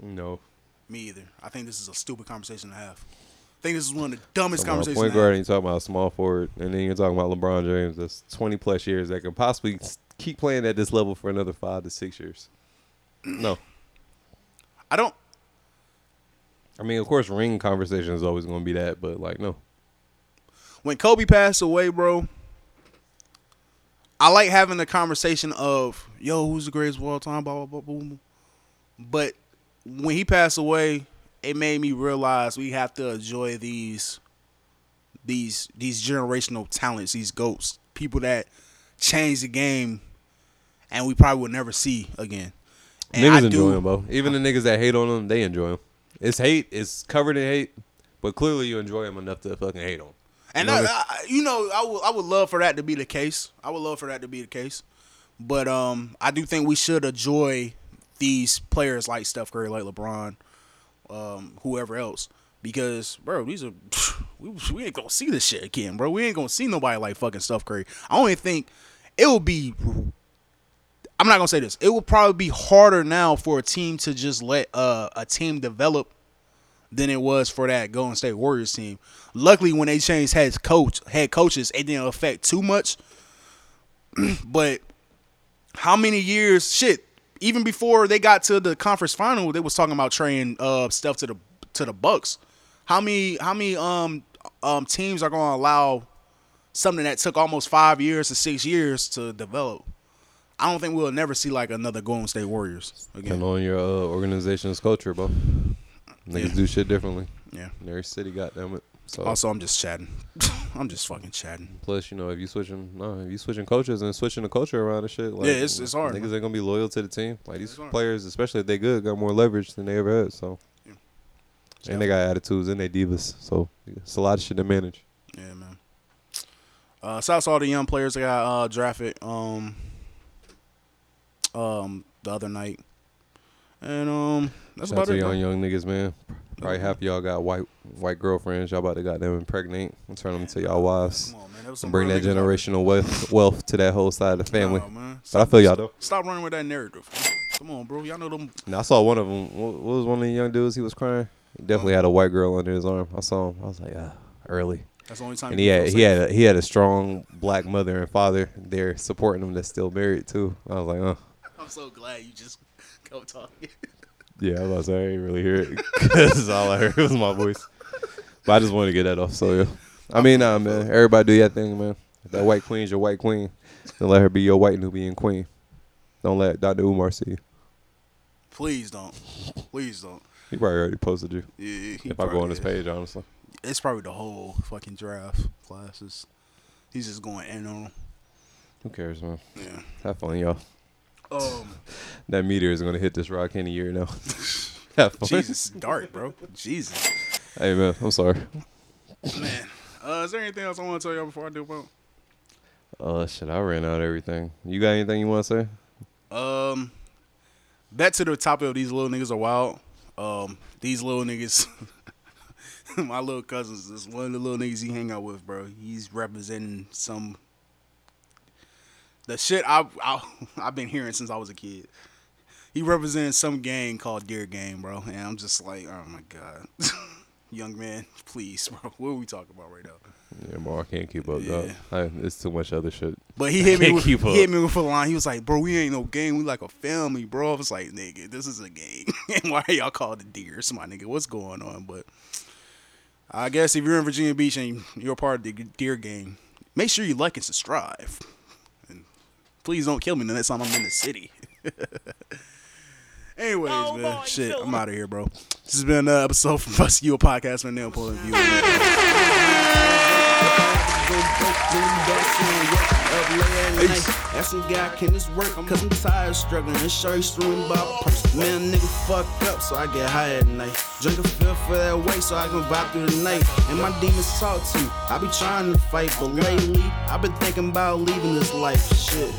S5: No.
S1: Me either. I think this is a stupid conversation to have. I think this is one of the dumbest
S5: Talking
S1: conversations.
S5: Point guard, and you talking about small forward, and then you're talking about LeBron James. That's 20 plus years that can possibly keep playing at this level for another five to six years. No,
S1: I don't.
S5: I mean, of course, ring conversation is always going to be that, but like, no.
S1: when Kobe passed away, bro, I like having the conversation of, yo, who's the greatest of all time, blah, blah, blah, blah, blah. But when he passed away, it made me realize we have to enjoy these these these generational talents, these goats, people that change the game and we probably will never see again. And
S5: niggas
S1: I
S5: enjoy
S1: do-
S5: him, bro. Even the niggas that hate on him, they enjoy him. It's hate. It's covered in hate, but clearly you enjoy him enough to fucking hate on. him.
S1: And
S5: You know
S1: I,
S5: I?
S1: I, you know, I would I would love for that to be the case. I would love for that to be the case. But um, I do think we should enjoy these players like Steph Curry, like LeBron, um, whoever else, because bro, these are *sighs* we, we ain't gonna see this shit again, bro. We ain't gonna see nobody like fucking Steph Curry. I only think it will be. I'm not gonna say this. It will probably be harder now for a team to just let uh, a team develop than it was for that Golden State Warriors team. Luckily, when they changed head coach, head coaches, it didn't affect too much. *clears throat* but how many years? Shit, even before they got to the conference final, they was talking about trading uh, stuff to the to the Bucks. How many? How many um um teams are going to allow something that took almost five years to six years to develop? I don't think we'll never see like another Golden State Warriors again.
S5: Depending on your uh, organization's culture, bro. Niggas
S1: Yeah.
S5: do shit differently.
S1: Yeah.
S5: Every city, goddamn it. So
S1: Also, I'm just chatting. *laughs* I'm just fucking chatting.
S5: Plus, you know, if you switching, no, if you switching coaches and switching the culture around and shit, like,
S1: Yeah, it's- it's hard,
S5: Niggas
S1: man.
S5: ain't gonna be loyal to the team. Like these players, especially if they good, got more leverage than they ever had. So, and they got attitudes and they divas. So it's a lot of shit to manage.
S1: Yeah, man. Uh, shouts to all the young players that got uh, drafted um, um, the other night, and um, that's
S5: Shout out
S1: about
S5: to
S1: it.
S5: y'all young niggas, man. Probably half of y'all got white white girlfriends. Y'all about to got them impregnate and turn them into y'all wives.
S1: there was some
S5: and bring that
S1: niggas out there.
S5: generational wealth wealth to that whole side of the family.
S1: Nah, man.
S5: But I feel y'all though.
S1: Stop running with that narrative. Come on, bro. Y'all know them.
S5: I saw one of them. What, what was one of the young dudes? He was crying. He definitely had a white girl under his arm. I saw him. I was like, ah, early.
S1: That's the only time
S5: And he had he had a, he had a strong black mother and father there supporting him that's still married too. I was like, oh. *laughs*
S1: I'm so glad you just *laughs* go talking.
S5: Yeah, I was about to say, I ain't really hear it because all I heard was my voice. But I just wanted to get that off. So yeah, I mean, nah, man. Everybody do your thing, man. If that white queen's your white queen, then let her be your white Nubian queen. Don't let Dr. Umar see you.
S1: Please don't. Please don't.
S5: He probably already posted you.
S1: Yeah, he
S5: if I go on his page, honestly.
S1: It's probably the whole fucking draft classes. He's just going in on them.
S5: Who cares, man?
S1: Yeah.
S5: Have fun, y'all.
S1: Um,
S5: that meteor is gonna hit this rock any year now. *laughs*
S1: Jesus, dark, bro. Jesus.
S5: Hey man, I'm sorry.
S1: Man, uh, is there anything else I want to tell y'all before I do about?
S5: Oh shit, I ran out of everything. You got anything you want to say?
S1: Um, back to the topic of these little niggas are wild. Um, these little niggas, *laughs* my little cousins, is one of the little niggas he hang out with, bro. He's representing some the shit I I *laughs* I've been hearing since I was a kid. He represented some gang called Deer Gang, bro, and I'm just like, oh my god. *laughs* young man. Please, bro. What are we talking about right now?
S3: Yeah, bro, I can't keep up.
S1: Yeah.
S3: I, it's too much other shit.
S1: But he hit me with he hit me with a line. He was like, "Bro, we ain't no gang. We like a family, bro." I was like, "Nigga, this is a gang. *laughs* and why are y'all called the Deers, my nigga? What's going on?" But I guess if you're in Virginia Beach and you're a part of the Deer gang, make sure you like and subscribe. And please don't kill me the next time I'm in the city. *laughs* Anyways, oh, man, shit, I'm out of here, bro. This has been another episode from Us To You a podcast from Nail Pulling View.
S15: Ask some guy, can this work? Cause I'm tired of struggling and sure he's screwing about purse. Man, nigga fucked up, so I get high at night. Drink a fifth for that way so I can vibe through the night. And my demons talk to. I be trying to fight, but lately, I've been thinking about leaving this life. Shit.